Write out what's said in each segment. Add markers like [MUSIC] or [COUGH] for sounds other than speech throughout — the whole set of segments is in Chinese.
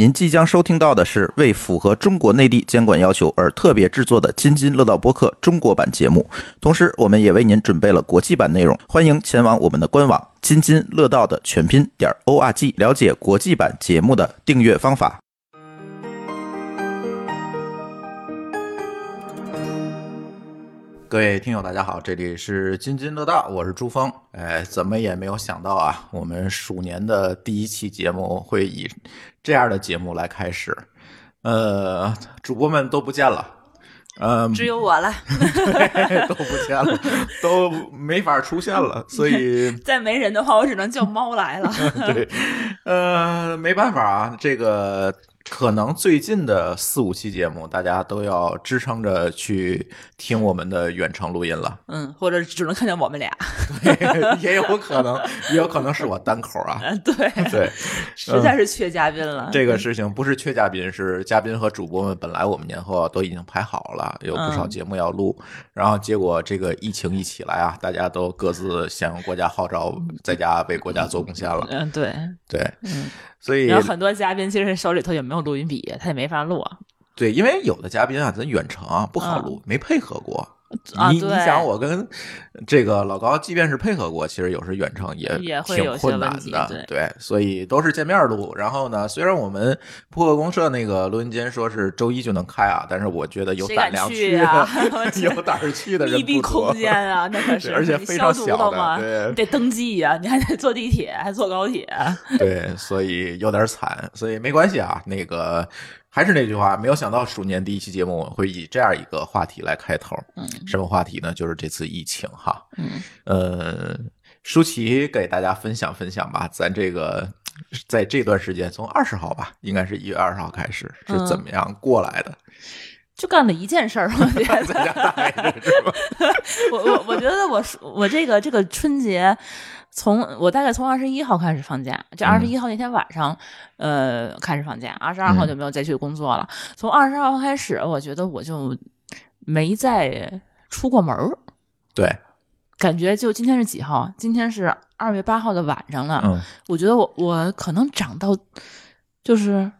您即将收听到的是为符合中国内地监管要求而特别制作的津津乐道播客中国版节目，同时我们也为您准备了国际版内容，欢迎前往我们的官网津津乐道的全拼点 org 了解国际版节目的订阅方法。各位听友，大家好，这里是津津乐道，我是朱峰。哎，怎么也没有想到啊，我们鼠年的第一期节目会以这样的节目来开始。呃，主播们都不见了，呃，只有我了，[LAUGHS] 都不见了，都没法出现了，所以 [LAUGHS] 再没人的话，我只能叫猫来了。对，呃，没办法啊，这个。可能最近的四五期节目，大家都要支撑着去听我们的远程录音了。嗯，或者只能看见我们俩。对，[LAUGHS] 也有可能，也有可能是我单口啊。[LAUGHS] 对对，实在是缺嘉宾了。这个事情不是缺嘉宾，是嘉宾和主播们本来我们年后都已经排好了，有不少节目要录，然后结果这个疫情一起来啊，大家都各自响应国家号召，在家为国家做贡献了。嗯，对对，嗯。所以有很多嘉宾其实手里头也没有录音笔，他也没法录。对，因为有的嘉宾啊，咱远程啊不好录，没配合过。你你想，我跟这个老高，即便是配合过，其实有时远程也也挺困难的。对，所以都是见面录。然后呢，虽然我们扑克公社那个录音间说是周一就能开啊，但是我觉得有胆量去啊，有胆去的人密闭空间啊，那可 [LAUGHS] 是而且非常小的，对，你得登记呀，你还得坐地铁，还坐高铁。对，所以有点惨，所以没关系啊，那个。还是那句话，没有想到鼠年第一期节目会以这样一个话题来开头。嗯，什么话题呢？就是这次疫情哈。嗯，呃，舒淇给大家分享分享吧。咱这个在这段时间，从二十号吧，应该是一月二十号开始，是怎么样过来的？[LAUGHS] 就干了一件事儿，我在家待着是吧？[LAUGHS] 我我我觉得我我这个这个春节。从我大概从二十一号开始放假，就二十一号那天晚上，呃，开始放假。二十二号就没有再去工作了。从二十二号开始，我觉得我就没再出过门儿。对，感觉就今天是几号？今天是二月八号的晚上了。嗯，我觉得我我可能长到就是。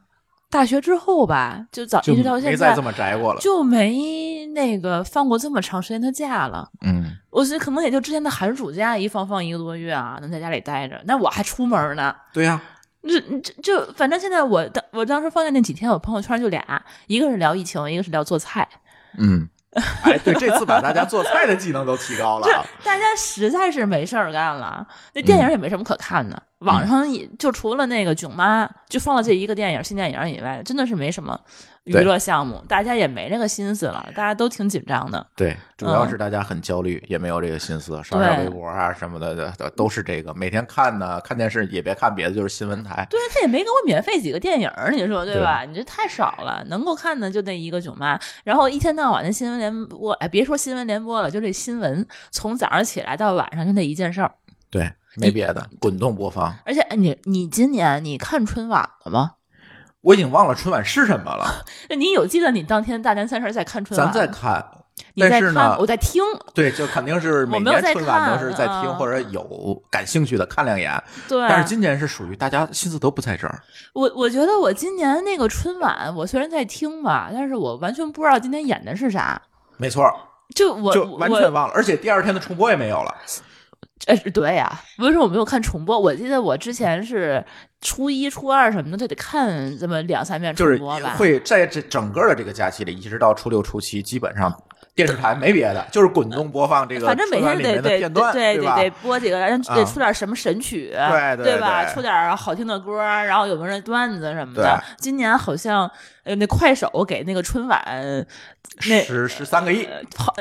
大学之后吧，就早一直到现在，没再这么宅过了，就没那个放过这么长时间的假了。嗯，我觉得可能也就之前的寒暑假一放放一个多月啊，能在家里待着。那我还出门呢。对呀，这这就反正现在我当我当时放假那几天，我朋友圈就俩，一个是聊疫情，一个是聊做菜。嗯。[LAUGHS] 哎，对，这次把大家做菜的技能都提高了。大家实在是没事儿干了，那电影也没什么可看的，网上也就除了那个囧妈，就放了这一个电影新电影以外，真的是没什么。娱乐项目，大家也没这个心思了，大家都挺紧张的。对，主要是大家很焦虑，也没有这个心思，刷刷微博啊什么的，都都是这个。每天看呢，看电视也别看别的，就是新闻台。对他也没给我免费几个电影，你说对吧？你这太少了，能够看的就那一个囧妈，然后一天到晚的新闻联播，哎，别说新闻联播了，就这新闻，从早上起来到晚上就那一件事儿。对，没别的，滚动播放。而且，你你今年你看春晚了吗？我已经忘了春晚是什么了。[LAUGHS] 那你有记得你当天大年三十在看春晚？咱在看，但是呢，我在听。对，就肯定是每年春晚都是在听，或者有感兴趣的看两眼。对。但是今年是属于大家心思都不在这儿。我我觉得我今年那个春晚，我虽然在听吧，但是我完全不知道今天演的是啥。没错。就我就完全忘了，而且第二天的重播也没有了。哎，对呀，为什么我没有看重播？我记得我之前是初一、初二什么的，都得看这么两三遍重播吧。会在这整个的这个假期里，一直到初六、初七，基本上电视台没别的，[LAUGHS] 就是滚动播放这个。反正每天得得对对得播几个，得出点什么神曲，对对吧？出点好听的歌，然后有没有人段子什么的。今年好像。呃，那快手给那个春晚，那十十三个亿，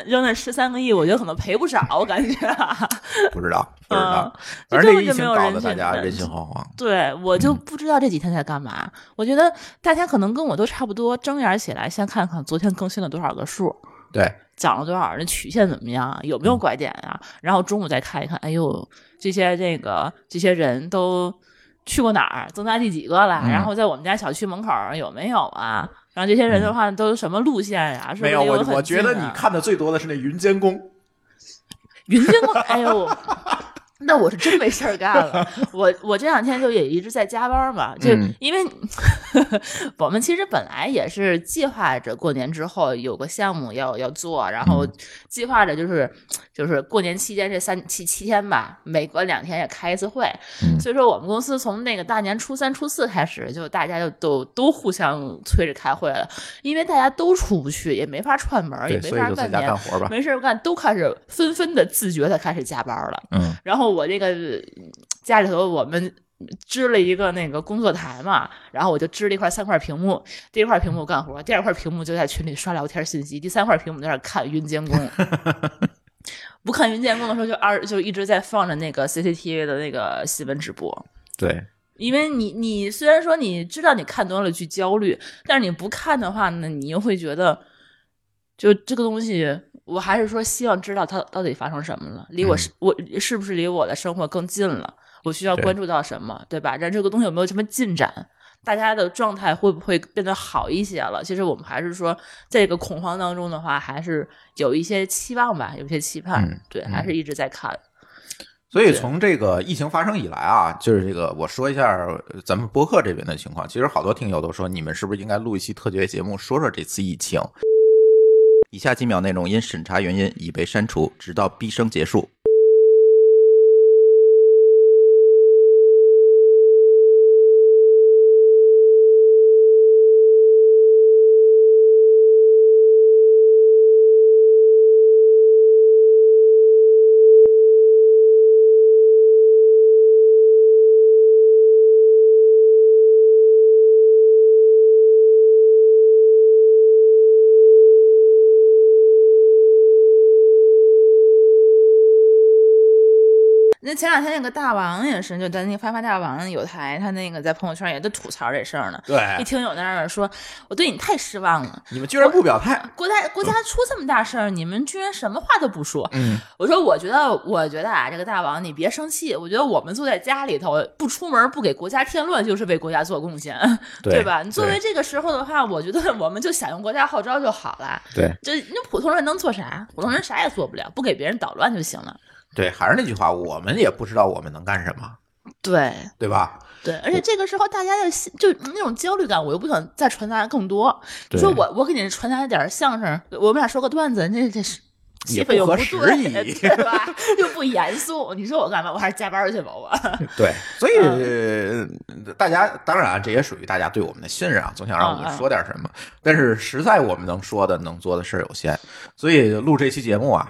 扔那十三个亿，我觉得可能赔不少，我感觉。[LAUGHS] 不知道，不知道，反正这疫情搞得大家人心惶惶。对，我就不知道这几天在干嘛。我觉得大家可能跟我都差不多，睁眼起来先看看昨天更新了多少个数，对，涨了多少，那曲线怎么样，有没有拐点啊？然后中午再看一看，哎呦，这些这个这些人都。去过哪儿？增加第几个了？然后在我们家小区门口有没有啊？然后这些人的话都什么路线呀？没有，我我觉得你看的最多的是那云监工。云监工，哎呦，[LAUGHS] [LAUGHS] 那我是真没事儿干了。[LAUGHS] 我我这两天就也一直在加班嘛，就嗯因为 [LAUGHS] 我们其实本来也是计划着过年之后有个项目要要做，然后计划着就是就是过年期间这三七七天吧，每隔两天也开一次会。嗯所以说我们公司从那个大年初三、初四开始，就大家就都都互相催着开会了，因为大家都出不去，也没法串门，也，没法干年干。活吧。没事干，都开始纷纷的自觉的开始加班了。嗯然后我这个家里头我们支了一个那个工作台嘛，然后我就支了一块三块屏幕，第一块屏幕干活，第二块屏幕就在群里刷聊天信息，第三块屏幕在那看云监工。[LAUGHS] 不看云监工的时候，就二就一直在放着那个 CCTV 的那个新闻直播。对，因为你你虽然说你知道你看多了去焦虑，但是你不看的话呢，你又会觉得，就这个东西，我还是说希望知道它到底发生什么了，离我是、我是不是离我的生活更近了？我需要关注到什么，对吧？让这个东西有没有什么进展？大家的状态会不会变得好一些了？其实我们还是说，在这个恐慌当中的话，还是有一些期望吧，有一些期盼。嗯对，嗯还是一直在看。所以从这个疫情发生以来啊，就是这个我说一下呃咱们播客这边的情况。其实好多听友都说，你们是不是应该录一期特别节目，说说这次疫情？以下几秒内容因审查原因已被删除，直到毕生结束。那前两天那个大王也是，就咱那个发发大王有台，他那个在朋友圈也在吐槽这事儿呢。一，听有在那儿说，我对你太失望了。你们居然不表态。国家国家出这么大事儿，你们居然什么话都不说。嗯，我说，我觉得，我觉得啊，这个大王你别生气。我觉得我们坐在家里头不出门，不给国家添乱，就是为国家做贡献，对吧？你作为这个时候的话，我觉得我们就响应国家号召就好了。对这那普通人能做啥？普通人啥也做不了，不给别人捣乱就行了。对，还是那句话，我们也不知道我们能干什么，对，对吧？对，而且这个时候大家的心就那种焦虑感，我又不想再传达更多。你说我我给你传达点相声，我们俩说个段子，那这是气也氛又不对，宜对吧？又不严肃，你说我干嘛？我还是加班去吧，我。对，所以、呃大家当然啊这也属于大家对我们的信任啊，总想让我们说点什么。但是实在我们能说的、能做的事儿有限，所以录这期节目啊，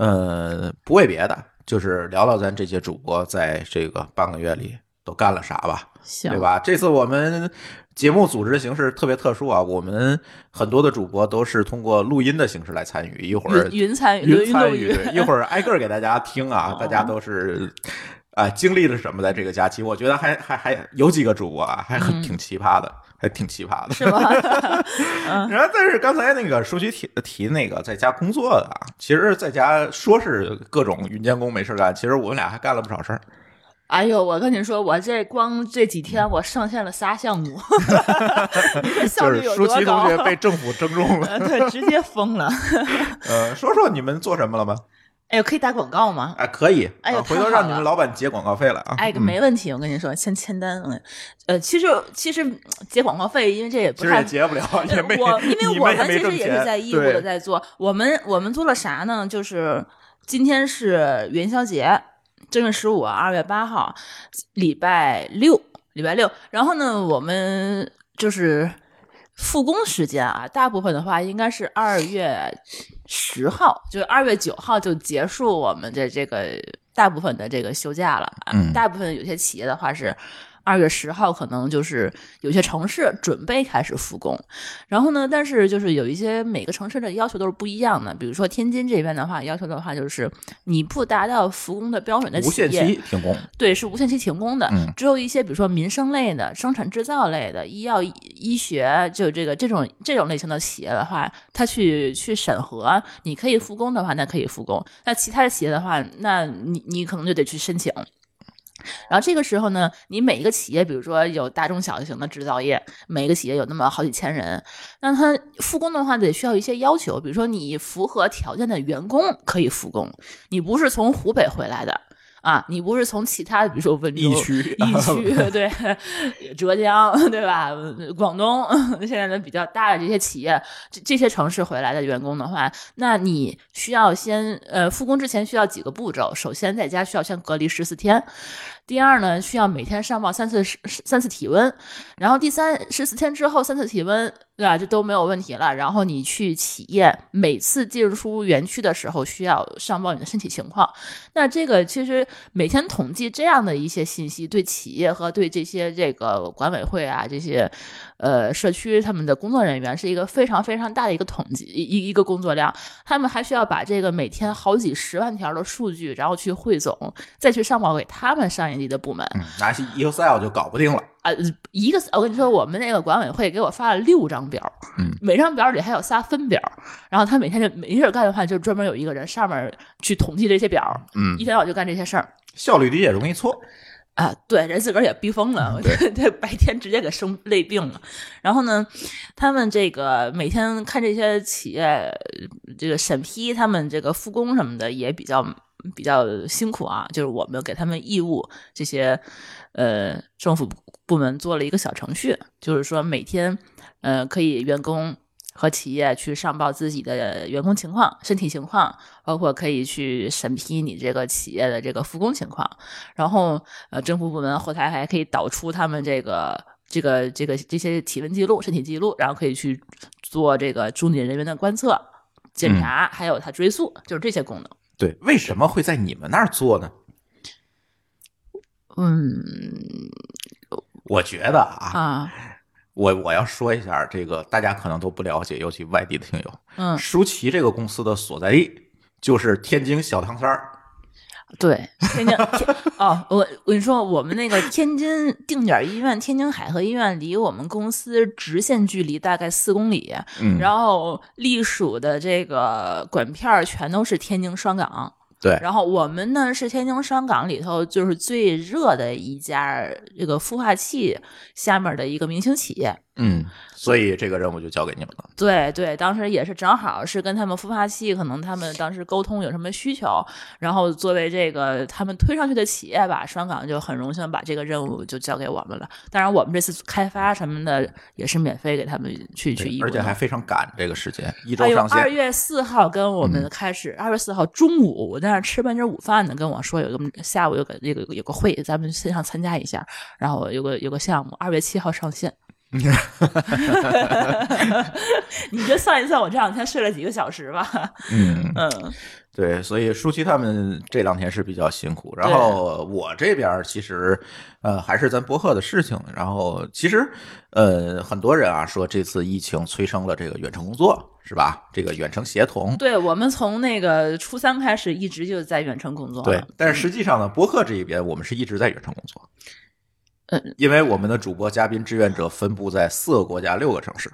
呃，不为别的，就是聊聊咱这些主播在这个半个月里都干了啥吧，行对？吧？这次我们节目组织的形式特别特殊啊，我们很多的主播都是通过录音的形式来参与，一会儿云云参与，云参录与，一会儿挨个给大家听啊，[LAUGHS] 哦大家都是啊、经历了什么在这个假期？我觉得还还还有几个主播啊，还很挺奇葩的，还挺奇葩的。嗯 [LAUGHS] 是吗？[LAUGHS] 然后，但是刚才那个舒淇提提那个在家工作的啊，其实在家说是各种云监工没事干，其实我们俩还干了不少事儿。[LAUGHS] 哎呦，我跟你说，我这光这几天我上线了仨项目，你说效就率有多是舒淇同？学被政府征中了。呃对，直接疯了。呃，说说你们做什么了吗？哎呦，可以打广告吗？哎，可以，哎呦啊回头让你们老板结广告费了啊。哎，嗯没问题，我跟你说，先签单。嗯呃，其实其实嗯结广告费，因为这也不太也结不了，也没，我因为 [LAUGHS] 你我们其实也是钱在义务的对在做。我们我们做了啥呢？就是今天是元宵节，正月十五，二月八号，礼拜六，礼拜六。然后呢，我们就是复工时间啊，大部分的话应该是二月十号，就是二月九号就结束我们的这个大部分的这个休假了。啊嗯大部分有些企业的话是。二月十号可能就是有些城市准备开始复工，然后呢，但是就是有一些每个城市的要求都是不一样的。比如说天津这边的话，要求的话就是你不达到复工的标准的企无限业，期停工。对，是无限期停工的。嗯只有一些比如说民生类的、生产制造类的、医药、医学，就这个这种这种类型的企业的话，它去去审核，你可以复工的话，那可以复工；那其他的企业的话，那你你可能就得去申请。然后这个时候呢，你每一个企业，比如说有大中小型的制造业，每一个企业有那么好几千人，那他复工的话得需要一些要求，比如说你符合条件的员工可以复工，你不是从湖北回来的啊，你不是从其他的，比如说温州、疫区疫区，对，浙江，对吧？广东现在的比较大的这些企业，这这些城市回来的员工的话，那你需要先呃复工之前需要几个步骤。首先，在家需要先隔离十四天；第二呢，需要每天上报三次三次体温；然后第三十四天之后三次体温，对吧？这都没有问题了。然后你去企业每次进出园区的时候，需要上报你的身体情况。那这个其实每天统计这样的一些信息，对企业和对这些这个管委会啊这些呃社区他们的工作人员是一个非常非常大的一个统计一一个工作量。他们还需要把这个每天好几十万条的数据，然后去汇总，再去上报给他们上一级的部门。嗯，拿起 Excel 就搞不定了。啊，一个我跟你说，我们那个管委会给我发了六张表，嗯，每张表里还有仨分表，然后他每天就没事干的话，就专门有一个人上面去统计这些表，嗯一天到晚就干这些事儿。效率低也容易错。啊，对，人自个儿也逼疯了，这 [LAUGHS] 白天直接给生累病了。然后呢，他们这个每天看这些企业这个审批他们这个复工什么的也比较比较辛苦啊，就是我们给他们义务这些呃政府部门做了一个小程序，就是说每天呃可以员工。和企业去上报自己的员工情况、身体情况，包括可以去审批你这个企业的这个复工情况。然后，呃，政府部门后台还可以导出他们这个、这个、这个这些体温记录、身体记录，然后可以去做这个重点人员的观测、检查，还有他追溯，就是这些功能。对，为什么会在你们那儿做呢？嗯我觉得啊，啊我我要说一下，这个大家可能都不了解，尤其外地的听友，嗯，舒淇这个公司的所在地就是天津小汤山儿。对，天津天哦，我我跟你说，我们那个天津定点医院天津海河医院离我们公司直线距离大概四公里，嗯，然后隶属的这个管片儿全都是天津双港。对，然后我们呢是天津商港里头就是最热的一家这个孵化器下面的一个明星企业。嗯，所以这个任务就交给你们了。对对，当时也是正好是跟他们孵化器，可能他们当时沟通有什么需求，然后作为这个他们推上去的企业吧，双港就很荣幸把这个任务就交给我们了。当然，我们这次开发什么的也是免费给他们去去义务的，而且还非常赶这个时间，一哎呦，周上线。二月四号跟我们开始，二、月四号中午我在那儿吃半截午饭呢，跟我说有个下午有个有个有个会，咱们线上参加一下，然后有个有个项目，二月七号上线。[LAUGHS] 你就算一算，我这两天睡了几个小时吧。嗯，[LAUGHS] 嗯，对，所以舒淇他们这两天是比较辛苦。然后我这边其实，呃，还是咱博客的事情。然后其实，呃，很多人啊说这次疫情催生了这个远程工作，是吧？这个远程协同。对我们从那个初三开始一直就在远程工作。对，但是实际上呢，博客这一边我们是一直在远程工作。因为我们的主播、嘉宾、志愿者分布在四个国家、六个城市。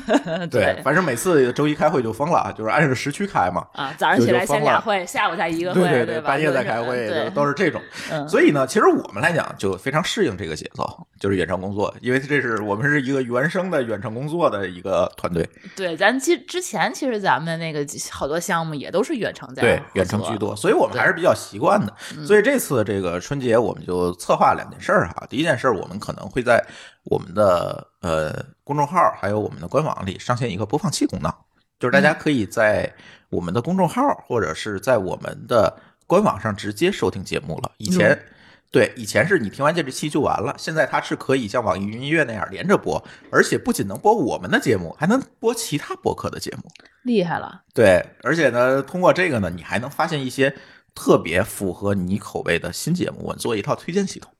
[LAUGHS] 对，反正每次周一开会就疯了，就是按照时区开嘛。啊，早上起来先俩会，下午再一个会，对对，半夜再开会，对，都是这种。嗯所以呢，其实我们来讲就非常适应这个节奏，就是远程工作，因为这是我们是一个原生的远程工作的一个团队。对，咱其之前其实咱们那个好多项目也都是远程在对，远程居多，所以我们还是比较习惯的。嗯所以这次这个春节，我们就策划两件事儿哈。第一件事儿，我们可能会在我们的呃公众号还有我们的官网里上线一个播放器功能，就是大家嗯可以在我们的公众号或者是在我们的官网上直接收听节目了。以前。嗯对，以前是你听完这期就完了，现在它是可以像网易云音乐那样连着播，而且不仅能播我们的节目，还能播其他播客的节目。厉害了。对，而且呢，通过这个呢，你还能发现一些特别符合你口味的新节目，我做一套推荐系统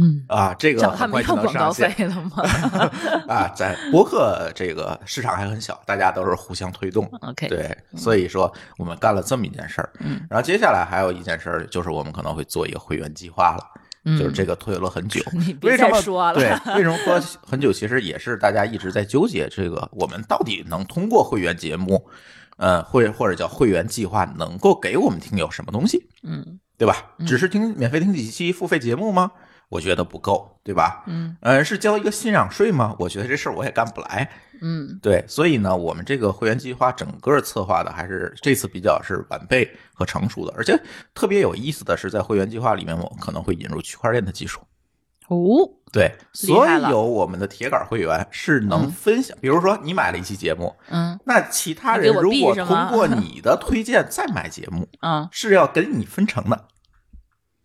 嗯，啊，这个很快就能上线费了吗 [LAUGHS] 啊。在博客这个市场还很小，大家都是互相推动。？OK，对，所以说我们干了这么一件事儿，嗯，然后接下来还有一件事儿，就是我们可能会做一个会员计划了，嗯就是这个推了很久，你别为什么再说了。对，为什么说很久？其实也是大家一直在纠结这个，我们到底能通过会员节目，呃，或或者叫会员计划，能够给我们听友什么东西，嗯对吧？只是听免费听几期付费节目吗？我觉得不够，对吧？嗯呃，是交一个信仰税吗？我觉得这事儿我也干不来。嗯对，所以呢，我们这个会员计划整个策划的还是这次比较是完备和成熟的，而且特别有意思的是，在会员计划里面，我们可能会引入区块链的技术。哦，对，所害了有我们的铁杆会员是能嗯分享，比如说你买了一期节目，嗯那其他人如果通过 [LAUGHS] 你的推荐再买节目，嗯是要跟你分成的，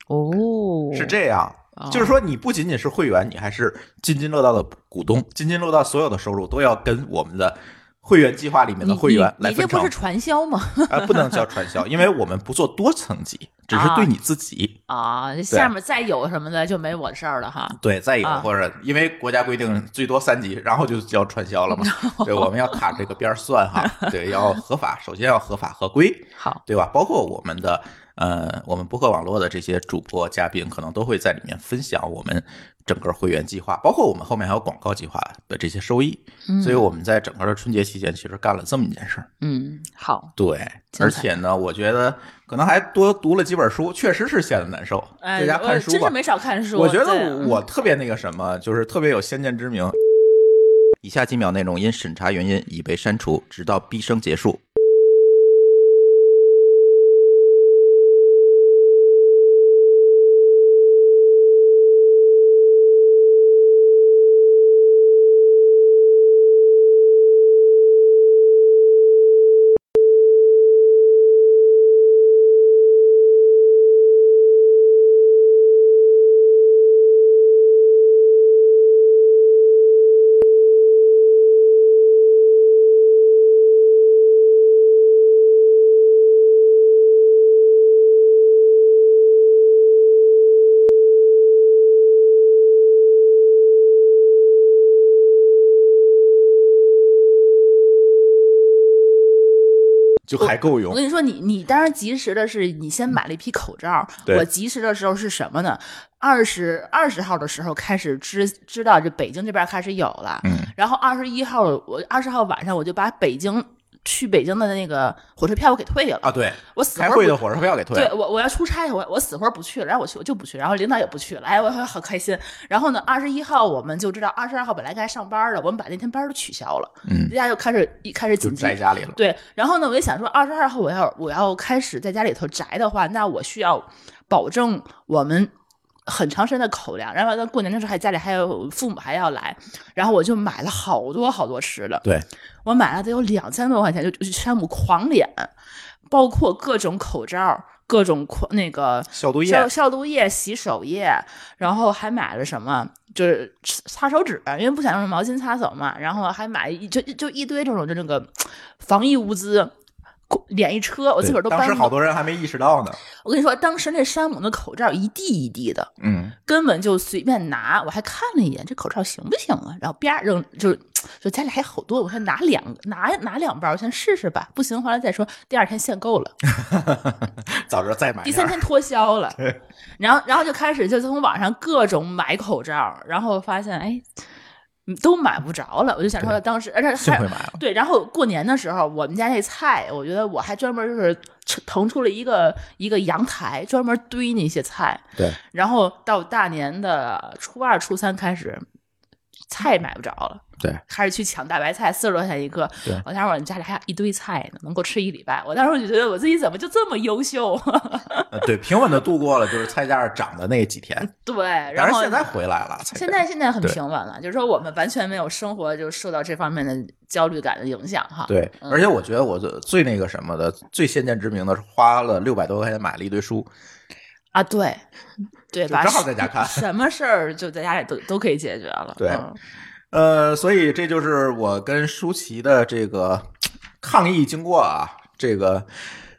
哦，是这样。哦就是说，你不仅仅是会员，你还是津津乐道的股东。津津乐道所有的收入都要跟我们的会员计划里面的会员来分成你这不是。传销吗？啊，[LAUGHS] 不能叫传销，因为我们不做多层级，只是对你自己。啊，这下面再有什么的就没我的事儿了哈。对，再有啊或者因为国家规定最多三级，然后就叫传销了嘛。[LAUGHS] 对，我们要卡这个边儿算哈。[LAUGHS] 对，要合法，首先要合法合规，好，对吧？包括我们的呃，我们博客网络的这些主播嘉宾，可能都会在里面分享我们整个会员计划，包括我们后面还有广告计划的这些收益。嗯所以我们在整个的春节期间，其实干了这么一件事儿。嗯，好，对，而且呢，我觉得可能还多读了几本书，确实是闲的难受，哎，在家看书吧真是。没少看书。我觉得我特别那个什么，就是特别有先见之明。以下几秒内容因审查原因已被删除，直到毕生结束。就还够用我。跟你说，你你当然及时的是，你先买了一批口罩。对我及时的时候是什么呢？二十二十号的时候开始知知道这北京这边开始有了，嗯，然后二十一号我二十号晚上我就把北京去北京的那个火车票我给退了。啊，对，我死开会的火车票给退了。对我，我要出差，我我死活不去了，然后我去我就不去，然后领导也不去了，哎，我好开心。然后呢，二十一号我们就知道，二十二号本来该上班的，我们把那天班都取消了，嗯大家就开始一开始就紧急在家里了。对，然后呢，我就想说，二十二号我要我要开始在家里头宅的话，那我需要保证我们很长时间的口粮，然后到过年的时候还家里还有父母还要来，然后我就买了好多好多吃的，对，我买了得有两千多块钱，就就去山姆狂敛，包括各种口罩。各种狂那个消毒液消消毒液、洗手液，然后还买了什么，就是擦手纸，因为不想用毛巾擦手嘛。然后还买一就就一堆这种就那个防疫物资，敛一车，我自个儿都当时好多人还没意识到呢。我跟你说，当时那山姆的口罩一地一地的，嗯，根本就随便拿。我还看了一眼，这口罩行不行啊？然后啪扔，就就家里还好多，我说拿两个，拿拿两包，先试试吧。不行，回来再说。第二天限购了，[LAUGHS] 早知道再买第。三天脱销了。[LAUGHS] 然后，然后就开始就从网上各种买口罩，然后发现哎，都买不着了。我就想说，当时而且还。对，然后过年的时候，我们家那菜，我觉得我还专门就是腾出了一个一个阳台，专门堆那些菜。对，然后到大年的初二、初三开始，菜买不着了。对，开始去抢大白菜，四十多块钱一个。对我当时我们家里还有一堆菜呢，能够吃一礼拜。我当时我就觉得我自己怎么就这么优秀？呃对，平稳的度过了就是菜价涨的那几天，[LAUGHS] 对，然后现在回来了。现在现在很平稳了，就是说我们完全没有生活就受到这方面的焦虑感的影响哈。对，嗯而且我觉得我最最那个什么的，最先见之明的是花了六百多块钱买了一堆书，啊，对，对正好在家看。什么事儿就在家里都都可以解决了。对嗯呃，所以这就是我跟舒淇的这个抗议经过啊，这个。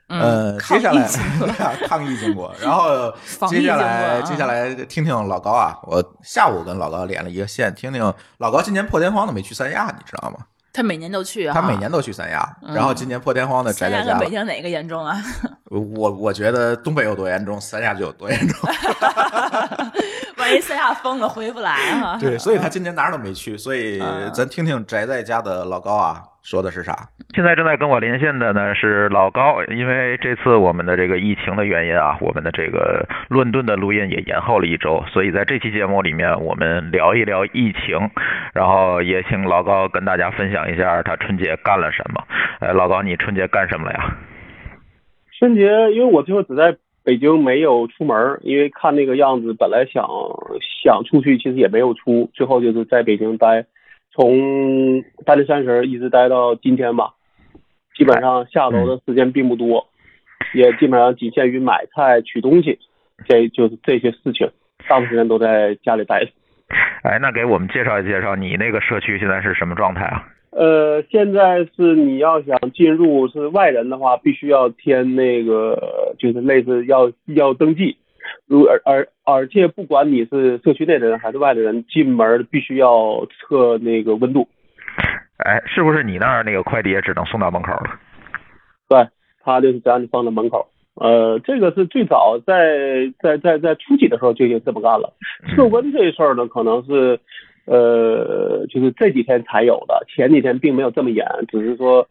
呃，嗯接下来 [LAUGHS] 抗议经过，然后接下来接下来听听老高啊，我下午跟老高连了一个线，听听老高今年破天荒的没去三亚，你知道吗？他每年都去啊，他每年都去三亚，嗯然后今年破天荒的宅在家北京哪个严重啊？我我觉得东北有多严重，三亚就有多严重。[LAUGHS] 万一三亚封了回不来哈。[LAUGHS] 对，所以他今年哪儿都没去，所以嗯咱听听宅在家的老高啊，说的是啥？现在正在跟我连线的呢是老高，因为这次我们的这个疫情的原因啊，我们的这个伦敦的录音也延后了一周，所以在这期节目里面，我们聊一聊疫情，然后也请老高跟大家分享一下他春节干了什么。哎，老高，你春节干什么了呀？春节，因为我最后只在北京没有出门，因为看那个样子，本来想想出去，其实也没有出，最后就是在北京待。从大年三十一直待到今天吧，基本上下楼的时间并不多，也基本上仅限于买菜、取东西，这就是这些事情，大部分时间都在家里待着。哎，那给我们介绍介绍你那个社区现在是什么状态啊？呃，现在是你要想进入是外人的话，必须要填那个，就是类似要要登记。如而而而且不管你是社区内的人还是外的人，进门必须要测那个温度。哎，是不是你那儿那个快递也只能送到门口了？对，他就是只让你放在门口。呃，这个是最早在在在在初几的时候就已经这么干了。测温这事儿呢，可能是呃，就是这几天才有的，前几天并没有这么严，只是说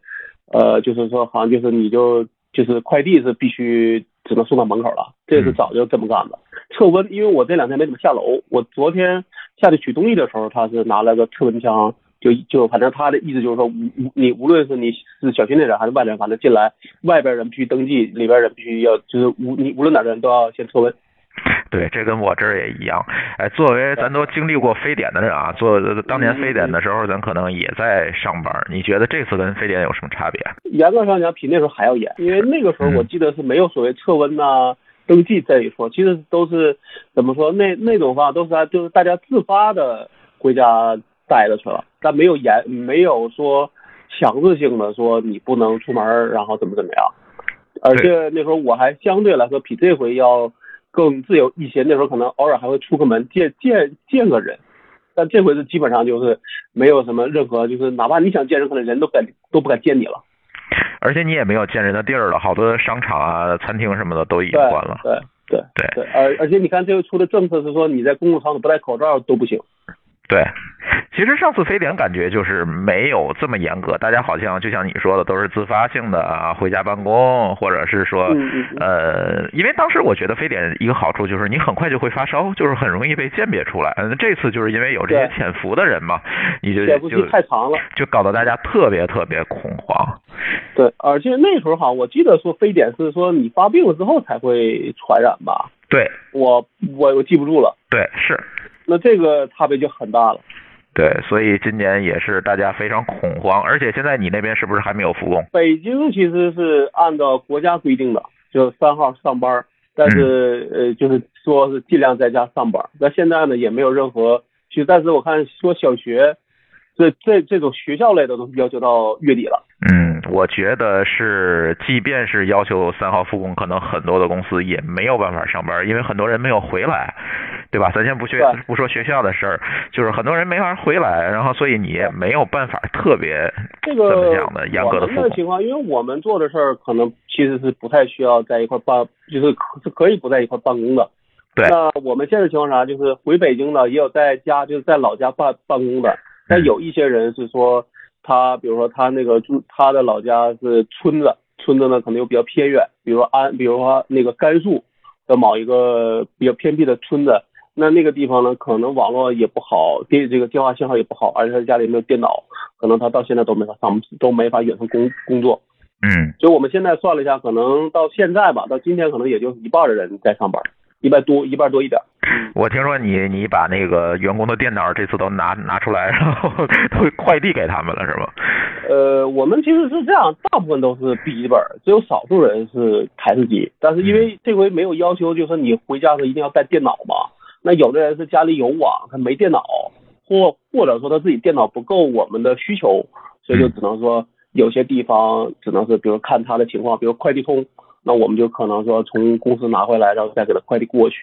呃，就是说好像就是你就就是快递是必须。只能送到门口了，这是早就这么干的。测温，因为我这两天没怎么下楼，我昨天下去取东西的时候，他是拿了个测温枪，就就反正他的意思就是说，无无你无论是你是小区内人还是外人，反正进来外边人必须登记，里边人必须要就是无你无论哪个人都要先测温。[LAUGHS] 对，这跟我这儿也一样。哎，作为咱都经历过非典的人啊，做当年非典的时候，咱可能也在上班。你觉得这次跟非典有什么差别？严格上讲，比那时候还要严，因为那个时候我记得是没有所谓测温呐、登记这一说，其实都是怎么说？那那种话都是就是大家自发的回家待着去了，但没有严，没有说强制性的说你不能出门，然后怎么怎么样。而且那时候我还相对来说比这回要。更自由一些，那时候可能偶尔还会出个门见见见个人，但这回是基本上就是没有什么任何，就是哪怕你想见人，可能人都敢都不敢见你了。而且你也没有见人的地儿了，好多商场啊、餐厅什么的都已经关了。对对对对，而而且你看这回出的政策是说，你在公共场所不戴口罩都不行。对，其实上次非典感觉就是没有这么严格，大家好像就像你说的，都是自发性的啊，回家办公，或者是说，呃，因为当时我觉得非典一个好处就是你很快就会发烧，就是很容易被鉴别出来。嗯，这次就是因为有这些潜伏的人嘛，你就就太长了，就搞得大家特别特别恐慌。对，而且那时候哈，我记得说非典是说你发病了之后才会传染吧？对，我我我记不住了。对，是。那这个差别就很大了，对，所以今年也是大家非常恐慌，而且现在你那边是不是还没有复工？北京其实是按照国家规定的，就三号上班，但是呃，就是说是尽量在家上班。那现在呢，也没有任何，其实但是我看说小学，这这这种学校类的都要求到月底了。嗯，我觉得是，即便是要求三号复工，可能很多的公司也没有办法上班，因为很多人没有回来，对吧？咱先不学不说学校的事儿，就是很多人没法回来，然后所以你也没有办法特别这个怎么讲的严格的复工情况，因为我们做的事儿可能其实是不太需要在一块办，就是是可以不在一块办公的。对。那我们现在情况啥？就是回北京的，也有在家就是在老家办办公的，但有一些人是说。他比如说他那个住他的老家是村子，村子呢可能又比较偏远，比如说安，比如说那个甘肃的某一个比较偏僻的村子，那那个地方呢可能网络也不好，电这个电话信号也不好，而且他家里没有电脑，可能他到现在都没法上，都没法远程工工作。嗯，就我们现在算了一下，可能到现在吧，到今天可能也就一半的人在上班。一半多，一半多一点。我听说你你把那个员工的电脑这次都拿拿出来，然后 [LAUGHS] 都快递给他们了，是吧？呃，我们其实是这样，大部分都是笔记本，只有少数人是台式机。但是因为这回没有要求，就是你回家时一定要带电脑嘛。那有的人是家里有网，他没电脑，或或者说他自己电脑不够我们的需求，所以就只能说有些地方只能是，比如看他的情况，比如快递通。那我们就可能说从公司拿回来，然后再给他快递过去。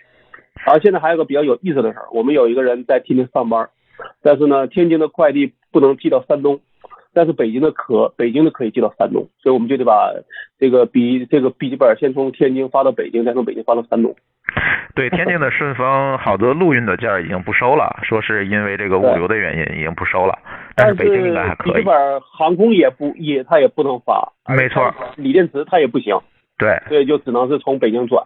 而现在还有个比较有意思的事儿，我们有一个人在天津上班，但是呢，天津的快递不能寄到山东，但是北京的可，北京的可以寄到山东，所以我们就得把这个笔这个笔记本先从天津发到北京，再从北京发到山东。[LAUGHS] 对，天津的顺丰好多陆运的件已经不收了，说是因为这个物流的原因已经不收了。但是北京应该还可以。笔记本航空也不也它也不能发，没错。锂电池它也不行。对。所以就只能是从北京转。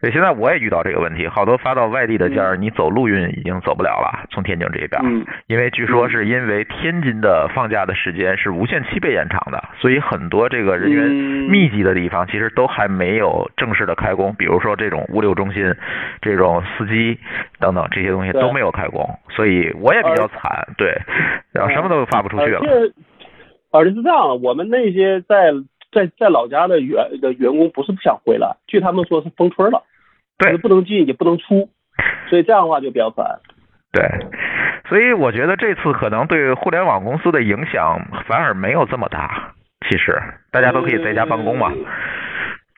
对，现在我也遇到这个问题，好多发到外地的件儿，你走陆运已经走不了了，从天津这边，因为据说是因为天津的放假的时间是无限期被延长的，所以很多这个人员密集的地方其实都还没有正式的开工，比如说这种物流中心、这种司机等等这些东西都没有开工，所以我也比较惨，对，然后什么都发不出去了。而且是这样，我们那些在。在在老家的员的员工不是不想回来，据他们说是封村了，对，不能进也不能出，所以这样的话就比较烦。对，所以我觉得这次可能对互联网公司的影响反而没有这么大。其实大家都可以在家办公嘛。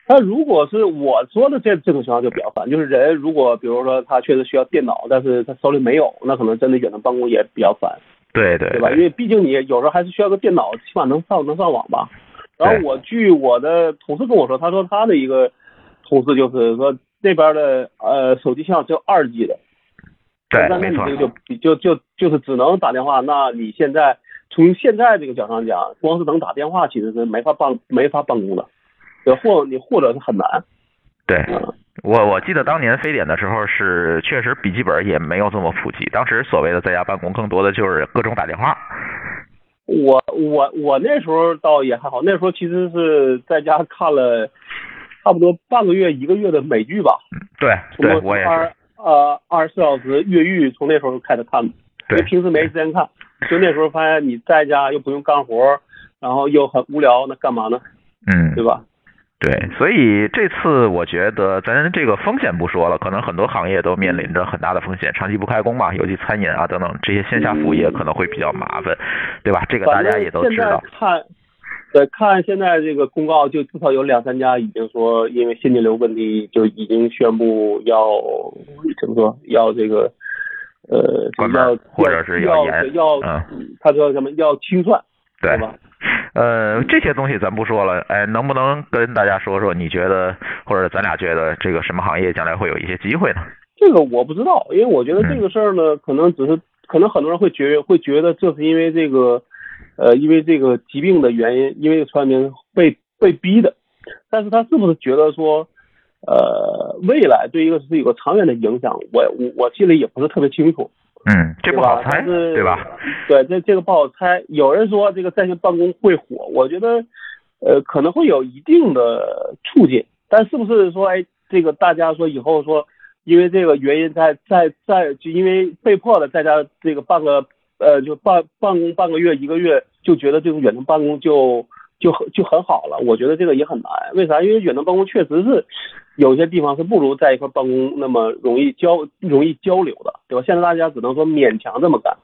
那如果是我说的这这种情况就比较烦，就是人如果比如说他确实需要电脑，但是他手里没有，那可能真的远程办公也比较烦。对对，对吧？因为毕竟你有时候还是需要个电脑，起码能上能上网吧。然后我据我的同事跟我说，他说他的一个同事就是说那边的呃手机信号只有二 G 的，对，那你这个就就就就是只能打电话。那你现在从现在这个角度上讲，光是能打电话其实是没法办没法办公的，或你或者是很难。对，我我记得当年非典的时候是确实笔记本也没有这么普及，当时所谓的在家办公更多的就是各种打电话。我我我那时候倒也还好，那时候其实是在家看了差不多半个月一个月的美剧吧。对，对我也是。呃，二十四小时越狱从那时候开始看的，因为平时没时间看，就那时候发现你在家又不用干活，然后又很无聊，那干嘛呢？嗯，对吧？对，所以这次我觉得咱这个风险不说了，可能很多行业都面临着很大的风险，长期不开工嘛，尤其餐饮啊等等这些线下服务业可能会比较麻烦，对吧？这个大家也都知道。看，对，看现在这个公告，就至少有两三家已经说，因为现金流问题，就已经宣布要怎么说，要这个呃，关门或者是要严，要，他说什么要清算，对吧？[LAUGHS] 呃，这些东西咱不说了，哎，能不能跟大家说说？你觉得或者咱俩觉得这个什么行业将来会有一些机会呢？这个我不知道，因为我觉得这个事儿呢，可能只是可能很多人会觉会觉得这是因为这个呃，因为这个疾病的原因，因为传染病被被逼的，但是他是不是觉得说呃，未来对一个是有个长远的影响？我我我心里也不是特别清楚。嗯，这不好猜，对吧？[LAUGHS] 对，这这个不好猜。有人说这个在线办公会火，我觉得，呃，可能会有一定的促进，但是不是说，哎，这个大家说以后说，因为这个原因在在在，就因为被迫的在家这个办个，呃，就办办公半个月一个月，就觉得这种远程办公就就很就很好了？我觉得这个也很难。为啥？因为远程办公确实是。有些地方是不如在一块办公那么容易交容易交流的，对吧？现在大家只能说勉强这么干，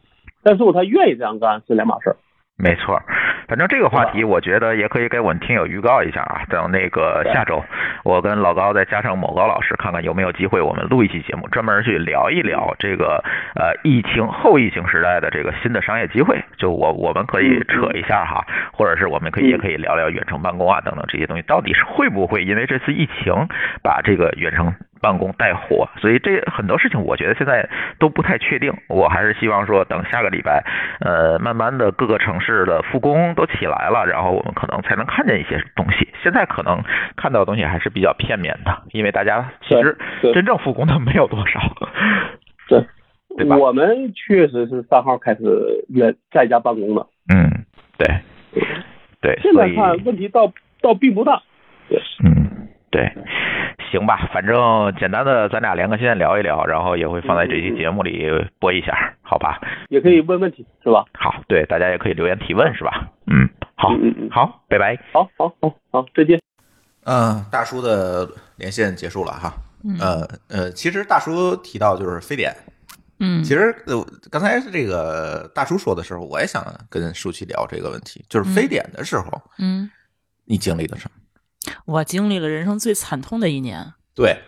但是如果他愿意这样干是两码事儿。没错，反正这个话题我觉得也可以给我们听友预告一下啊。等那个下周，我跟老高再加上某高老师，看看有没有机会我们录一期节目，专门去聊一聊这个呃疫情后疫情时代的这个新的商业机会。就我我们可以扯一下哈，或者是我们可以也可以聊聊远程办公啊等等这些东西，到底是会不会因为这次疫情把这个远程。办公带火，所以这很多事情我觉得现在都不太确定。我还是希望说，等下个礼拜，呃，慢慢的各个城市的复工都起来了，然后我们可能才能看见一些东西。现在可能看到的东西还是比较片面的，因为大家其实真正复工的没有多少。[LAUGHS] 对，对吧？我们确实是三号开始远在家办公的。嗯，对，对。现在看问题倒倒并不大。对，嗯，对。行吧，反正简单的咱俩连个线聊一聊，然后也会放在这期节目里播一下，好吧？也可以问问题，是吧？好，对，大家也可以留言提问，是吧？嗯，好，嗯嗯，好，拜拜。好，好，好，好，再见。嗯，大叔的连线结束了哈。呃呃，其实大叔提到就是非典，嗯，其实呃刚才这个大叔说的时候，我也想跟舒淇聊这个问题，就是非典的时候，嗯，你经历了什么？我经历了人生最惨痛的一年。对，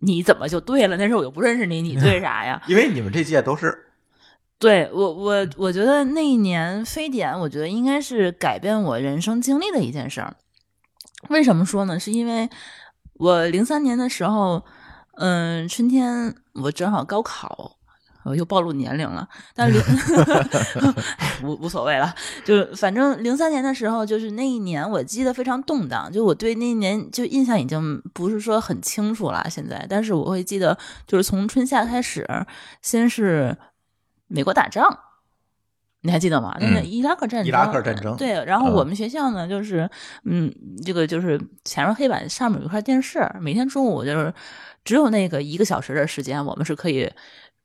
你怎么就对了？那时候我又不认识你，你对啥呀？[LAUGHS] 因为你们这届都是。对我，我我觉得那一年非典，我觉得应该是改变我人生经历的一件事儿。为什么说呢？是因为我零三年的时候，嗯，春天我正好高考，我又暴露年龄了，但零 [LAUGHS] [LAUGHS] 无无所谓了，就反正零三年的时候，就是那一年我记得非常动荡，就我对那一年就印象已经不是说很清楚了，现在，但是我会记得，就是从春夏开始，先是美国打仗。你还记得吗？那个伊拉克战争，伊拉克战争对。然后我们学校呢，就是嗯，这个就是前面黑板上面有一块电视，每天中午就是只有那个一个小时的时间，我们是可以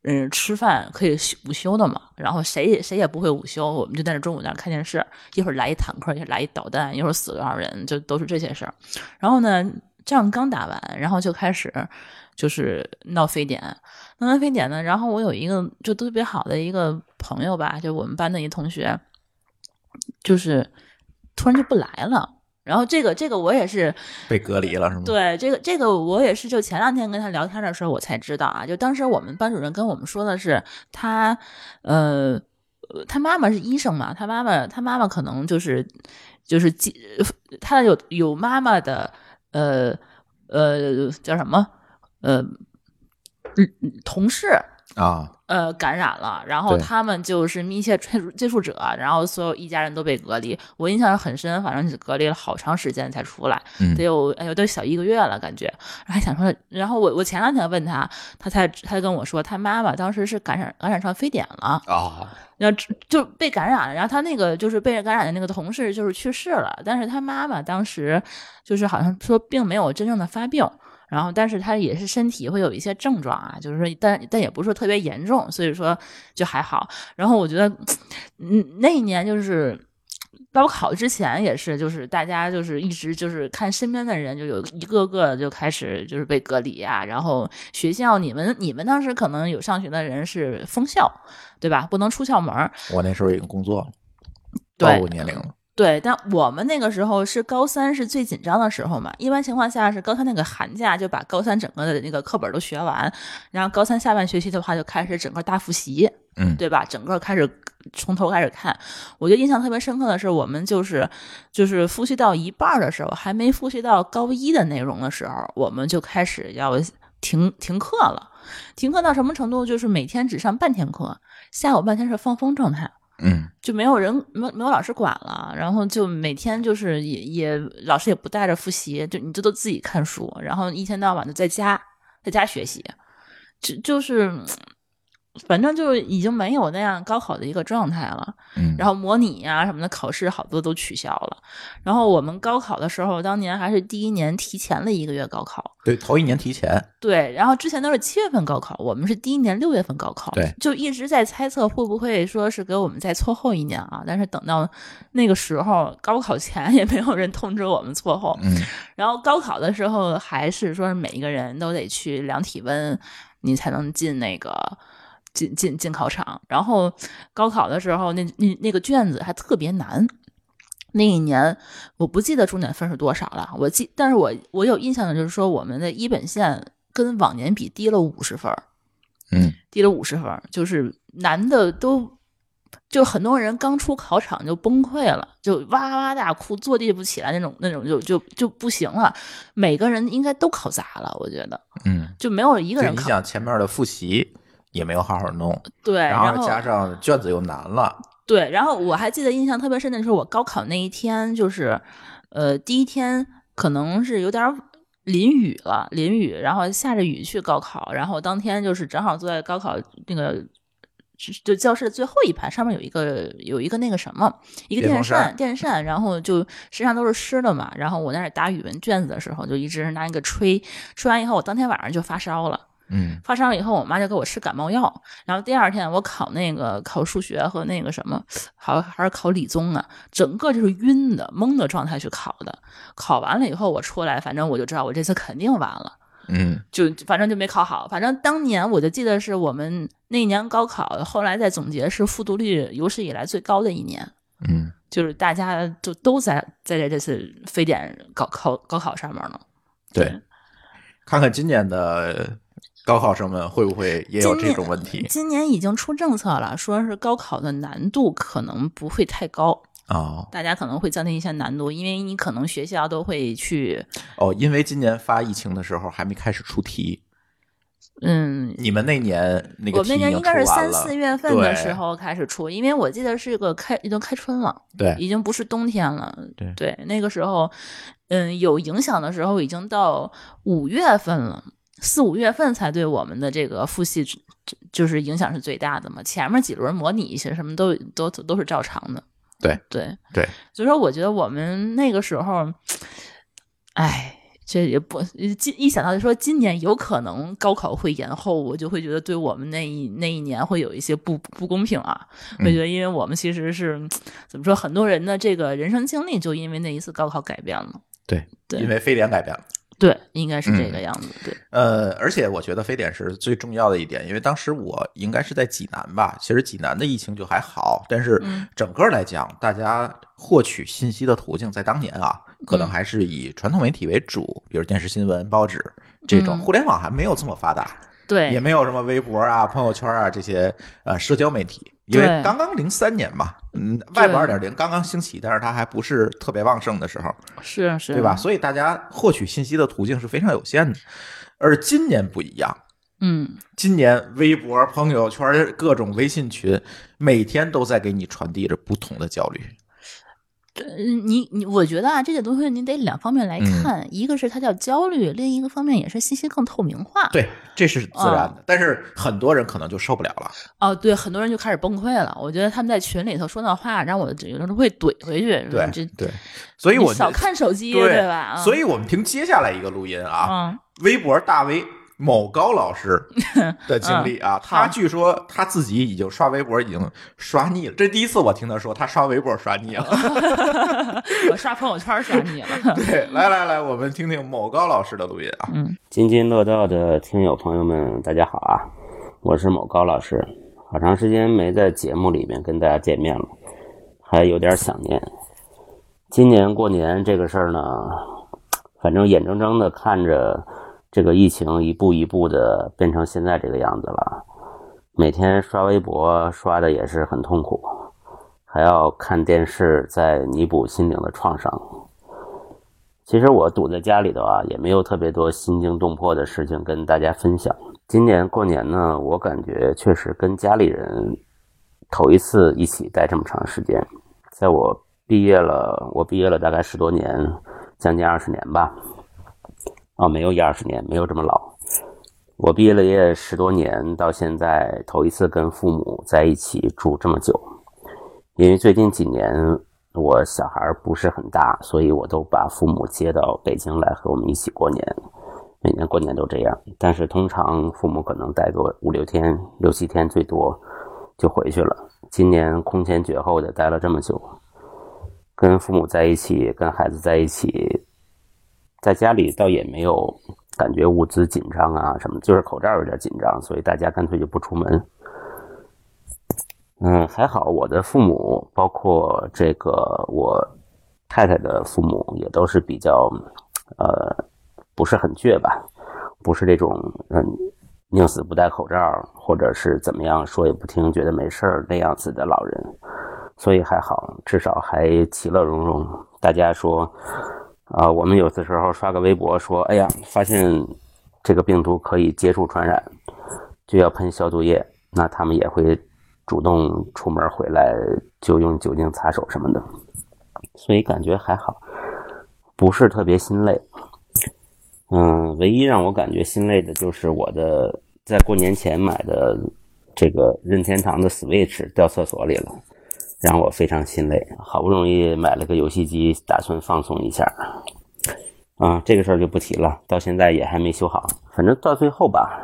嗯吃饭，可以午休的嘛。然后谁也谁也不会午休，我们就在那中午在那看电视，一会儿来一坦克，一会来一导弹，一会儿死多少人，就都是这些事儿。然后呢，仗刚打完，然后就开始就是闹非典。闹完非典呢，然后我有一个就特别好的一个朋友吧，就我们班的一同学，就是突然就不来了。然后这个这个我也是被隔离了，是吗？对，这个这个我也是，就前两天跟他聊天的时候，我才知道啊。就当时我们班主任跟我们说的是，他呃，他妈妈是医生嘛，他妈妈他妈妈可能就是就是他有有妈妈的呃呃叫什么呃。同事啊，呃，感染了，然后他们就是密切接触接触者，然后所有一家人都被隔离。我印象很深，反正是隔离了好长时间才出来，得有哎呦，都小一个月了，感觉还想说。然后我我前两天问他，他才他跟我说，他妈妈当时是感染感染上非典了啊，然后就被感染了。然后他那个就是被感染的那个同事就是去世了，但是他妈妈当时就是好像说并没有真正的发病。然后，但是他也是身体会有一些症状啊，就是说，但但也不是说特别严重，所以说就还好。然后我觉得，嗯，那一年就是高考之前也是，就是大家就是一直就是看身边的人，就有一个个就开始就是被隔离啊。然后学校，你们你们当时可能有上学的人是封校，对吧？不能出校门。我那时候已经工作了，暴露年龄了。对，但我们那个时候是高三是最紧张的时候嘛。一般情况下是高三那个寒假就把高三整个的那个课本都学完，然后高三下半学期的话就开始整个大复习，嗯，对吧？整个开始从头开始看。我觉得印象特别深刻的是，我们就是就是复习到一半的时候，还没复习到高一的内容的时候，我们就开始要停停课了。停课到什么程度？就是每天只上半天课，下午半天是放风状态。嗯，就没有人没没有老师管了，然后就每天就是也也老师也不带着复习，就你这都自己看书，然后一天到晚的在家在家学习，就就是。反正就已经没有那样高考的一个状态了，嗯，然后模拟呀什么的考试好多都取消了，然后我们高考的时候，当年还是第一年提前了一个月高考，对，头一年提前，对，然后之前都是七月份高考，我们是第一年六月份高考，对，就一直在猜测会不会说是给我们再错后一年啊，但是等到那个时候高考前也没有人通知我们错后，嗯，然后高考的时候还是说每一个人都得去量体温，你才能进那个。进进进考场，然后高考的时候，那那那个卷子还特别难。那一年我不记得重点分是多少了，我记，但是我我有印象的就是说，我们的一本线跟往年比低了五十分嗯，低了五十分就是难的都，就很多人刚出考场就崩溃了，就哇哇大哭，坐地不起来那种那种，就就就不行了。每个人应该都考砸了，我觉得，嗯，就没有一个人考。你想前面的复习。也没有好好弄，对，然后加上卷子又难了，对。然后我还记得印象特别深的是，我高考那一天，就是呃第一天可能是有点淋雨了，淋雨，然后下着雨去高考，然后当天就是正好坐在高考那个就教室的最后一排，上面有一个有一个那个什么一个电扇，电扇，然后就身上都是湿的嘛。然后我在那打语文卷子的时候，就一直拿那个吹，吹完以后，我当天晚上就发烧了。嗯，发烧了以后，我妈就给我吃感冒药。然后第二天我考那个考数学和那个什么，好还是考理综啊，整个就是晕的、懵的状态去考的。考完了以后，我出来，反正我就知道我这次肯定完了。嗯，就反正就没考好。反正当年我就记得是我们那年高考，后来再总结是复读率有史以来最高的一年。嗯，就是大家就都在在这次非典高考高考上面呢。对，看看今年的。高考生们会不会也有这种问题？今年已经出政策了，说是高考的难度可能不会太高。哦，大家可能会降低一下难度，因为你可能学校都会去哦，因为今年发疫情的时候还没开始出题，嗯，你们那年那个我们那年应该是三四月份的时候开始出，因为我记得是个开已经开春了，对。已经不是冬天了。对那个时候，嗯，有影响的时候已经到五月份了，四五月份才对我们的这个复习就是影响是最大的嘛。前面几轮模拟一些什么都都都是照常的。对对对，所以说我觉得我们那个时候，哎。这也不今一想到就说今年有可能高考会延后，我就会觉得对我们那一那一年会有一些不不公平啊。我觉得，因为我们其实是怎么说，很多人的这个人生经历就因为那一次高考改变了。对对，因为非典改变了。对，应该是这个样子。对，呃，而且我觉得非典是最重要的一点，因为当时我应该是在济南吧，其实济南的疫情就还好，但是整个来讲，大家获取信息的途径在当年啊，可能还是以传统媒体为主，比如电视新闻、报纸这种，互联网还没有这么发达，对，也没有什么微博啊、朋友圈啊这些呃社交媒体。因为刚刚零三年嘛，嗯，Web 二点零刚刚兴起，但是它还不是特别旺盛的时候，是是，对吧？所以大家获取信息的途径是非常有限的。而今年不一样，嗯，今年微博、朋友圈、各种微信群，每天都在给你传递着不同的焦虑。你你，我觉得啊，这些东西你得两方面来看，嗯、一个是它叫焦虑，另一个方面也是信息更透明化。对，这是自然的，哦、但是很多人可能就受不了了。哦，对，很多人就开始崩溃了。我觉得他们在群里头说那话，让我有时候会怼回去。对，这对，所以我少看手机，对对吧？所以我们听接下来一个录音啊，嗯，微博大 V。某高老师的经历啊，[LAUGHS] 嗯、他据说他自己已经刷微博已经刷腻了，这第一次我听他说他刷微博刷腻了，[LAUGHS] 我刷朋友圈刷腻了。[LAUGHS] 对，来来来，我们听听某高老师的录音啊。嗯，津津乐道的听友朋友们，大家好啊，我是某高老师，好长时间没在节目里面跟大家见面了，还有点想念。今年过年这个事儿呢，反正眼睁睁的看着。这个疫情一步一步的变成现在这个样子了，每天刷微博刷的也是很痛苦，还要看电视在弥补心灵的创伤。其实我堵在家里头啊，也没有特别多心惊动魄的事情跟大家分享。今年过年呢，我感觉确实跟家里人头一次一起待这么长时间。在我毕业了，我毕业了大概十多年，将近二十年吧。哦，没有一二十年，没有这么老。我毕业了业十多年，到现在头一次跟父母在一起住这么久。因为最近几年我小孩不是很大，所以我都把父母接到北京来和我们一起过年。每年过年都这样，但是通常父母可能待个五六天、六七天最多就回去了。今年空前绝后的待了这么久，跟父母在一起，跟孩子在一起。在家里倒也没有感觉物资紧张啊什么，就是口罩有点紧张，所以大家干脆就不出门。嗯，还好我的父母，包括这个我太太的父母，也都是比较呃不是很倔吧，不是这种嗯宁死不戴口罩，或者是怎么样说也不听，觉得没事儿那样子的老人，所以还好，至少还其乐融融。大家说。啊，我们有的时候刷个微博说，哎呀，发现这个病毒可以接触传染，就要喷消毒液。那他们也会主动出门回来就用酒精擦手什么的，所以感觉还好，不是特别心累。嗯，唯一让我感觉心累的就是我的在过年前买的这个任天堂的 Switch 掉厕所里了。让我非常心累，好不容易买了个游戏机，打算放松一下，啊，这个事儿就不提了，到现在也还没修好。反正到最后吧，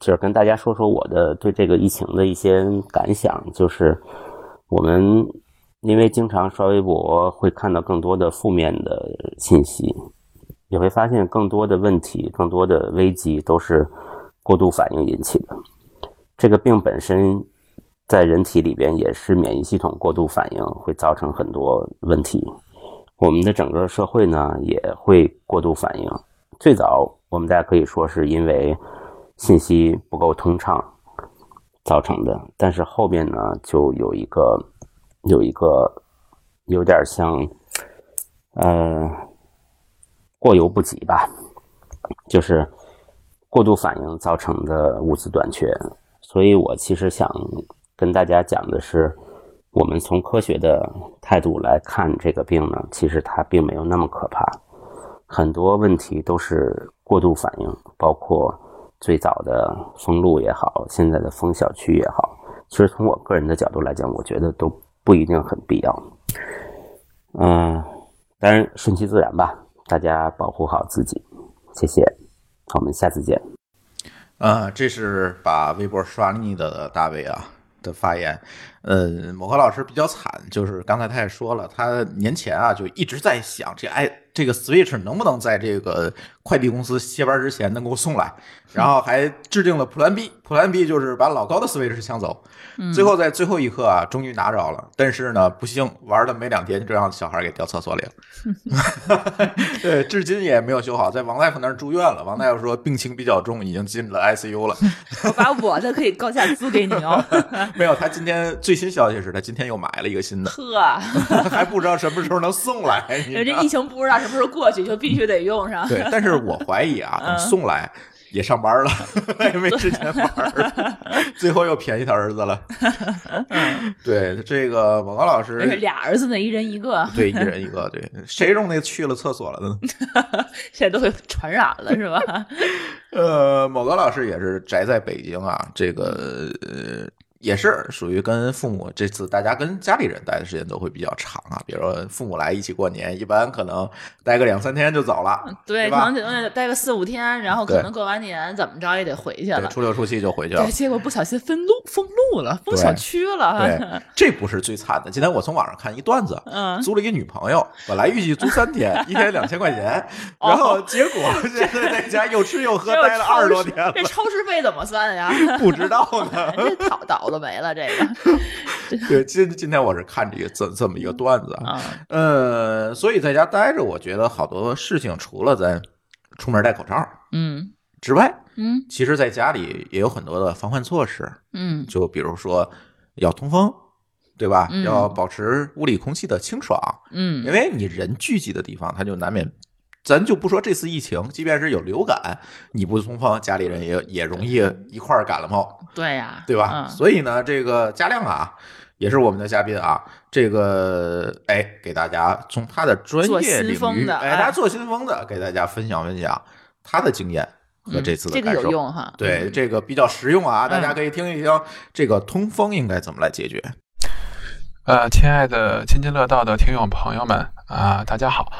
就是跟大家说说我的对这个疫情的一些感想，就是我们因为经常刷微博，会看到更多的负面的信息，也会发现更多的问题、更多的危机都是过度反应引起的。这个病本身。在人体里边也是免疫系统过度反应，会造成很多问题。我们的整个社会呢也会过度反应。最早我们大家可以说是因为信息不够通畅造成的，但是后面呢就有一个有一个有点像呃过犹不及吧，就是。过度反应造成的物资短缺。所以我其实想跟大家讲的是，我们从科学的态度来看这个病呢，其实它并没有那么可怕，很多问题都是过度反应，包括最早的封路也好，现在的封小区也好，其实从我个人的角度来讲，我觉得都不一定很必要。嗯，当然顺其自然吧，大家保护好自己，谢谢，我们下次见。啊，这是把微博刷腻的大卫啊的发言。呃，某科老师比较惨，就是刚才他也说了，他年前啊就一直在想，这哎这个 Switch 能不能在这个快递公司歇班之前能给我送来，然后还制定了 Plan B，Plan B 就是把老高的 Switch 抢走。最后在最后一刻啊，终于拿着了，但是呢，不幸玩了没两天，就让小孩给掉厕所里了。[LAUGHS] 对，至今也没有修好，在王大夫那儿住院了。王大夫说病情比较重，已经进了 ICU 了。[LAUGHS] 我把我的可以高价租给你哦。[LAUGHS] 没有，他今天最新消息是他今天又买了一个新的，呵，还不知道什么时候能送来。这疫情不知道什么时候过去，就必须得用上。对，但是我怀疑啊，等送来。也上班了，[LAUGHS] 也没时间玩 [LAUGHS] 最后又便宜他儿子了。[LAUGHS] 对，这个某高老师俩儿子呢，一人一个。对，一人一个。对，谁用那去了厕所了呢？现在都会传染了，是吧？呃，某高老师也是宅在北京啊，这个。也是属于跟父母这次大家跟家里人待的时间都会比较长啊，比如说父母来一起过年，一般可能待个两三天就走了，对，可能待个四五天，然后可能过完年怎么着也得回去了，初六初七就回去了。对，结果不小心封路封路了，封小区了。对，[LAUGHS] 这不是最惨的。今天我从网上看一段子，嗯，租了一个女朋友，本来预计租三天，一天两千块钱，[LAUGHS] 然后结果现在在家又吃又喝，[LAUGHS] 待了二十多天了。这超时费怎么算呀？不知道呢，这倒倒。都没了，这个。[LAUGHS] 对，今今天我是看这个这这么一个段子啊，呃，所以在家待着，我觉得好多事情除了咱出门戴口罩，嗯，之外，嗯，其实在家里也有很多的防范措施，嗯，就比如说要通风，对吧？要保持屋里空气的清爽，嗯，因为你人聚集的地方，它就难免。咱就不说这次疫情，即便是有流感，你不通风，家里人也也容易一块儿感了冒。对呀，对吧？所以呢，这个嘉亮啊，也是我们的嘉宾啊，这个哎，给大家从他的专业领域，哎，他做新风的，给大家分享分享他的经验和这次的感受。这个有用哈？对，这个比较实用啊，大家可以听一听，这个通风应该怎么来解决。呃，亲爱的津津乐道的听友朋友们啊，大家好。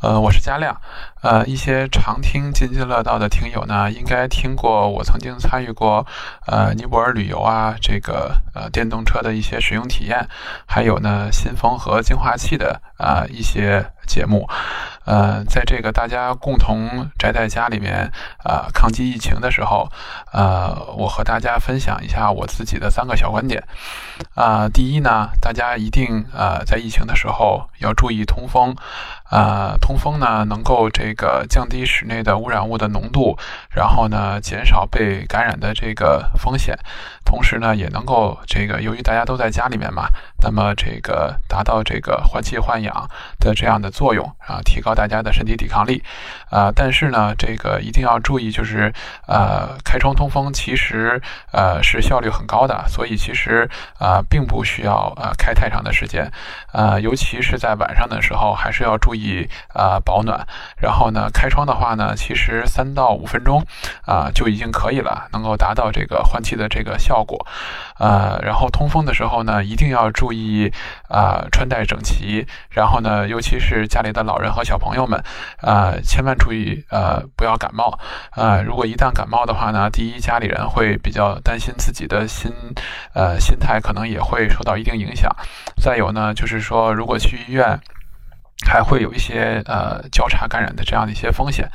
呃，我是嘉亮。呃，一些常听津津乐道的听友呢，应该听过我曾经参与过呃尼泊尔旅游啊，这个呃电动车的一些使用体验，还有呢新风和净化器的啊一些节目。呃，在这个大家共同宅在家里面啊抗击疫情的时候，呃，我和大家分享一下我自己的三个小观点。啊，第一呢，大家一定呃在疫情的时候要注意通风。呃，通风呢，能够这个降低室内的污染物的浓度，然后呢，减少被感染的这个风险，同时呢，也能够这个，由于大家都在家里面嘛，那么这个达到这个换气换氧的这样的作用啊，提高大家的身体抵抗力啊。但是呢，这个一定要注意，就是呃，开窗通风其实呃是效率很高的，所以其实啊，并不需要呃开太长的时间，呃，尤其是在晚上的时候，还是要注意。啊保暖，然后呢开窗的话呢，其实三到五分钟啊就已经可以了，能够达到这个换气的这个效果。呃，然后通风的时候呢，一定要注意啊穿戴整齐，然后呢，尤其是家里的老人和小朋友们啊，千万注意呃不要感冒啊。如果一旦感冒的话呢，第一家里人会比较担心自己的心呃心态可能也会受到一定影响。再有呢，就是说如果去医院。还会有一些呃交叉感染的这样的一些风险，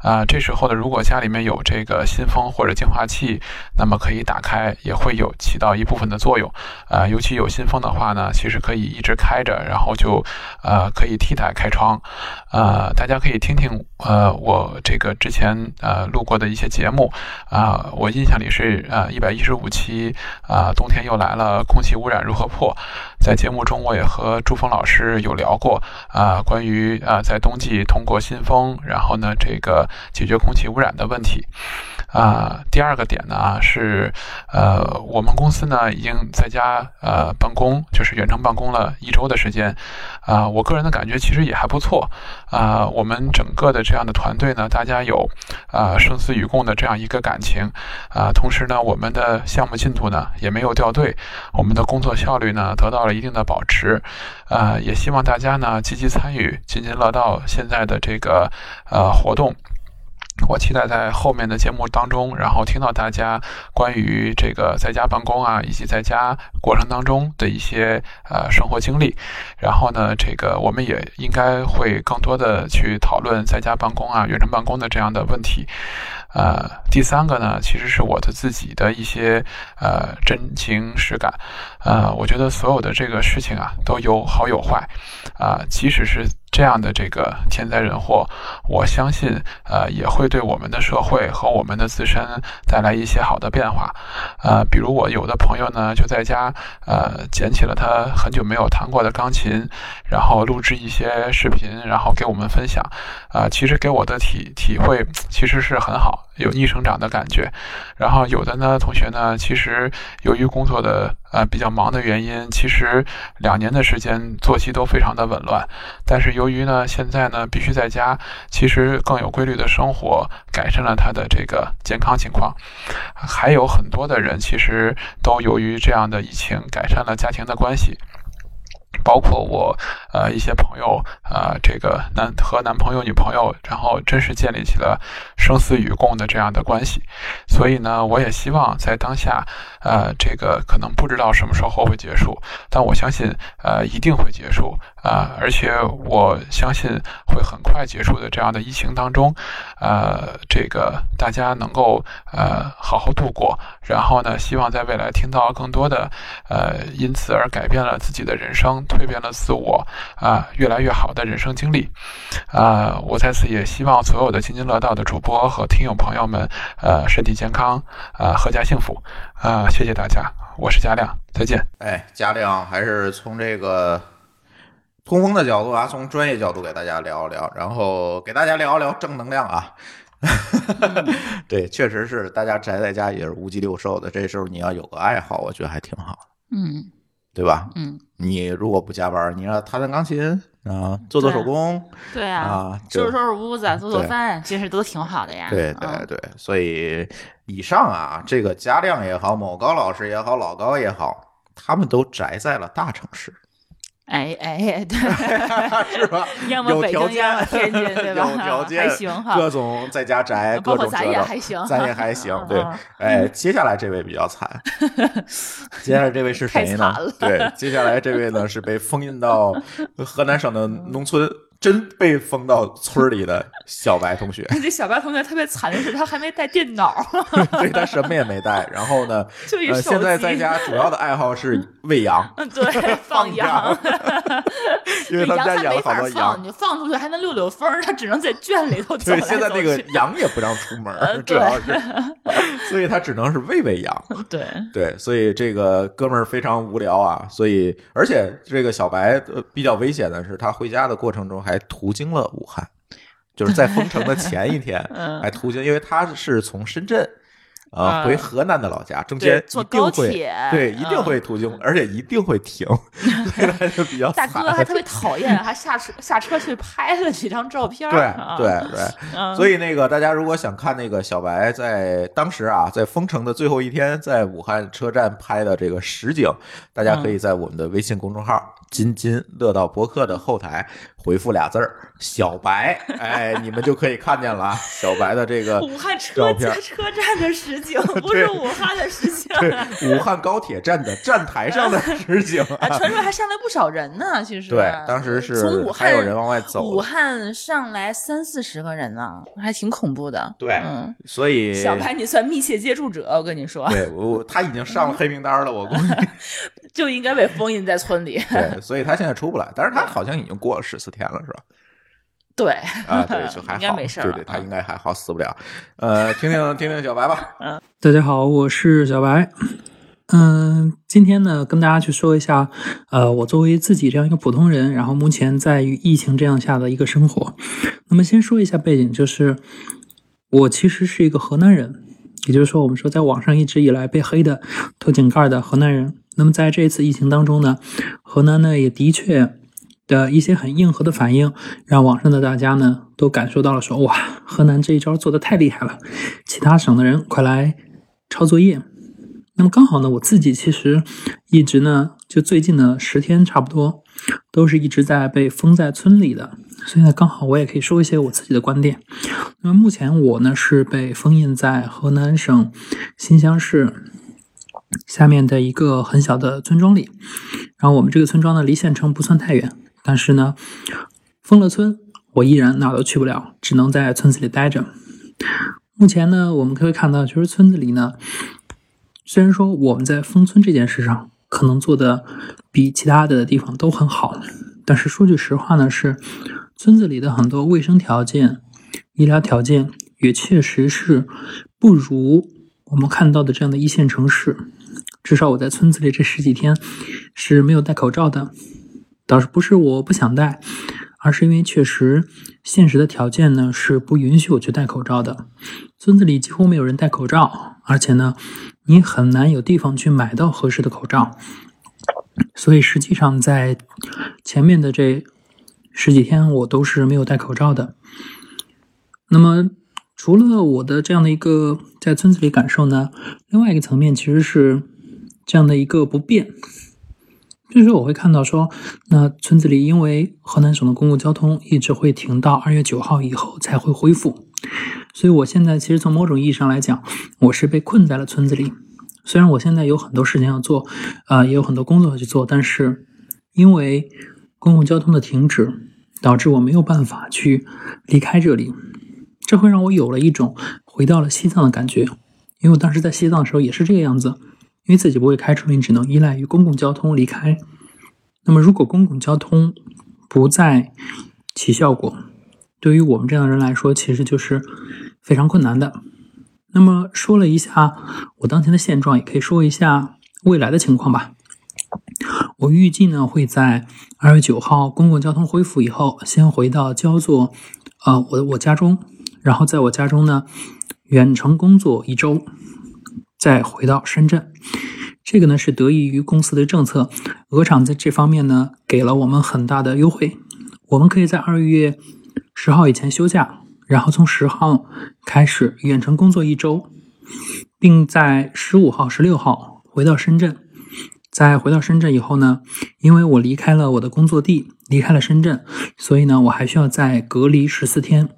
啊，这时候呢，如果家里面有这个新风或者净化器，那么可以打开，也会有起到一部分的作用，啊，尤其有新风的话呢，其实可以一直开着，然后就呃可以替代开窗，啊，大家可以听听呃我这个之前呃录过的一些节目，啊，我印象里是呃一百一十五期啊，冬天又来了，空气污染如何破？在节目中我也和朱峰老师有聊过啊，关于啊在冬季通过新风，然后呢这个解决空气污染的问题。啊，第二个点呢是，呃，我们公司呢已经在家呃办公，就是远程办公了一周的时间，啊，我个人的感觉其实也还不错，啊，我们整个的这样的团队呢，大家有啊生死与共的这样一个感情，啊，同时呢，我们的项目进度呢也没有掉队，我们的工作效率呢得到了一定的保持，啊，也希望大家呢积极参与津津乐道现在的这个呃活动。我期待在后面的节目当中，然后听到大家关于这个在家办公啊，以及在家过程当中的一些呃生活经历。然后呢，这个我们也应该会更多的去讨论在家办公啊、远程办公的这样的问题。呃，第三个呢，其实是我的自己的一些呃真情实感。呃，我觉得所有的这个事情啊，都有好有坏。啊，即使是。这样的这个天灾人祸，我相信，呃，也会对我们的社会和我们的自身带来一些好的变化，呃，比如我有的朋友呢，就在家，呃，捡起了他很久没有弹过的钢琴，然后录制一些视频，然后给我们分享，呃，其实给我的体体会其实是很好。有逆生长的感觉，然后有的呢同学呢，其实由于工作的呃比较忙的原因，其实两年的时间作息都非常的紊乱，但是由于呢现在呢必须在家，其实更有规律的生活，改善了他的这个健康情况，还有很多的人其实都由于这样的疫情改善了家庭的关系。包括我，呃，一些朋友，呃，这个男和男朋友、女朋友，然后真是建立起了生死与共的这样的关系。所以呢，我也希望在当下，呃，这个可能不知道什么时候会结束，但我相信，呃，一定会结束。啊，而且我相信会很快结束的这样的疫情当中，呃，这个大家能够呃好好度过。然后呢，希望在未来听到更多的呃因此而改变了自己的人生、蜕变了自我啊越来越好的人生经历。啊，我在此也希望所有的津津乐道的主播和听友朋友们呃身体健康啊阖家幸福啊！谢谢大家，我是嘉亮，再见。哎，嘉亮还是从这个。通风的角度啊，从专业角度给大家聊一聊，然后给大家聊一聊正能量啊。[LAUGHS] 对，确实是大家宅在家也是无鸡六兽的，这时候你要有个爱好，我觉得还挺好的。嗯，对吧？嗯，你如果不加班，你要弹弹钢琴啊，做做手工，对啊，啊，收拾收拾屋子，做做饭，其实都挺好的呀。对对对，所以以上啊，这个嘉亮也好，某高老师也好，老高也好，他们都宅在了大城市。哎哎，对，[LAUGHS] 是吧？[LAUGHS] 要么北京，要么天津，[LAUGHS] 对吧？有条件，还行哈。各种在家宅，各种咱也还行，咱也还行。对，哎，接下来这位比较惨。接下来这位是谁呢？对，接下来这位呢是被封印到河南省的农村。真被封到村里的小白同学，[LAUGHS] 这小白同学特别惨的是，他还没带电脑，[LAUGHS] 对他什么也没带。然后呢，[LAUGHS] 呃，现在在家主要的爱好是喂羊，嗯，对，放羊，因为他们家养了好多羊，你放出去还能溜溜风，他只能在圈里头走对，现在那个羊也不让出门，主要是，[LAUGHS] 所以他只能是喂喂羊。对对，所以这个哥们儿非常无聊啊。所以，而且这个小白比较危险的是，他回家的过程中还。还途经了武汉，就是在封城的前一天，[LAUGHS] 还途经，因为他是从深圳。啊，回河南的老家，中间坐高铁对，一定会途经，而且一定会停，[LAUGHS] 所以就比较大哥还特别讨厌，还下车下车去拍了几张照片。对对对，[LAUGHS] 所以那个大家如果想看那个小白在当时啊，在封城的最后一天，在武汉车站拍的这个实景，大家可以在我们的微信公众号“津津乐道博客”的后台回复俩字儿“小白”，[LAUGHS] 哎，你们就可以看见了小白的这个武汉车站车站的实景。[LAUGHS] 不是武汉的实景，对，武汉高铁站的站台上的 [LAUGHS] 实景。啊传说还上来不少人呢，其实。对，当时是从武汉有人往外走，武汉上来三四十个人呢，还挺恐怖的。对，嗯，所以小白你算密切接触者，我跟你说。对，我他已经上了黑名单了，我估计就应该被封印在村里。对，所以他现在出不来，但是他好像已经过了十四天了，是吧？对啊，对，就 [LAUGHS] 还好，对对，他应该还好，死不了。呃，听听听听小白吧。[LAUGHS] 嗯，大家好，我是小白。嗯，今天呢，跟大家去说一下，呃，我作为自己这样一个普通人，然后目前在于疫情这样下的一个生活。那么先说一下背景，就是我其实是一个河南人，也就是说，我们说在网上一直以来被黑的偷井盖的河南人。那么在这一次疫情当中呢，河南呢也的确的一些很硬核的反应，让网上的大家呢都感受到了说，哇，河南这一招做的太厉害了，其他省的人快来抄作业。那么刚好呢，我自己其实一直呢，就最近的十天差不多，都是一直在被封在村里的，所以呢，刚好我也可以说一些我自己的观点。那么目前我呢是被封印在河南省新乡市下面的一个很小的村庄里，然后我们这个村庄呢离县城不算太远，但是呢，封了村，我依然哪都去不了，只能在村子里待着。目前呢，我们可以看到，就是村子里呢。虽然说我们在封村这件事上可能做的比其他的地方都很好，但是说句实话呢，是村子里的很多卫生条件、医疗条件也确实是不如我们看到的这样的一线城市。至少我在村子里这十几天是没有戴口罩的，倒是不是我不想戴，而是因为确实现实的条件呢是不允许我去戴口罩的。村子里几乎没有人戴口罩，而且呢。你很难有地方去买到合适的口罩，所以实际上在前面的这十几天，我都是没有戴口罩的。那么，除了我的这样的一个在村子里感受呢，另外一个层面其实是这样的一个不便，就是我会看到说，那村子里因为河南省的公共交通一直会停到二月九号以后才会恢复。所以，我现在其实从某种意义上来讲，我是被困在了村子里。虽然我现在有很多事情要做，啊，也有很多工作要去做，但是因为公共交通的停止，导致我没有办法去离开这里。这会让我有了一种回到了西藏的感觉。因为我当时在西藏的时候也是这个样子，因为自己不会开车，你只能依赖于公共交通离开。那么，如果公共交通不再起效果，对于我们这样的人来说，其实就是非常困难的。那么说了一下我当前的现状，也可以说一下未来的情况吧。我预计呢会在二月九号公共交通恢复以后，先回到焦作，呃，我我家中，然后在我家中呢远程工作一周，再回到深圳。这个呢是得益于公司的政策，鹅厂在这方面呢给了我们很大的优惠，我们可以在二月。十号以前休假，然后从十号开始远程工作一周，并在十五号、十六号回到深圳。在回到深圳以后呢，因为我离开了我的工作地，离开了深圳，所以呢，我还需要再隔离十四天。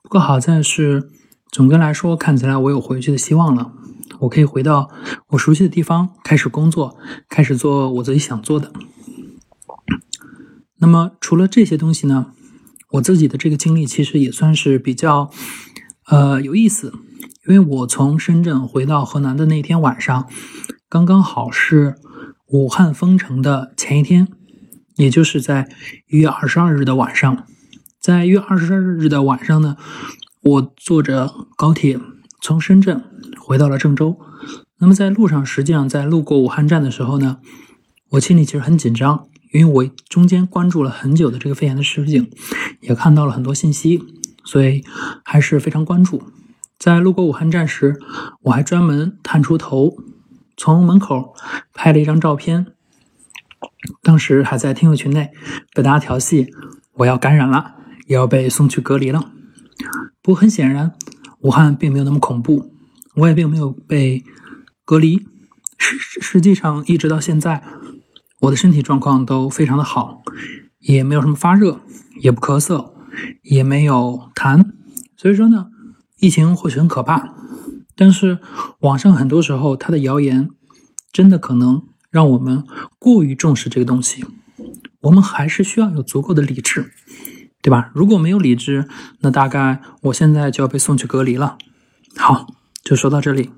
不过好在是，总的来说，看起来我有回去的希望了。我可以回到我熟悉的地方，开始工作，开始做我自己想做的。那么除了这些东西呢？我自己的这个经历其实也算是比较，呃有意思，因为我从深圳回到河南的那天晚上，刚刚好是武汉封城的前一天，也就是在一月二十二日的晚上，在一月二十二日的晚上呢，我坐着高铁从深圳回到了郑州。那么在路上，实际上在路过武汉站的时候呢，我心里其实很紧张。因为我中间关注了很久的这个肺炎的事情，也看到了很多信息，所以还是非常关注。在路过武汉站时，我还专门探出头，从门口拍了一张照片。当时还在听友群内被大家调戏，我要感染了，也要被送去隔离了。不过很显然，武汉并没有那么恐怖，我也并没有被隔离。实实际上，一直到现在。我的身体状况都非常的好，也没有什么发热，也不咳嗽，也没有痰。所以说呢，疫情或许很可怕，但是网上很多时候它的谣言真的可能让我们过于重视这个东西。我们还是需要有足够的理智，对吧？如果没有理智，那大概我现在就要被送去隔离了。好，就说到这里。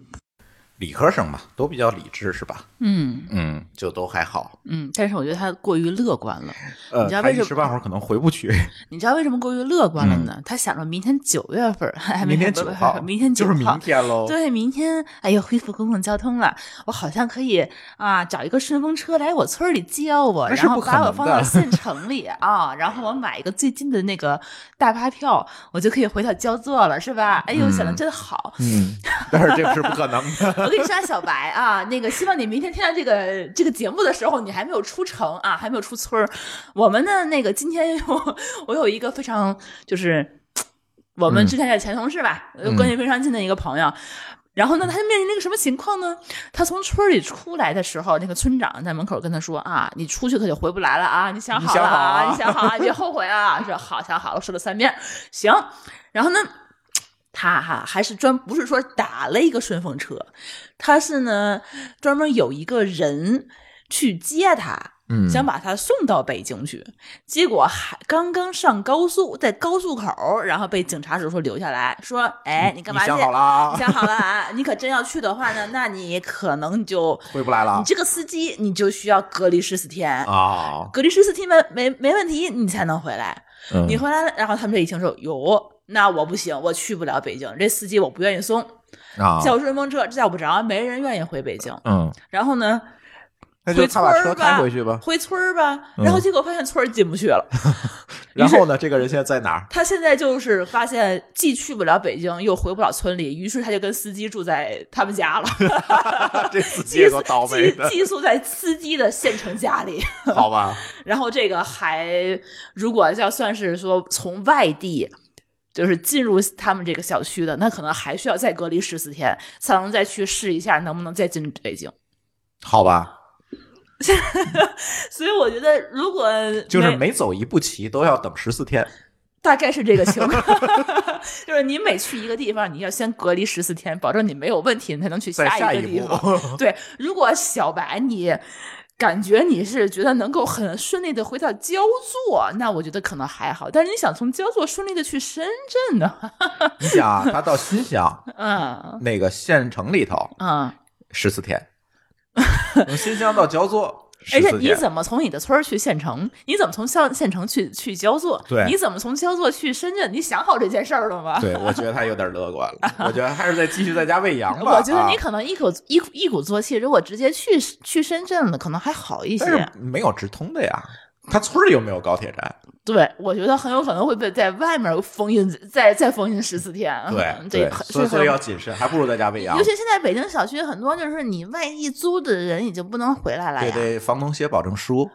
理科生嘛，都比较理智是吧？嗯嗯，就都还好。嗯，但是我觉得他过于乐观了。呃，你知道为什么一时半会儿可能回不去。[LAUGHS] 你知道为什么过于乐观了呢？他想着明天九月份明天九号，明天九号，就是明天喽。对，明天哎呀，恢复公共交通了，我好像可以啊，找一个顺风车来我村里接我，然后不把我放到县城里啊，[LAUGHS] 然后我买一个最近的那个大巴票，我就可以回到焦作了，是吧？哎呦，想的真好。嗯，但是这个是不可能的。[LAUGHS] 我跟你说啊，小白啊，那个希望你明天听到这个这个节目的时候，你还没有出城啊，还没有出村儿。我们呢，那个今天我 [LAUGHS] 我有一个非常就是我们嗯之前的前同事吧，关系非常近的一个朋友。然后呢，他就面临那个什么情况呢？他从村里出来的时候，那个村长在门口跟他说：“啊，你出去可就回不来了啊！你想好了啊，你你想好啊，别后悔啊！”说好，想好了，说了三遍，行。然后呢，他哈还是专不是说打了一个顺风车，他是呢专门有一个人去接他，嗯，想把他送到北京去，结果还刚刚上高速，在高速口，然后被警察叔叔留下来说：“哎，你干嘛去？想好了啊你想好了啊？你可真要去的话呢，那你可能就 [LAUGHS] 回不来了你这个司机你就需要隔离十四天。啊。隔离十四天没没没问题，你才能回来。嗯你回来了，然后他们这一听说，哟，那我不行，我去不了北京，这司机我不愿意送，啊，叫顺风车叫不着，没人愿意回北京。嗯，然后呢，那就回村他把车儿吧，开回去吧。回村儿吧。嗯然后结果发现村儿进不去了。[LAUGHS] 然后呢，这个人现在在哪儿？他现在就是发现既去不了北京，又回不了村里，于是他就跟司机住在他们家了，[LAUGHS] 这司机也够倒霉的，寄寄宿在司机的县城家里。好吧？[LAUGHS] 然后这个还如果要算是说从外地。就是进入他们这个小区的，那可能还需要再隔离十四天，才能再去试一下能不能再进北京。好吧，[LAUGHS] 所以我觉得，如果 [LAUGHS] 就是每走一步棋都要等十四天。大概是这个情况，[LAUGHS] 就是你每去一个地方，你要先隔离十四天，保证你没有问题，你才能去下一一个地步方。对，如果小白你感觉你是觉得能够很顺利的回到焦作，那我觉得可能还好。但是你想从焦作顺利的去深圳呢？[LAUGHS] 你想啊，他到新乡嗯那个县城里头嗯，十四天，从新乡到焦作而且你怎么从你的村儿去县城？你怎么从县县城去去焦作？对你怎么从焦作去深圳？你想好这件事儿了吗？对，我觉得他有点乐观了。我觉得还是再继续在家喂羊吧。[LAUGHS] 我觉得你啊可能一口一鼓一鼓作气，如果直接去去深圳了，可能还好一些但。是没有直通的呀，他村儿有没有高铁站。对，我觉得很有可能会被在外面封印，再再封印十四天。对对，所以所以要谨慎，还不如在家喂羊尤。其现在北京小区很多，就是你外地租的人已经不能回来了对呀。对，房东写保证书。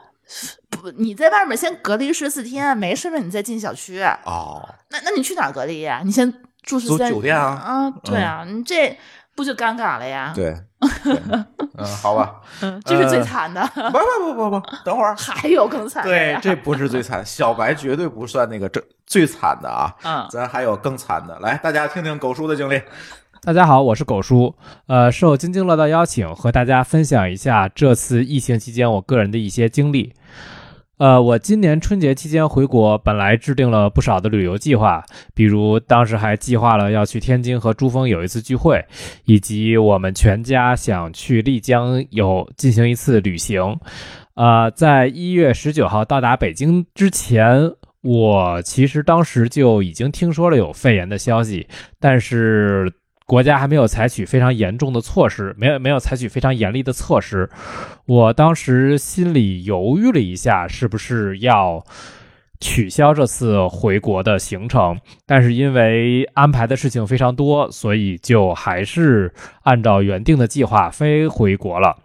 不，你在外面先隔离十四天，没事了你再进小区。哦，那那你去哪儿隔离呀？你先住十租三酒店啊啊，对啊，你这不就尴尬了呀？对，对嗯，好吧。[LAUGHS] 嗯，这是最呃惨的。不不不不不，等会儿。还有更惨的，对这不是最惨，小白绝对不算那个这最惨的啊。嗯咱还有更惨的，来，大家听听狗叔的经历。大家好，我是狗叔。呃，受津津乐道邀请，和大家分享一下这次疫情期间我个人的一些经历。呃，我今年春节期间回国，本来制定了不少的旅游计划，比如当时还计划了要去天津和珠峰有一次聚会，以及我们全家想去丽江有进行一次旅行。呃，在一月十九号到达北京之前，我其实当时就已经听说了有肺炎的消息，但是国家还没有采取非常严重的措施，没有没有采取非常严厉的措施。我当时心里犹豫了一下，是不是要取消这次回国的行程？但是因为安排的事情非常多，所以就还是按照原定的计划飞回国了。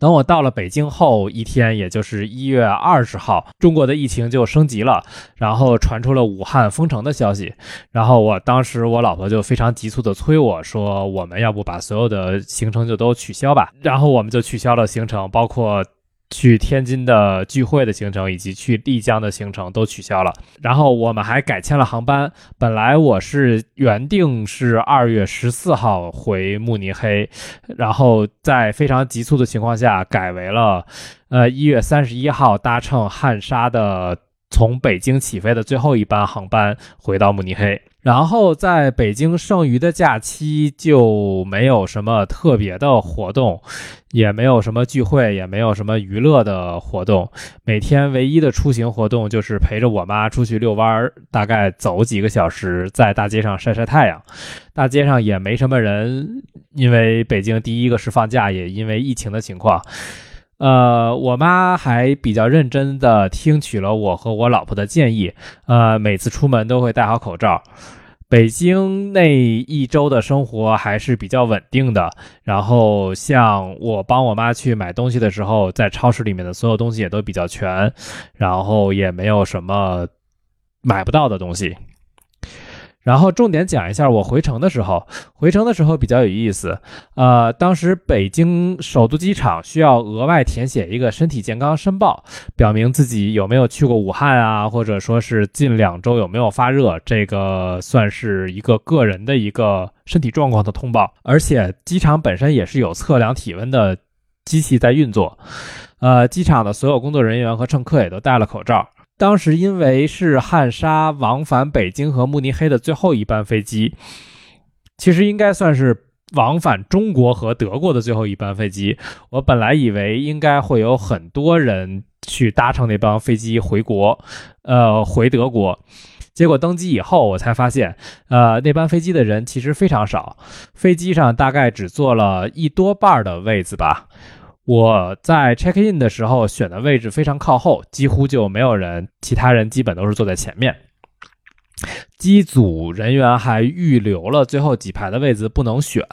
等我到了北京后一天，也就是一月二十号，中国的疫情就升级了，然后传出了武汉封城的消息。然后我当时我老婆就非常急促的催我说，我们要不把所有的行程就都取消吧？然后我们就取消了行程，包括去天津的聚会的行程以及去丽江的行程都取消了。然后我们还改签了航班，本来我是原定是二月十四号回慕尼黑，然后在非常急促的情况下改为了，呃一月三十一号搭乘汉莎的从北京起飞的最后一班航班回到慕尼黑。然后在北京剩余的假期就没有什么特别的活动，也没有什么聚会，也没有什么娱乐的活动。每天唯一的出行活动就是陪着我妈出去遛弯儿，大概走几个小时，在大街上晒晒太阳。大街上也没什么人，因为北京第一个是放假，也因为疫情的情况。呃，我妈还比较认真的听取了我和我老婆的建议，呃，每次出门都会戴好口罩。北京那一周的生活还是比较稳定的，然后像我帮我妈去买东西的时候，在超市里面的所有东西也都比较全，然后也没有什么买不到的东西。然后重点讲一下我回程的时候，回程的时候比较有意思。呃，当时北京首都机场需要额外填写一个身体健康申报，表明自己有没有去过武汉啊，或者说是近两周有没有发热，这个算是一个个人的一个身体状况的通报。而且机场本身也是有测量体温的机器在运作。呃，机场的所有工作人员和乘客也都戴了口罩。当时因为是汉莎往返北京和慕尼黑的最后一班飞机，其实应该算是往返中国和德国的最后一班飞机。我本来以为应该会有很多人去搭乘那班飞机回国，呃，回德国。结果登机以后，我才发现，呃，那班飞机的人其实非常少，飞机上大概只坐了一多半的位子吧。我在 check in 的时候选的位置非常靠后，几乎就没有人，其他人基本都是坐在前面。机组人员还预留了最后几排的位子不能选，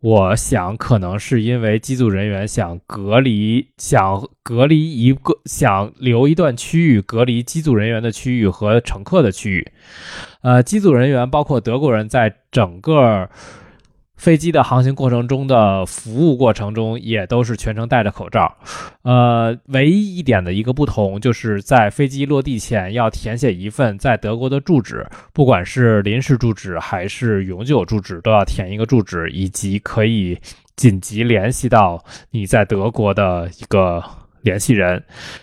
我想可能是因为机组人员想隔离，想隔离一个，想留一段区域隔离机组人员的区域和乘客的区域。呃，机组人员包括德国人在整个。飞机的航行过程中的服务过程中，也都是全程戴着口罩。呃，唯一一点的一个不同，就是在飞机落地前要填写一份在德国的住址，不管是临时住址还是永久住址，都要填一个住址，以及可以紧急联系到你在德国的一个。联系人，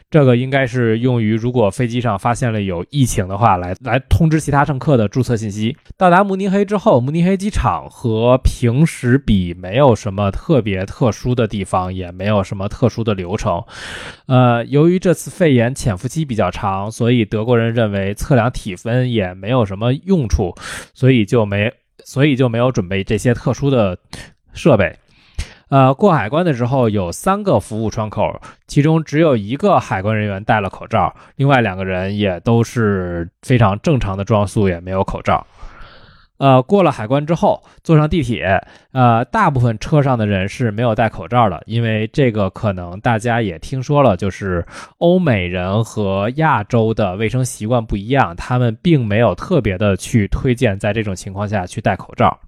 这个应该是用于如果飞机上发现了有疫情的话，来来通知其他乘客的注册信息。到达慕尼黑之后，慕尼黑机场和平时比没有什么特别特殊的地方，也没有什么特殊的流程。呃，由于这次肺炎潜伏期比较长，所以德国人认为测量体温也没有什么用处，所以就没所以就没有准备这些特殊的设备。呃，过海关的时候有三个服务窗口，其中只有一个海关人员戴了口罩，另外两个人也都是非常正常的装束，也没有口罩。呃，过了海关之后，坐上地铁，呃，大部分车上的人是没有戴口罩的，因为这个可能大家也听说了，就是欧美人和亚洲的卫生习惯不一样，他们并没有特别的去推荐在这种情况下去戴口罩。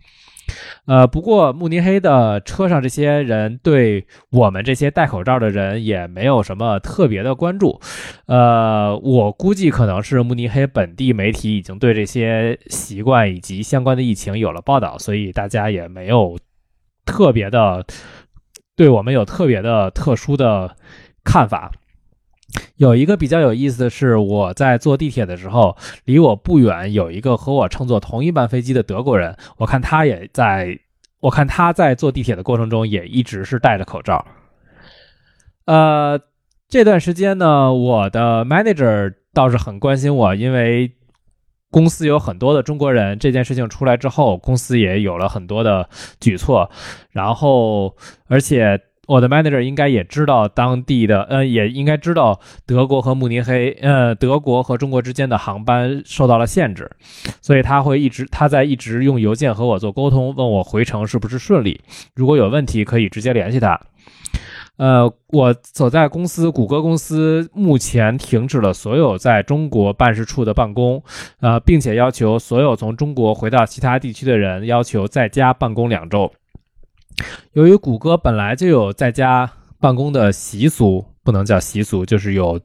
呃，不过慕尼黑的车上这些人对我们这些戴口罩的人也没有什么特别的关注。呃，我估计可能是慕尼黑本地媒体已经对这些习惯以及相关的疫情有了报道，所以大家也没有特别的对我们有特别的特殊的看法。有一个比较有意思的是，我在坐地铁的时候，离我不远有一个和我乘坐同一班飞机的德国人，我看他也在，我看他在坐地铁的过程中也一直是戴着口罩。呃，这段时间呢，我的 manager 倒是很关心我，因为公司有很多的中国人，这件事情出来之后，公司也有了很多的举措，然后而且。我的 manager 应该也知道当地的，呃，也应该知道德国和慕尼黑，呃，德国和中国之间的航班受到了限制，所以他会一直他在一直用邮件和我做沟通，问我回程是不是顺利，如果有问题可以直接联系他。呃，我所在公司谷歌公司目前停止了所有在中国办事处的办公，呃，并且要求所有从中国回到其他地区的人要求在家办公两周。由于谷歌本来就有在家办公的习俗，不能叫习俗，就是有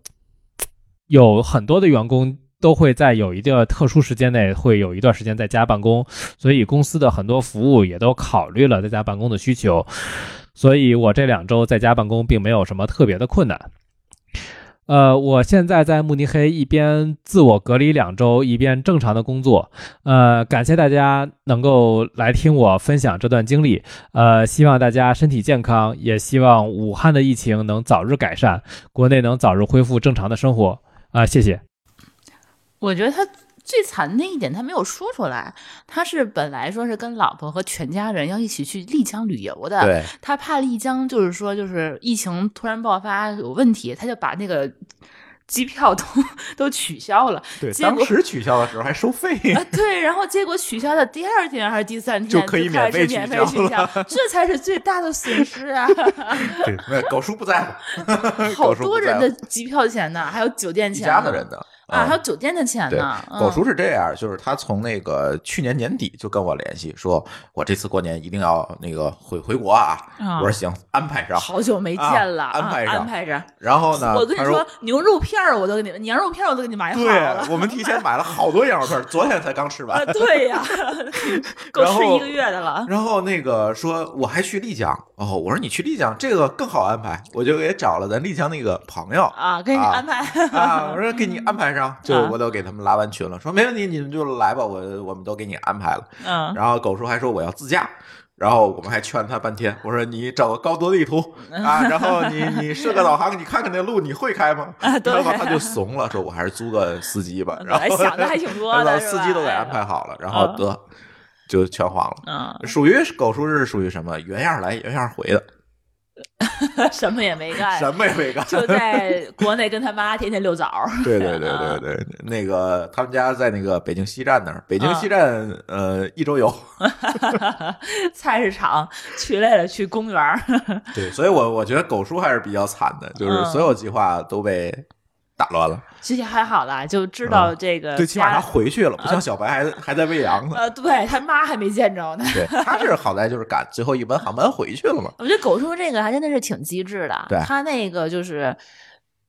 有很多的员工都会在有一个特殊时间内会有一段时间在家办公，所以公司的很多服务也都考虑了在家办公的需求。所以我这两周在家办公并没有什么特别的困难。呃，我现在在慕尼黑，一边自我隔离两周，一边正常的工作。呃，感谢大家能够来听我分享这段经历。呃，希望大家身体健康，也希望武汉的疫情能早日改善，国内能早日恢复正常的生活。啊、谢谢。我觉得他最惨的一点，他没有说出来。他是本来说是跟老婆和全家人要一起去丽江旅游的，对，他怕丽江就是说就是疫情突然爆发有问题，他就把那个机票都 [LAUGHS] 都取消了。对，当时取消的时候还收费，啊，对，然后结果取消的第二天还是第三天就可以免费免费取消这才是最大的损失啊！[LAUGHS] 对，那狗叔不在乎，好多人的机票钱呢，还有酒店钱呢家子人的啊，嗯还有酒店的钱呢。，狗嗯叔是这样，就是他从那个去年年底就跟我联系，说我这次过年一定要那个回回国啊。啊我说行，安排上。好久没见了，安排上安排着。然后呢，他我跟你说，牛肉片儿我都给你，羊肉片儿我都给你买好对了。我们提前买了好多羊肉片，昨天才刚吃完啊，。对呀，[LAUGHS] 够吃一个月的了。然后那个说我还去丽江哦，我说你去丽江这个更好安排，我就给找了咱丽江那个朋友啊，给你啊安排啊，我说给你安排上，就啊我都给他们拉完群了，说没问题，你们就来吧，我我们都给你安排了。嗯然后狗叔还说我要自驾，然后我们还劝他半天，我说你找个高德地图啊，然后你你设个导航，你看看那路你会开吗？然后他就怂了，说我还是租个司机吧。然后想的还挺多的 [LAUGHS] 司机都给安排好了，然后嗯得就全黄了。嗯，属于狗叔是属于什么？原样来原样回的，[LAUGHS] 什么也没干，什么也没干。[LAUGHS] 就在国内跟他妈天天溜枣儿。对对对对对，那个他们家在那个北京西站那儿，北京西站呃一周游。[LAUGHS] 菜市场去累了去公园儿。对，所以我我觉得狗叔还是比较惨的，就是嗯所有计划都被打乱了。其实还好啦，就知道这个嗯对，起码他回去了，不像小白还还在喂羊呢。呃，对他妈还没见着呢。对，他是好在就是赶最后一班航班回去了嘛。[LAUGHS] 我觉得狗叔这个还真的是挺机智的。对他那个就是。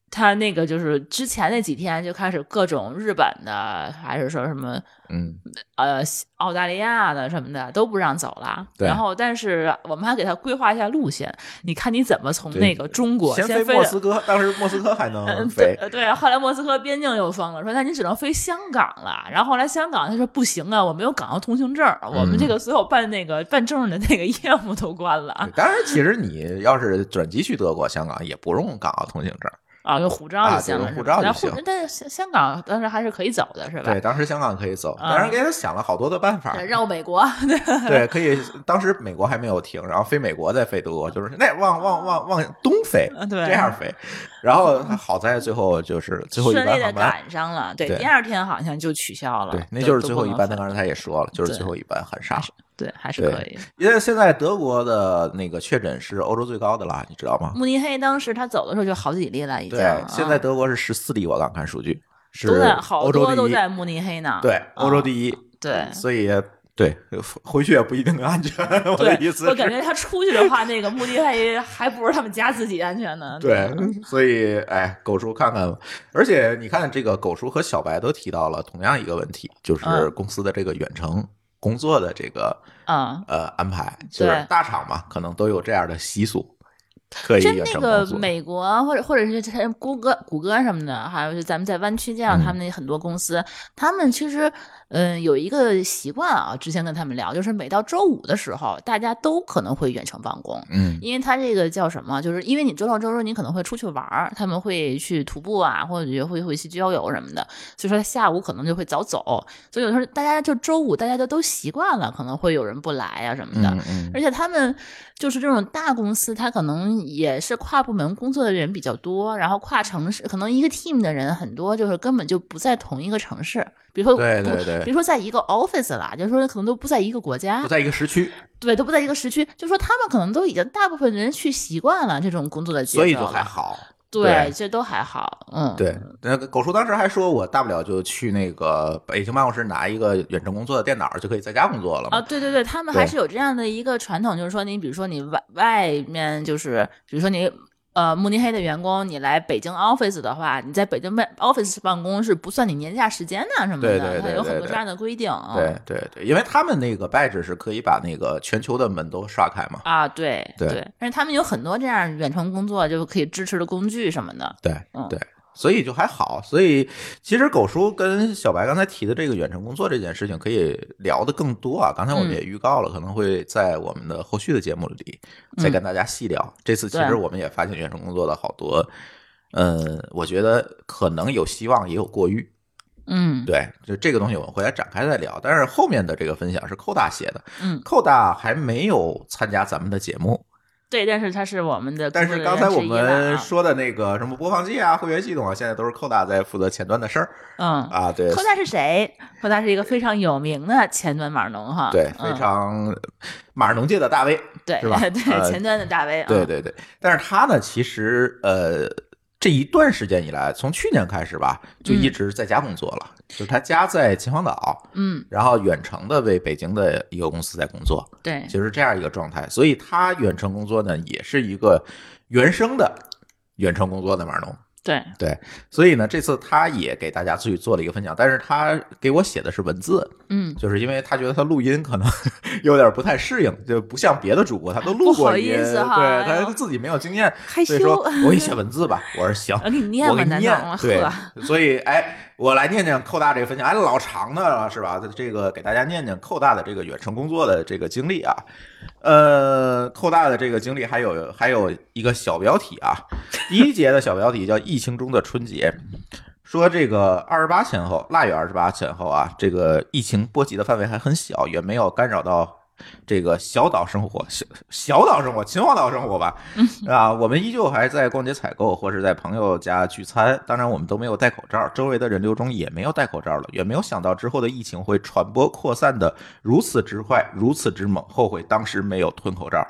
他那个就是之前那几天就开始各种日本的，还是说什么嗯，呃澳大利亚的什么的都不让走了。对然后但是我们还给他规划一下路线，你看你怎么从那个中国先飞莫斯科，当时莫斯科还能嗯，飞对，对，后来莫斯科边境又封了，说那你只能飞香港了。然后后来香港他说不行啊，我没有港澳通行证，我们这个所有办那个办证的那个业务都关了对当然，其实你要是转机去德国、香港，也不用港澳通行证。啊，用护照就行了，啊对用护照就行护但是香香港当时还是可以走的，是吧？对，当时香港可以走，啊当时给他想了好多的办法。对绕美国，对，可以。当时美国还没有停，然后飞美国再飞德国，就是那往往往往东飞，啊对这样飞。然后好在最后就是最后一班航班，赶上了。对，对第二天好像就取消了。对，那就是最后一班。他刚才他也说了，就是最后一班很傻。对，还是可以。因为现在德国的那个确诊是欧洲最高的了，你知道吗？慕尼黑当时他走的时候就好几例了，已经。对，啊现在德国是十四例，我刚看数据，是都在好。多都在慕尼黑呢。对，欧洲啊第一。对所以对回去也不一定安全。我的意，思，我感觉他出去的话，那个慕尼黑还不如他们家自己安全呢。[LAUGHS] 对，所以哎，狗叔看看吧。而且你看，这个狗叔和小白都提到了同样一个问题，就是嗯公司的这个远程工作的这个嗯，呃安排，就是大厂嘛，可能都有这样的习俗，可以真远程那个。美国或者或者是他谷歌、谷歌什么的，还有就咱们在湾区这样，嗯。他们那很多公司，他们其实嗯有一个习惯啊，之前跟他们聊，就是每到周五的时候，大家都可能会远程办公。嗯因为他这个叫什么？就是因为你周六周日你可能会出去玩儿，他们会去徒步啊，或者会会去郊游什么的，所以说下午可能就会早走。所以有时候大家就周五大家就都习惯了，可能会有人不来啊什么的。嗯嗯而且他们就是这种大公司，他可能也是跨部门工作的人比较多，然后跨城市，可能一个 team 的人很多，就是根本就不在同一个城市。比如说，对对对比如说在一个 office 了，就是说可能都不在一个国家不，在一个时区，对，都不在一个时区，就说他们可能都已经大部分人去习惯了这种工作的节奏，所以就还好。对，这都还好，嗯，对，那个狗叔当时还说，我大不了就去那个北京办公室拿一个远程工作的电脑，就可以在家工作了嘛。啊，对对对，他们还是有这样的一个传统，就是说你比如说你外外面就是，比如说你呃慕尼黑的员工，你来北京 office 的话，你在北京办 office 办公是不算你年假时间的什么的，对对对它有很多这样的规定啊。对对对，因为他们那个 badge 是可以把那个全球的门都刷开嘛。啊，对对对，但是他们有很多这样远程工作就可以支持的工具什么的。对嗯对，所以就还好。所以其实狗叔跟小白刚才提的这个远程工作这件事情，可以聊的更多啊。刚才我们也预告了，可能会在我们的后续的节目里再跟大家细聊。这次其实我们也发现远程工作的好多，呃，我觉得可能有希望，也有过誉。嗯，对，就这个东西我们回来展开再聊。但是后面的这个分享是寇大写的，嗯，寇大还没有参加咱们的节目。对，但是他是我们的，但是刚才我们说的那个什么播放器啊、会员系统啊，现在都是寇大在负责前端的事儿。嗯啊，对，寇大是谁？寇大是一个非常有名的前端码农哈，对，非常码农界的大 V，对，是吧？[LAUGHS] 对，前端的大 V，对对对。但是他呢，其实呃，这一段时间以来，从去年开始吧，就一直在家工作了。就是他家在秦皇岛，嗯，然后远程的为北京的一个公司在工作，对，就是这样一个状态。所以他远程工作呢，也是一个原生的远程工作的码农。对。对，所以呢，这次他也给大家去做了一个分享，但是他给我写的是文字，嗯，就是因为他觉得他录音可能 [LAUGHS] 有点不太适应，就不像别的主播，他都录过音，对他自己没有经验，所以说 [LAUGHS] 我给你写文字吧，我说行，我给你念，我给你念，对，所以哎。我来念念寇大这个分享，哎，老长的了是吧？这个给大家念念寇大的这个远程工作的这个经历啊。呃，寇大的这个经历还有还有一个小标题啊，[LAUGHS] 第一节的小标题叫“疫情中的春节”，说这个二十八前后，腊月二十八前后啊，这个疫情波及的范围还很小，也没有干扰到。这个小岛生活，小小岛生活，秦皇岛生活吧，啊，我们依旧还在逛街采购，或是在朋友家聚餐。当然，我们都没有戴口罩，周围的人流中也没有戴口罩了。也没有想到之后的疫情会传播扩散的如此之快，如此之猛。后悔当时没有吞口罩。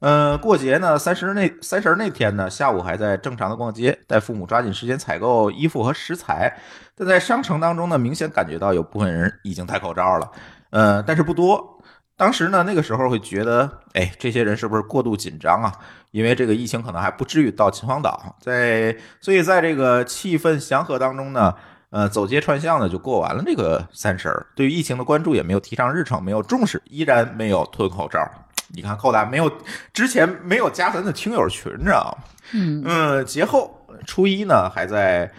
嗯，过节呢，三十那三十那天呢，下午还在正常的逛街，带父母抓紧时间采购衣服和食材。但在商城当中呢，明显感觉到有部分人已经戴口罩了，呃，但是不多。当时呢，那个时候会觉得，哎，这些人是不是过度紧张啊？因为这个疫情可能还不至于到秦皇岛，在所以在这个气氛祥和当中呢，呃，走街串巷的就过完了这个三十儿。对于疫情的关注也没有提上日程，没有重视，依然没有吞口罩。你看寇大没有之前没有加咱的听友群，知道吗？嗯嗯，节后初一呢还在。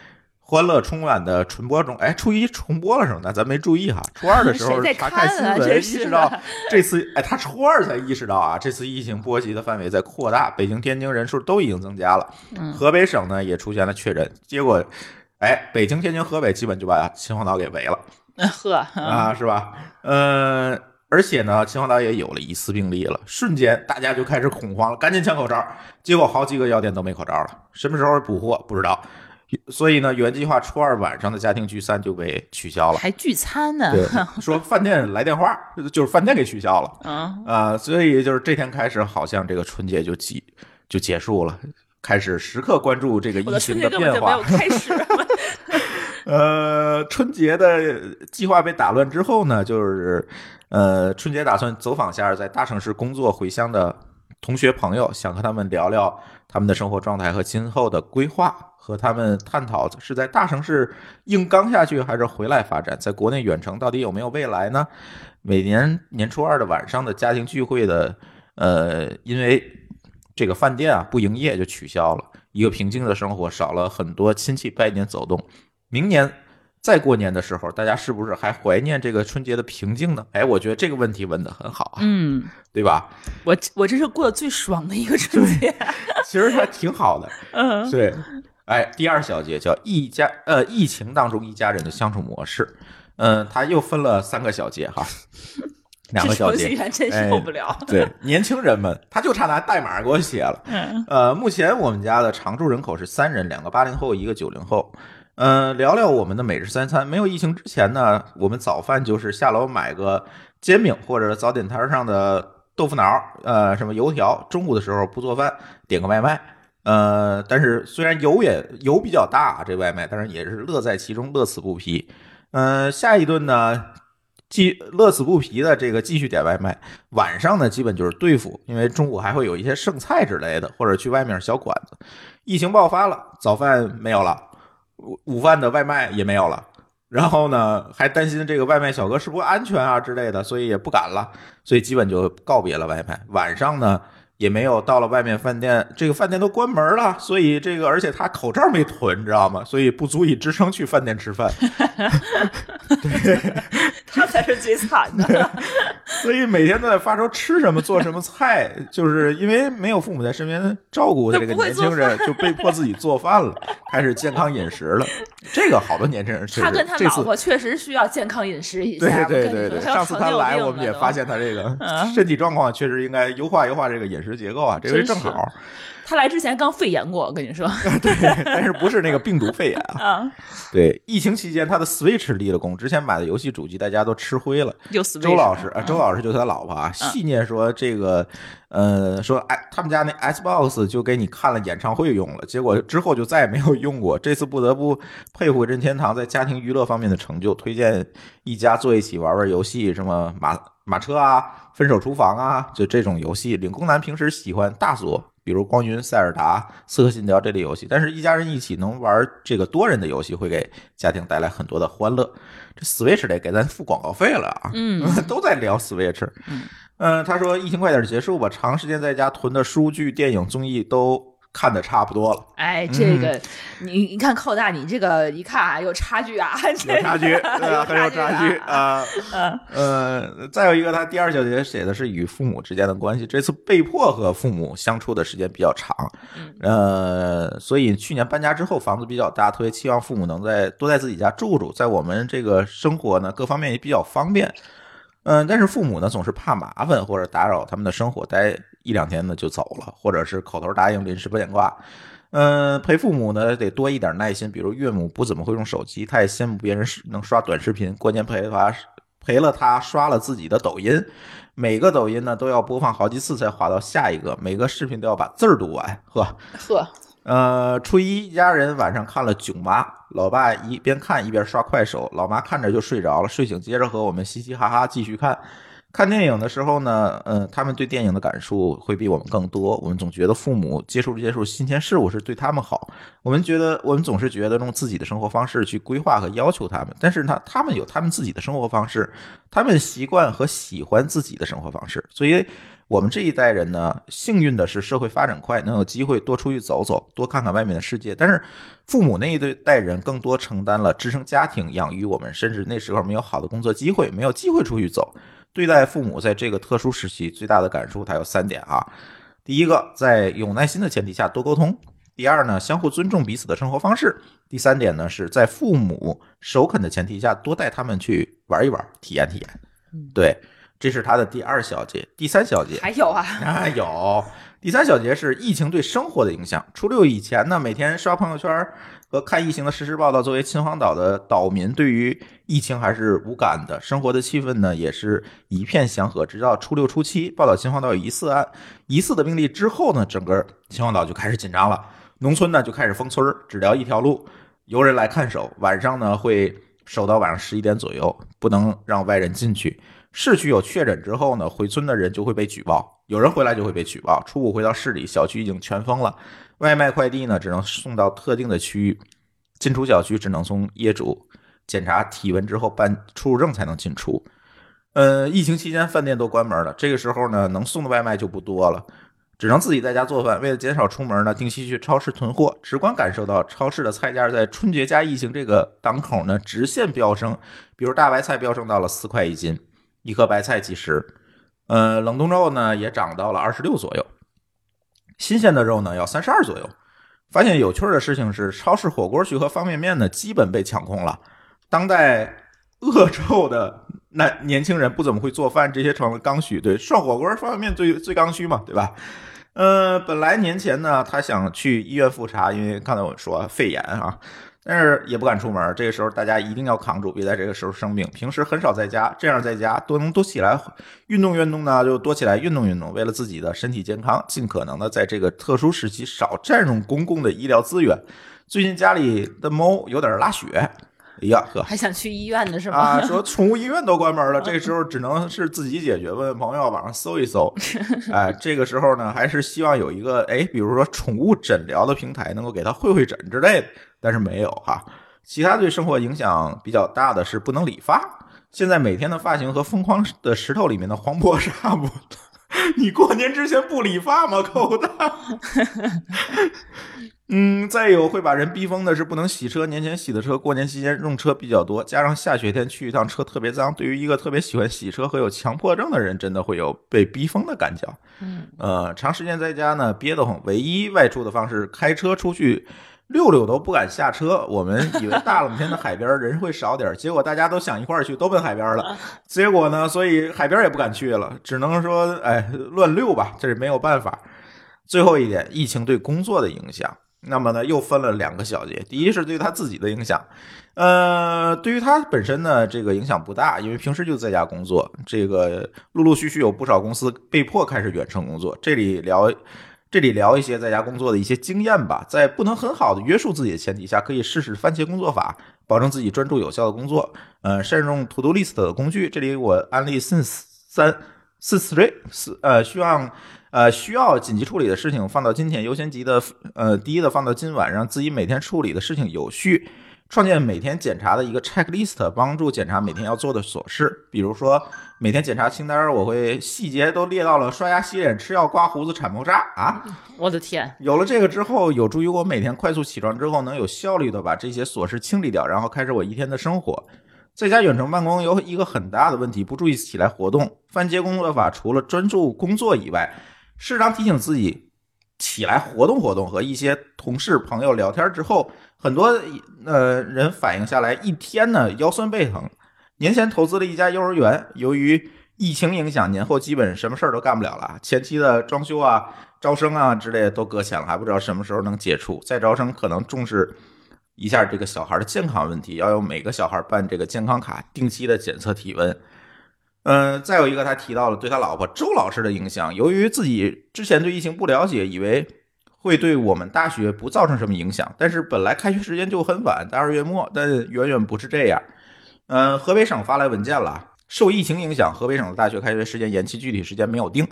欢乐春晚的重播中，哎，初一重播了是吗？那咱没注意哈。初二的 [LAUGHS] 时候查看新闻，意识到这次，哎，他初二才意识到啊，这次疫情波及的范围在扩大，北京、天津人数都已经增加了。河北省呢也出现了确诊，结果，哎，北京、天津、河北基本就把秦皇岛给围了。[LAUGHS] 呵啊，是吧？嗯，而且呢，秦皇岛也有了疑似病例了，瞬间大家就开始恐慌了，赶紧抢口罩。结果好几个药店都没口罩了，什么时候补货不知道。所以呢，原计划初二晚上的家庭聚餐就被取消了，还聚餐呢？[LAUGHS] 说饭店来电话，就是饭店给取消了。嗯啊，所以就是这天开始，好像这个春节就结就结束了，开始时刻关注这个疫情的变化。没有开始。[LAUGHS] 呃，春节的计划被打乱之后呢，就是呃，春节打算走访下在大城市工作回乡的同学朋友，想和他们聊聊他们的生活状态和今后的规划。和他们探讨是在大城市硬刚下去，还是回来发展？在国内远程到底有没有未来呢？每年年初二的晚上的家庭聚会的，呃，因为这个饭店啊不营业就取消了，一个平静的生活少了很多亲戚拜年走动。明年再过年的时候，大家是不是还怀念这个春节的平静呢？哎，我觉得这个问题问的很好啊，嗯，对吧？我我这是过得最爽的一个春节，[LAUGHS] 其实还挺好的，[LAUGHS] 嗯，对。哎，第二小节叫一家呃，疫情当中一家人的相处模式。嗯，他又分了三个小节哈，两个小节，真受不了。对，年轻人们，他就差拿代码给我写了。嗯呃，目前我们家的常住人口是三人，两个八零后，一个九零后。嗯，聊聊我们的每日三餐。没有疫情之前呢，我们早饭就是下楼买个煎饼或者早点摊上的豆腐脑，呃，什么油条。中午的时候不做饭，点个外卖。呃，但是虽然油也油比较大，这外卖，但是也是乐在其中，乐此不疲。嗯，下一顿呢，继乐此不疲的这个继续点外卖。晚上呢，基本就是对付，因为中午还会有一些剩菜之类的，或者去外面小馆子。疫情爆发了，早饭没有了，午饭的外卖也没有了，然后呢，还担心这个外卖小哥是不是安全啊之类的，所以也不敢了，所以基本就告别了外卖。晚上呢。也没有到了外面饭店，这个饭店都关门了，所以这个而且他口罩没囤，你知道吗？所以不足以支撑去饭店吃饭。对 [LAUGHS] 他才是最惨的。所以每天都在发愁吃什么做什么菜，就是因为没有父母在身边照顾这个年轻人，就被迫自己做饭了，开始健康饮食了。这个好多年轻人确实他跟他这次老婆确实需要健康饮食一下。对对对对，上次他来，我们也发。现他这个嗯身体状况确实应该优化优化这个饮食结构啊，这回正好。他来之前刚肺炎过，我跟你说 [LAUGHS] 对，但是不是那个病毒肺炎啊？啊，对，疫情期间他的 Switch 立了功，之前买的游戏主机大家都吃灰了。周老师啊，周老师就是他老婆啊，戏念说这个，呃，说哎，他们家那 Xbox 就给你看了演唱会用了，结果之后就再也没有用过。这次不得不佩服任天堂在家庭娱乐方面的成就，推荐一家坐一起玩玩游戏，什么马马车啊、分手厨房啊，就这种游戏。领工男平时喜欢大作。比如光云、塞尔达、刺客信条这类游戏，但是一家人一起能玩这个多人的游戏，会给家庭带来很多的欢乐。这 Switch 得给咱付广告费了啊！嗯，[LAUGHS] 都在聊 Switch。嗯，呃，他说疫情快点结束吧，长时间在家囤的书剧、电影、综艺都看的差不多了，哎，这个嗯你你看寇大，你这个一看啊，有差距啊，有差距，[LAUGHS] 对啊，很有差距啊。嗯呃，再有一个，他第二小节写的是与父母之间的关系，这次被迫和父母相处的时间比较长，嗯呃，所以去年搬家之后房子比较大，特别期望父母能在多在自己家住住，在我们这个生活呢各方面也比较方便。嗯，但是父母呢总是怕麻烦或者打扰他们的生活，待一两天呢就走了，或者是口头答应临时不见挂。嗯，陪父母呢得多一点耐心，比如岳母不怎么会用手机，他也羡慕别人是能刷短视频，关键陪他陪了他刷了自己的抖音，每个抖音呢都要播放好几次才滑到下一个，每个视频都要把字儿读完，呵。[LAUGHS] 呵，呃，初一一家人晚上看了《囧妈》，老爸一边看一边刷快手，老妈看着就睡着了，睡醒接着和我们嘻嘻哈哈继续看。看电影的时候呢，嗯、他们对电影的感触会比我们更多。我们总觉得父母接触接触新鲜事物是对他们好，我们觉得我们总是觉得用自己的生活方式去规划和要求他们，但是呢，他们有他们自己的生活方式，他们习惯和喜欢自己的生活方式，所以我们这一代人呢，幸运的是社会发展快，能有机会多出去走走，多看看外面的世界。但是父母那一代代人更多承担了支撑家庭、养育我们，甚至那时候没有好的工作机会，没有机会出去走。对待父母在这个特殊时期最大的感触，它有三点啊。第一个，在有耐心的前提下多沟通；第二呢，相互尊重彼此的生活方式；第三点呢，是在父母首肯的前提下多带他们去玩一玩，体验体验。对，这是他的第二小节。第三小节还有啊，[LAUGHS] 啊，有第三小节是疫情对生活的影响。初六以前呢，每天刷朋友圈和看疫情的实时报道，作为秦皇岛的岛民，对于疫情还是无感的，生活的气氛呢也是一片祥和。直到初六、初七，报道秦皇岛有疑似案、疑似的病例之后呢，整个秦皇岛就开始紧张了，农村呢就开始封村，只留一条路，由人来看守，晚上呢会守到晚上十一点左右，不能让外人进去。市区有确诊之后呢，回村的人就会被举报，有人回来就会被举报。初五回到市里，小区已经全封了，外卖快递呢只能送到特定的区域，进出小区只能从业主检查体温之后办出入证才能进出。呃，疫情期间饭店都关门了，这个时候呢，能送的外卖就不多了，只能自己在家做饭。为了减少出门呢，定期去超市囤货，直观感受到超市的菜价在春节加疫情这个档口呢直线飙升，比如大白菜飙升到了四块一斤。一颗白菜几十，呃，冷冻肉呢也涨到了二十六左右，新鲜的肉呢要三十二左右。发现有趣的事情是，超市火锅区和方便面呢基本被抢空了。当代恶臭的那年轻人不怎么会做饭，这些成了刚需。对，涮火锅、方便面最最刚需嘛，对吧？呃，本来年前呢，他想去医院复查，因为刚才我说肺炎啊，但是也不敢出门。这个时候大家一定要扛住，别在这个时候生病。平时很少在家，这样在家多能多起来运动运动呢，就多起来运动运动。为了自己的身体健康，尽可能的在这个特殊时期少占用公共的医疗资源。最近家里的猫有点拉血，哎呀呵。[LAUGHS] 还想去医院呢是吗？啊，说 [LAUGHS] 宠物医院都关门了，这时候只能是自己解决。问问朋友，网上搜一搜。[LAUGHS] 哎，这个时候呢，还是希望有一个哎，比如说宠物诊疗的平台，能够给它会会诊之类的，但是没有哈。其他对生活影响比较大的是不能理发。现在每天的发型和《疯狂的石头》里面的黄渤差不多，你过年之前不理发吗，狗蛋？嗯，再有会把人逼疯的是不能洗车，年前洗的车，过年期间用车比较多，加上下雪天去一趟车特别脏，对于一个特别喜欢洗车和有强迫症的人，真的会有被逼疯的感觉。嗯，呃，长时间在家呢憋得慌，唯一外出的方式开车出去溜溜都不敢下车。我们以为大冷天的海边人会少点，结果大家都想一块儿去，都奔海边了。结果呢，所以海边也不敢去了，只能说哎乱溜吧，这是没有办法。最后一点，疫情对工作的影响。那么呢，又分了两个小节。第一是对他自己的影响，呃，对于他本身呢，这个影响不大，因为平时就在家工作。这个陆陆续续有不少公司被迫开始远程工作。这里聊，这里聊一些在家工作的一些经验吧。在不能很好的约束自己的前提下，可以试试番茄工作法，保证自己专注有效的工作。呃，善用 To Do List 的工具。这里我安利 Since 三 Since Three 四呃，希望。呃，需要紧急处理的事情放到今天优先级的，呃，第一的放到今晚，让自己每天处理的事情有序，创建每天检查的一个 checklist，帮助检查每天要做的琐事。比如说，每天检查清单，我会细节都列到了刷牙、洗脸、吃药、刮胡子、铲猫砂啊！我的天，有了这个之后，有助于我每天快速起床之后，能有效率的把这些琐事清理掉，然后开始我一天的生活。在家远程办公有一个很大的问题，不注意起来活动。番茄工作法除了专注工作以外，适当提醒自己起来活动活动，和一些同事朋友聊天之后，很多呃人反映下来，一天呢腰酸背疼。年前投资了一家幼儿园，由于疫情影响，年后基本什么事儿都干不了了。前期的装修啊、招生啊之类的都搁浅了，还不知道什么时候能解除。再招生可能重视一下这个小孩的健康问题，要有每个小孩办这个健康卡，定期的检测体温。嗯，再有一个，他提到了对他老婆周老师的影响。由于自己之前对疫情不了解，以为会对我们大学不造成什么影响。但是本来开学时间就很晚，在二月末，但远远不是这样。嗯，河北省发来文件了，受疫情影响，河北省的大学开学时间延期，具体时间没有定。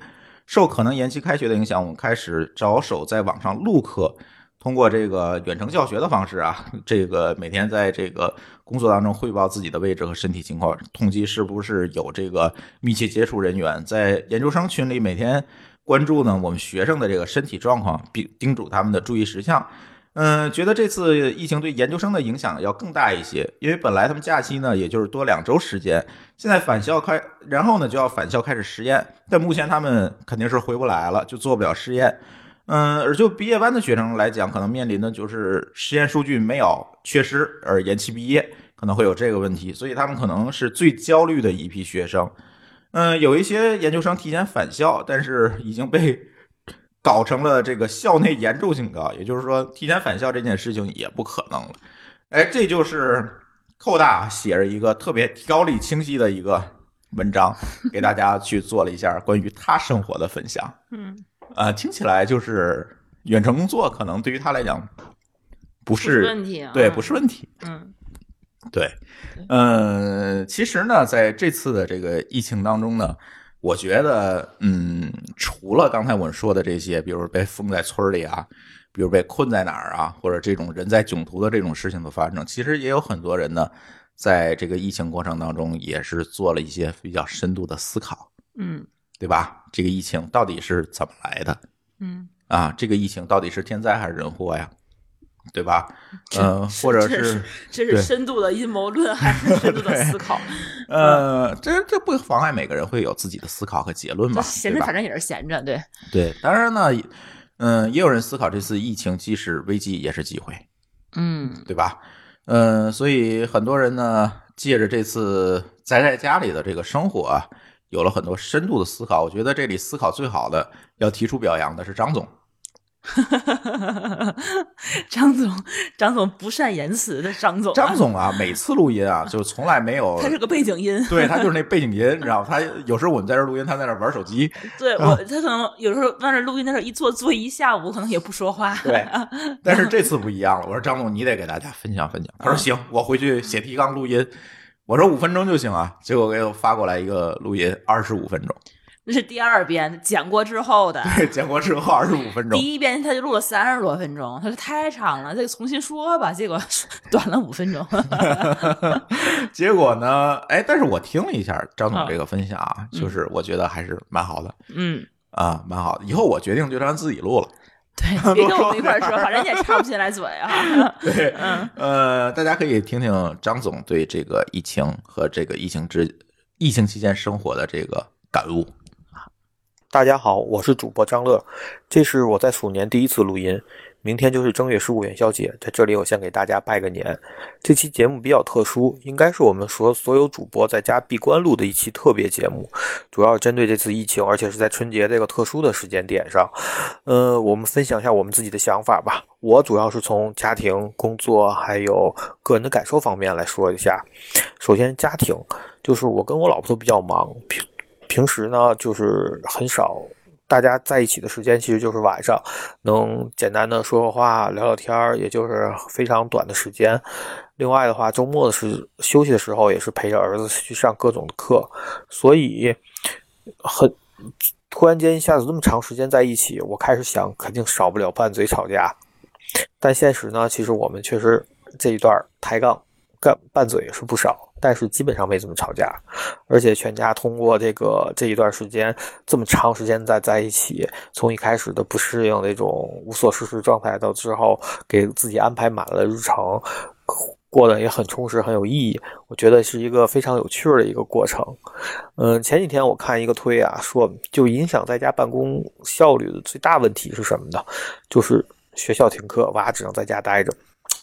受可能延期开学的影响，我们开始着手在网上录课。通过这个远程教学的方式啊，[LAUGHS] 这个每天在这个工作当中汇报自己的位置和身体情况，统计是不是有这个密切接触人员，在研究生群里每天关注呢我们学生的这个身体状况，并叮嘱他们的注意事项。嗯，觉得这次疫情对研究生的影响要更大一些，因为本来他们假期呢也就是多两周时间，现在返校开，然后呢就要返校开始实验，但目前他们肯定是回不来了，就做不了实验。嗯，而就毕业班的学生来讲，可能面临的就是实验数据没有缺失而延期毕业，可能会有这个问题，所以他们可能是最焦虑的一批学生。嗯，有一些研究生提前返校，但是已经被搞成了这个校内严重警告，也就是说，提前返校这件事情也不可能了。哎，这就是寇大写着一个特别条理清晰的一个文章，给大家去做了一下关于他生活的分享。嗯。呃，听起来就是远程工作可能对于他来讲不是问题，对，不是问题。嗯，对，嗯，其实呢，在这次的这个疫情当中呢，我觉得，嗯，除了刚才我们说的这些，比如被封在村里啊，比如被困在哪儿啊，或者这种人在囧途的这种事情的发生，其实也有很多人呢，在这个疫情过程当中也是做了一些比较深度的思考。嗯。对吧？这个疫情到底是怎么来的？嗯啊，这个疫情到底是天灾还是人祸呀？对吧？嗯，或者是这是深度的阴谋论还是深度的思考？[LAUGHS] 呃，这这不妨碍每个人会有自己的思考和结论嘛？闲着反正也是闲着，对对。当然呢，嗯，也有人思考这次疫情既是危机也是机会，嗯，对吧？嗯，所以很多人呢，借着这次宅在家里的这个生活啊。有了很多深度的思考，我觉得这里思考最好的要提出表扬的是张总。[LAUGHS] 张总，张总不善言辞的张总。张总啊，每次录音啊，就从来没有。他是个背景音。对他就是那背景音，你知道吗？他有时候我们在这录音，他在那玩手机。[LAUGHS] 对我，他可能有时候在那录音，在那一坐坐一下午，可能也不说话。对，但是这次不一样了。我说张总，你得给大家分享分享。他说行，我回去写提纲录音。我说五分钟就行啊，结果给我发过来一个录音，二十五分钟。[LAUGHS] 那是第二遍剪过之后的。对，剪过之后二十五分钟。第一遍他就录了三十多分钟，他说太长了，再重新说吧。结果 [LAUGHS] 短了五分钟。[LAUGHS] 结果呢？哎，但是我听了一下张总这个分享啊，就是我觉得还是蛮好的。嗯。啊，蛮好的。以后我决定就让自己录了。对，[LAUGHS] 别跟我们一块儿说，反正你也插不进来嘴啊。[LAUGHS] 对，[LAUGHS] 嗯，呃，大家可以听听张总对这个疫情和这个疫情之疫情期间生活的这个感悟。大家好，我是主播张乐，这是我在鼠年第一次录音。明天就是正月十五元宵节，在这里我先给大家拜个年。这期节目比较特殊，应该是我们所所有主播在家闭关录的一期特别节目，主要针对这次疫情，而且是在春节这个特殊的时间点上。呃，我们分享一下我们自己的想法吧。我主要是从家庭、工作还有个人的感受方面来说一下。首先，家庭就是我跟我老婆都比较忙，平平时呢就是很少。大家在一起的时间其实就是晚上，能简单的说说话、聊聊天儿，也就是非常短的时间。另外的话，周末的时休息的时候，也是陪着儿子去上各种的课，所以很突然间一下子这么长时间在一起，我开始想，肯定少不了拌嘴吵架。但现实呢，其实我们确实这一段抬杠、干拌嘴也是不少。但是基本上没怎么吵架，而且全家通过这个这一段时间这么长时间在在一起，从一开始的不适应那种无所事事状态，到之后给自己安排满了日程，过得也很充实很有意义。我觉得是一个非常有趣的一个过程。嗯，前几天我看一个推啊，说就影响在家办公效率的最大问题是什么呢？就是学校停课，娃只能在家待着。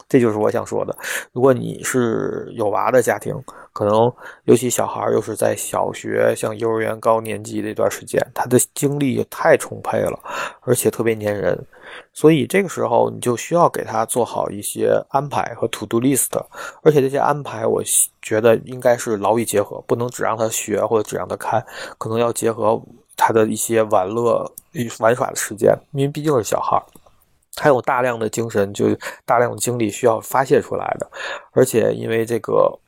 这就是我想说的。如果你是有娃的家庭，可能尤其小孩又是在小学、像幼儿园高年级这段时间，他的精力太充沛了，而且特别粘人，所以这个时候你就需要给他做好一些安排和 to do list。而且这些安排，我觉得应该是劳逸结合，不能只让他学或者只让他看，可能要结合他的一些玩乐、玩耍的时间，因为毕竟是小孩。还有大量的精神，就大量的精力需要发泄出来的，而且因为这个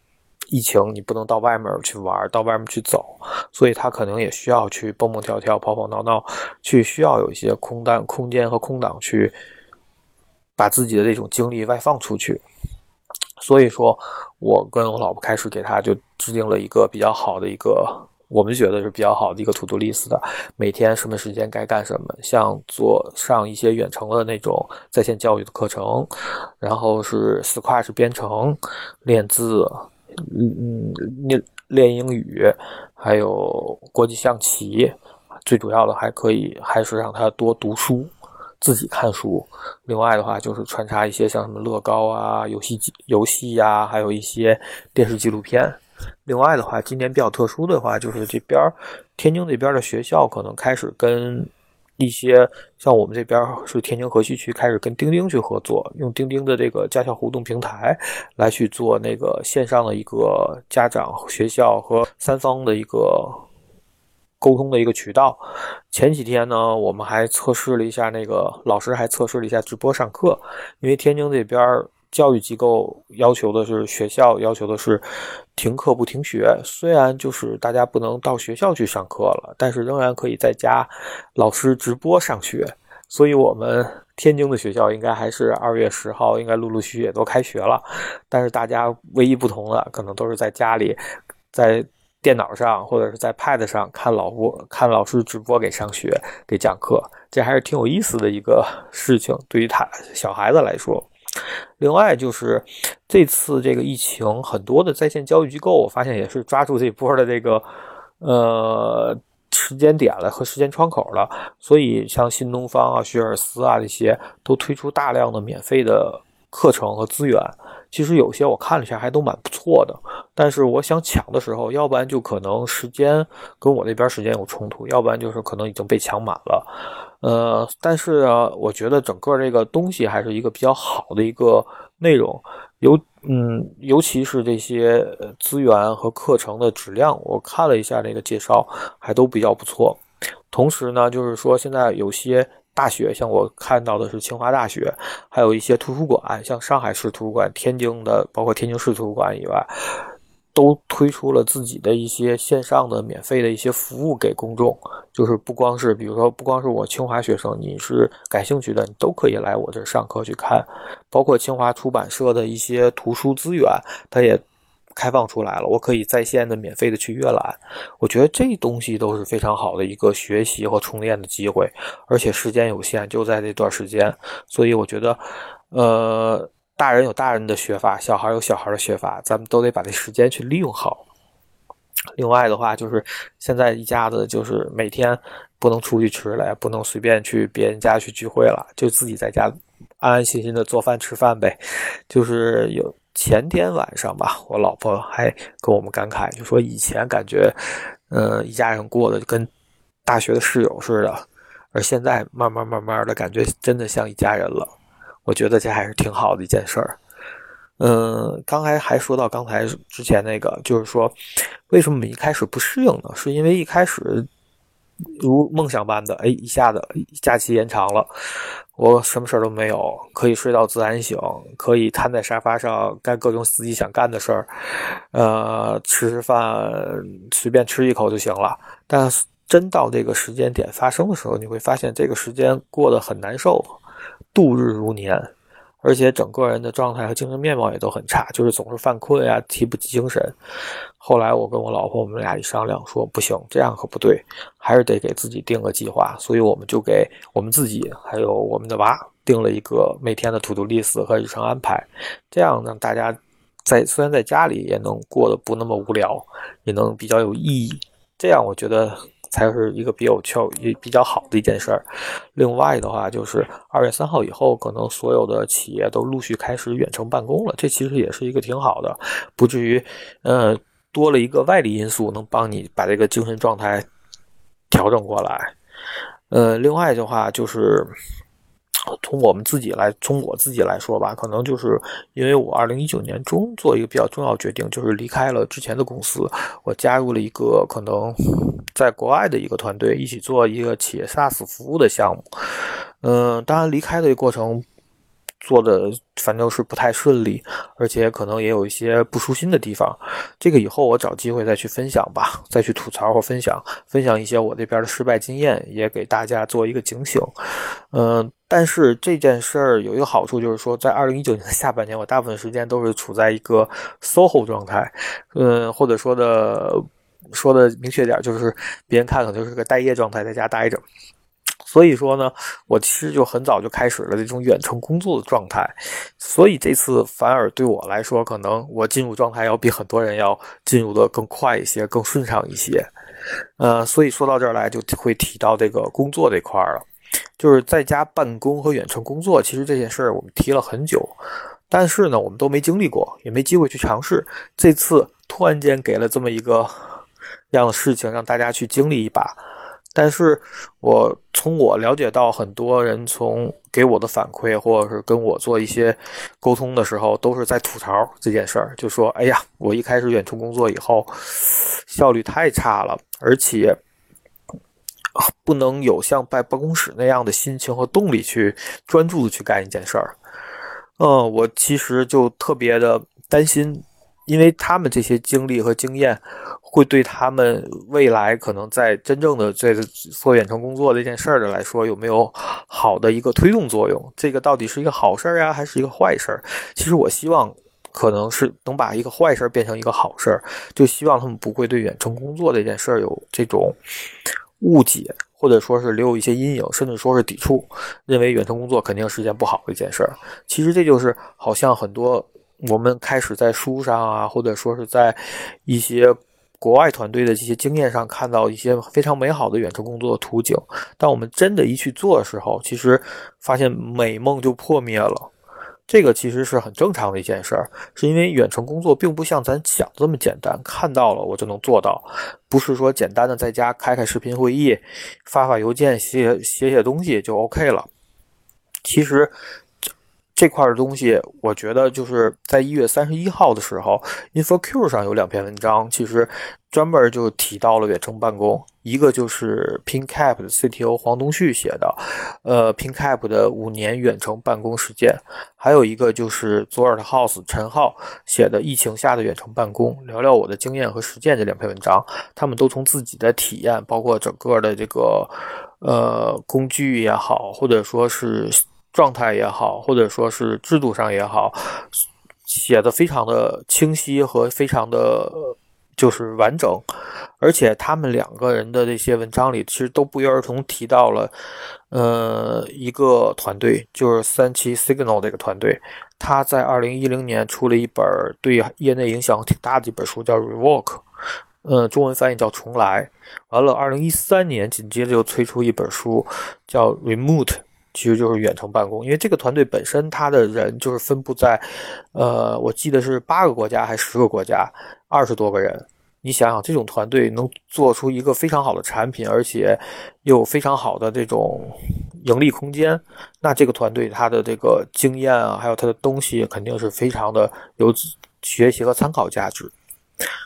疫情，你不能到外面去玩，到外面去走，所以他可能也需要去蹦蹦跳跳、跑跑闹闹，去需要有一些空档、空间和空档去把自己的这种精力外放出去。所以说，我跟我老婆开始给他就制定了一个比较好的一个。我们觉得是比较好的一个 to do list 的，每天什么时间该干什么，像做上一些远程的那种在线教育的课程，然后是 Scratch 编程、练字，嗯，练练英语，还有国际象棋，最主要的还可以还是让他多读书，自己看书。另外的话就是穿插一些像什么乐高啊、游戏机游戏呀，还有一些电视纪录片。另外的话，今年比较特殊的话，就是这边天津这边的学校可能开始跟一些像我们这边是天津河西区，开始跟钉钉去合作，用钉钉的这个家校互动平台来去做那个线上的一个家长、学校和三方的一个沟通的一个渠道。前几天呢，我们还测试了一下那个老师还测试了一下直播上课，因为天津这边。教育机构要求的是，学校要求的是停课不停学。虽然就是大家不能到学校去上课了，但是仍然可以在家老师直播上学。所以，我们天津的学校应该还是二月十号应该陆陆续续也都开学了。但是大家唯一不同的，可能都是在家里，在电脑上或者是在 Pad 上看老播看老师直播给上学给讲课，这还是挺有意思的一个事情。对于他小孩子来说。另外就是这次这个疫情，很多的在线教育机构，我发现也是抓住这波的这个呃时间点了和时间窗口了，所以像新东方啊、学而思啊这些都推出大量的免费的课程和资源。其实有些我看了一下，还都蛮不错的。但是我想抢的时候，要不然就可能时间跟我那边时间有冲突，要不然就是可能已经被抢满了。呃，但是呢，我觉得整个这个东西还是一个比较好的一个内容，尤嗯，尤其是这些资源和课程的质量，我看了一下那个介绍，还都比较不错。同时呢，就是说现在有些大学，像我看到的是清华大学，还有一些图书馆，像上海市图书馆、天津的，包括天津市图书馆以外。都推出了自己的一些线上的免费的一些服务给公众，就是不光是，比如说不光是我清华学生，你是感兴趣的，你都可以来我这上课去看，包括清华出版社的一些图书资源，它也开放出来了，我可以在线的免费的去阅览。我觉得这东西都是非常好的一个学习和充电的机会，而且时间有限，就在这段时间，所以我觉得，呃，大人有大人的学法，小孩有小孩的学法，咱们都得把这时间去利用好。另外的话，就是现在一家子就是每天不能出去吃了，也不能随便去别人家去聚会了，就自己在家安安心心的做饭吃饭呗。就是有前天晚上吧，我老婆还跟我们感慨，就说以前感觉，嗯，一家人过得跟大学的室友似的，而现在慢慢慢慢的感觉真的像一家人了。我觉得这还是挺好的一件事儿。嗯，刚才还说到刚才之前那个，就是说，为什么一开始不适应呢？是因为一开始如梦想般的，哎，一下子假期延长了，我什么事儿都没有，可以睡到自然醒，可以瘫在沙发上干各种自己想干的事儿，呃，吃饭随便吃一口就行了。但真到这个时间点发生的时候，你会发现这个时间过得很难受，度日如年。而且整个人的状态和精神面貌也都很差，就是总是犯困呀，提不起精神。后来我跟我老婆我们俩一商量，说不行，这样可不对，还是得给自己定个计划。所以我们就给我们自己还有我们的娃定了一个每天的 to do list 和日程安排，这样呢大家在虽然在家里也能过得不那么无聊，也能比较有意义。这样我觉得。才是一个比较巧也比较好的一件事儿。另外的话，就是二月三号以后，可能所有的企业都陆续开始远程办公了，这其实也是一个挺好的，不至于，呃，多了一个外力因素能帮你把这个精神状态调整过来。呃，另外的话就是。从我们自己来，从我自己来说吧，可能就是因为我二零一九年中做一个比较重要决定，就是离开了之前的公司，我加入了一个可能在国外的一个团队，一起做一个企业 SaaS 服务的项目。嗯，当然离开的过程。做的反正是不太顺利，而且可能也有一些不舒心的地方。这个以后我找机会再去分享吧，再去吐槽或分享，分享一些我这边的失败经验，也给大家做一个警醒。嗯，但是这件事儿有一个好处，就是说在二零一九年的下半年，我大部分时间都是处在一个 SOHO 状态，嗯，或者说的说的明确点，就是别人看可能就是个待业状态，在家待着。所以说呢，我其实就很早就开始了这种远程工作的状态，所以这次反而对我来说，可能我进入状态要比很多人要进入的更快一些，更顺畅一些。呃，所以说到这儿来，就会提到这个工作这块了，就是在家办公和远程工作，其实这件事儿我们提了很久，但是呢，我们都没经历过，也没机会去尝试。这次突然间给了这么一个样的事情，让大家去经历一把。但是我从我了解到，很多人从给我的反馈，或者是跟我做一些沟通的时候，都是在吐槽这件事儿，就说：“哎呀，我一开始远程工作以后，效率太差了，而且不能有像在办公室那样的心情和动力去专注的去干一件事儿。”嗯，我其实就特别的担心。因为他们这些经历和经验，会对他们未来可能在真正的这个做远程工作这件事儿的来说，有没有好的一个推动作用？这个到底是一个好事儿呀，还是一个坏事儿？其实我希望可能是能把一个坏事儿变成一个好事儿，就希望他们不会对远程工作这件事儿有这种误解，或者说是留有一些阴影，甚至说是抵触，认为远程工作肯定是件不好的一件事儿。其实这就是好像很多。我们开始在书上啊，或者说是在一些国外团队的这些经验上看到一些非常美好的远程工作的图景，但我们真的一去做的时候，其实发现美梦就破灭了。这个其实是很正常的一件事儿，是因为远程工作并不像咱想这么简单，看到了我就能做到，不是说简单的在家开开视频会议、发发邮件、写写写东西就 OK 了。其实。这块的东西，我觉得就是在一月三十一号的时候，InfoQ 上有两篇文章，其实专门就提到了远程办公。一个就是 PinCap 的 CTO 黄东旭写的，呃，PinCap 的五年远程办公实践；还有一个就是左耳的 House 陈浩写的疫情下的远程办公，聊聊我的经验和实践这两篇文章。他们都从自己的体验，包括整个的这个呃工具也好，或者说是。状态也好，或者说是制度上也好，写的非常的清晰和非常的就是完整，而且他们两个人的这些文章里，其实都不约而同提到了，呃，一个团队，就是三七 Signal 这个团队，他在二零一零年出了一本对业内影响挺大的一本书，叫 Revoke，嗯，中文翻译叫重来。完了，二零一三年紧接着又推出一本书，叫 Remote。其实就是远程办公，因为这个团队本身，他的人就是分布在，呃，我记得是八个国家还是十个国家，二十多个人。你想想，这种团队能做出一个非常好的产品，而且又非常好的这种盈利空间，那这个团队他的这个经验啊，还有他的东西，肯定是非常的有学习和参考价值。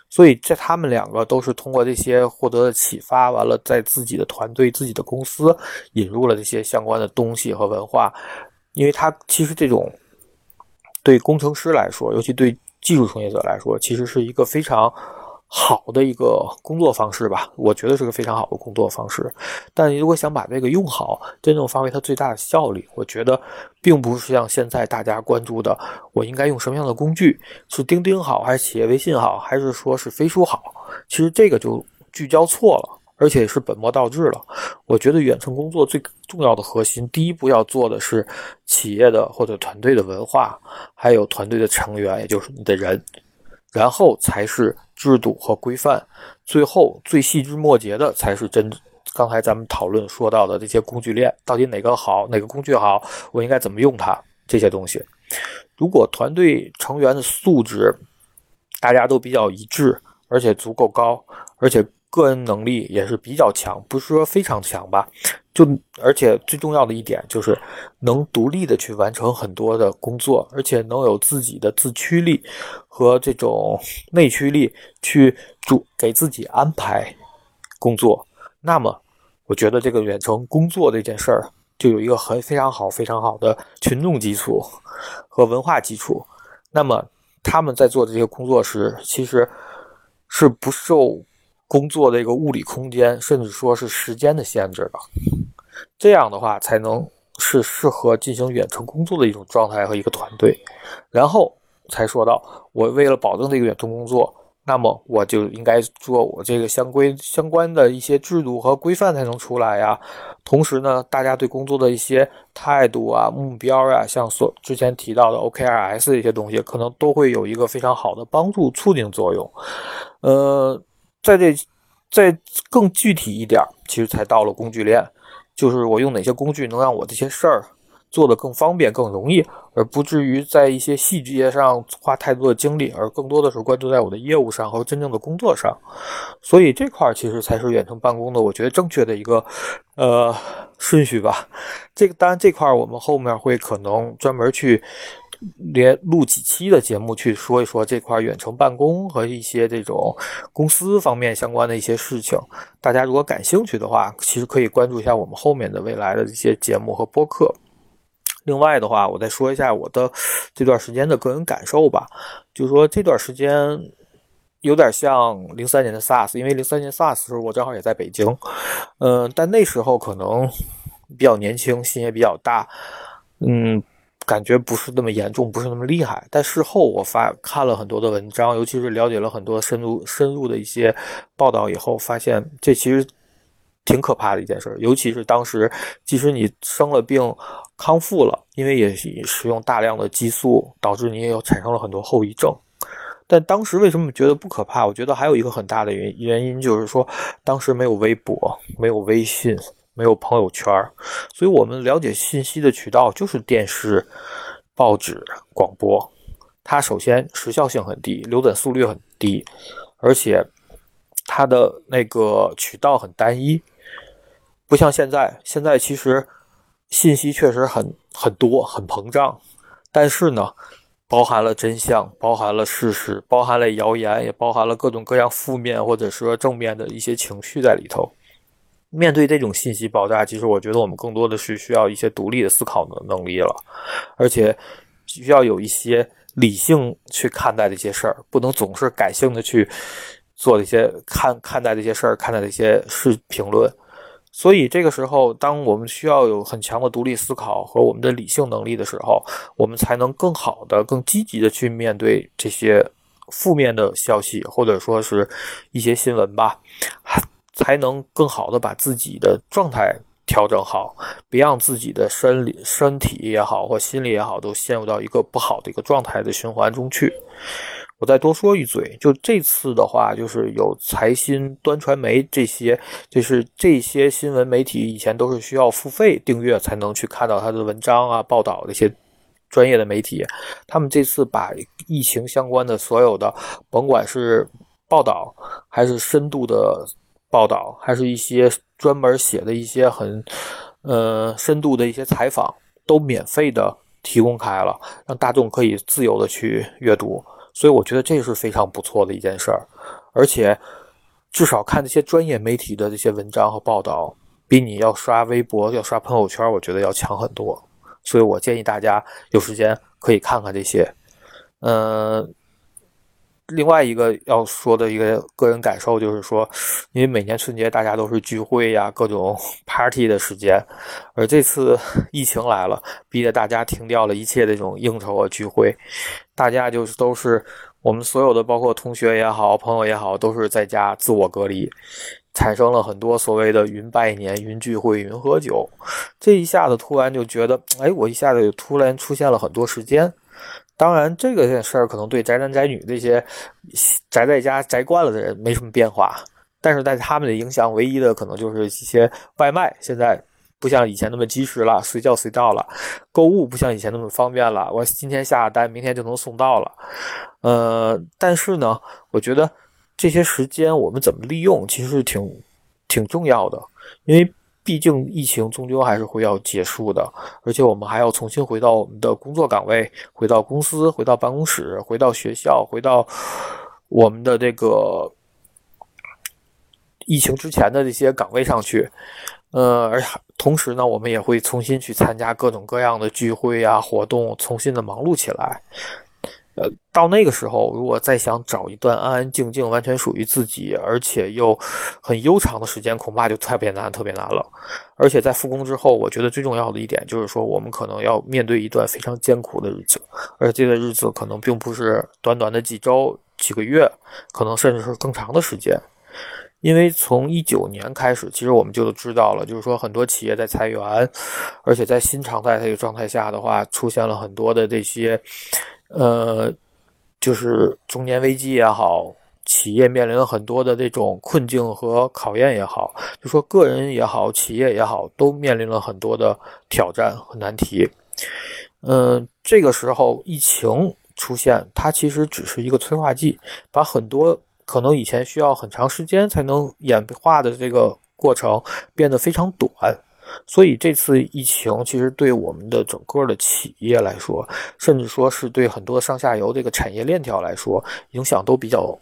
所以，在他们两个都是通过这些获得的启发，完了在自己的团队、自己的公司引入了这些相关的东西和文化。因为他其实这种对工程师来说，尤其对技术从业者来说，其实是一个非常。好的一个工作方式吧，我觉得是个非常好的工作方式。但如果想把这个用好，真正发挥它最大的效力，我觉得并不是像现在大家关注的，我应该用什么样的工具？是钉钉好，还是企业微信好，还是说是飞书好？其实这个就聚焦错了，而且是本末倒置了。我觉得远程工作最重要的核心，第一步要做的是企业的或者团队的文化，还有团队的成员，也就是你的人。然后才是制度和规范，最后最细枝末节的才是真。刚才咱们讨论说到的这些工具链，到底哪个好，哪个工具好，我应该怎么用它？这些东西，如果团队成员的素质大家都比较一致，而且足够高，而且。个人能力也是比较强，不是说非常强吧。就而且最重要的一点就是能独立的去完成很多的工作，而且能有自己的自驱力和这种 [LAUGHS] 内驱力去主给自己安排工作。那么，我觉得这个远程工作这件事儿就有一个很非常好、非常好的群众基础和文化基础。那么他们在做的这些工作时，其实是不受。工作的一个物理空间，甚至说是时间的限制的，这样的话才能是适合进行远程工作的一种状态和一个团队。然后才说到，我为了保证这个远程工作，那么我就应该做我这个相规相关的一些制度和规范才能出来呀。同时呢，大家对工作的一些态度啊、目标啊，像所之前提到的 OKRS 这些东西，可能都会有一个非常好的帮助促进作用。呃。在这，再更具体一点，其实才到了工具链，就是我用哪些工具能让我这些事儿做得更方便、更容易，而不至于在一些细节上花太多的精力，而更多的是关注在我的业务上和真正的工作上。所以这块儿其实才是远程办公的，我觉得正确的一个呃顺序吧。这个当然这块儿我们后面会可能专门去。连录几期的节目去说一说这块远程办公和一些这种公司方面相关的一些事情。大家如果感兴趣的话，其实可以关注一下我们后面的未来的这些节目和播客。另外的话，我再说一下我的这段时间的个人感受吧。就是说这段时间有点像零三年的 SARS，因为零三年 SARS 时候我正好也在北京，嗯，但那时候可能比较年轻，心也比较大，嗯。感觉不是那么严重，不是那么厉害。但事后我发看了很多的文章，尤其是了解了很多深入深入的一些报道以后，发现这其实挺可怕的一件事。尤其是当时，即使你生了病康复了，因为也使用大量的激素，导致你也有产生了很多后遗症。但当时为什么觉得不可怕？我觉得还有一个很大的原原因，就是说当时没有微博，没有微信。没有朋友圈，所以我们了解信息的渠道就是电视、报纸、广播。它首先时效性很低，流转速率很低，而且它的那个渠道很单一，不像现在。现在其实信息确实很很多，很膨胀，但是呢，包含了真相，包含了事实，包含了谣言，也包含了各种各样负面或者说正面的一些情绪在里头。面对这种信息爆炸，其实我觉得我们更多的是需要一些独立的思考能能力了，而且需要有一些理性去看待这些事儿，不能总是感性的去做一些看看待这些事儿，看待这些是评论。所以这个时候，当我们需要有很强的独立思考和我们的理性能力的时候，我们才能更好的、更积极的去面对这些负面的消息，或者说是一些新闻吧，才能更好的把自己的状态调整好，别让自己的身理、身体也好或心理也好，都陷入到一个不好的一个状态的循环中去。我再多说一嘴，就这次的话，就是有财新、端传媒这些，就是这些新闻媒体以前都是需要付费订阅才能去看到他的文章啊、报道这些专业的媒体，他们这次把疫情相关的所有的，甭管是报道还是深度的报道，还是一些专门写的一些很呃深度的一些采访，都免费的提供开了，让大众可以自由的去阅读。所以我觉得这是非常不错的一件事儿，而且至少看这些专业媒体的这些文章和报道，比你要刷微博、要刷朋友圈，我觉得要强很多。所以我建议大家有时间可以看看这些。嗯，另外一个要说的一个个人感受就是说，因为每年春节大家都是聚会呀、各种 [LAUGHS] party 的时间，而这次疫情来了，逼得大家停掉了一切这种应酬啊、聚会。大家就是都是我们所有的，包括同学也好，朋友也好，都是在家自我隔离，产生了很多所谓的云拜年、云聚会、云喝酒。这一下子突然就觉得，哎，我一下子突然出现了很多时间。当然，这个件事儿可能对宅男宅女这些宅在家宅惯了的人没什么变化，但是在他们的影响，唯一的可能就是一些外卖现在。不像以前那么及时了，随叫随到了；购物不像以前那么方便了，我今天下单，明天就能送到了。呃，但是呢，我觉得这些时间我们怎么利用，其实挺挺重要的，因为毕竟疫情终究还是会要结束的，而且我们还要重新回到我们的工作岗位，回到公司，回到办公室，回到学校，回到我们的这个疫情之前的这些岗位上去。呃，而同时呢，我们也会重新去参加各种各样的聚会啊、活动，重新的忙碌起来。呃，到那个时候，如果再想找一段安安静静、完全属于自己，而且又很悠长的时间，恐怕就特别难、特别难了。而且在复工之后，我觉得最重要的一点就是说，我们可能要面对一段非常艰苦的日子，而这个日子可能并不是短短的几周、几个月，可能甚至是更长的时间。因为从一九年开始，其实我们就知道了，就是说很多企业在裁员，而且在新常态这个状态下的话，出现了很多的这些，呃，就是中年危机也好，企业面临了很多的这种困境和考验也好，就说个人也好，企业也好，都面临了很多的挑战和难题。嗯，这个时候疫情出现，它其实只是一个催化剂，把很多。可能以前需要很长时间才能演化的这个过程变得非常短，所以这次疫情其实对我们的整个的企业来说，甚至说是对很多上下游这个产业链条来说，影响都比较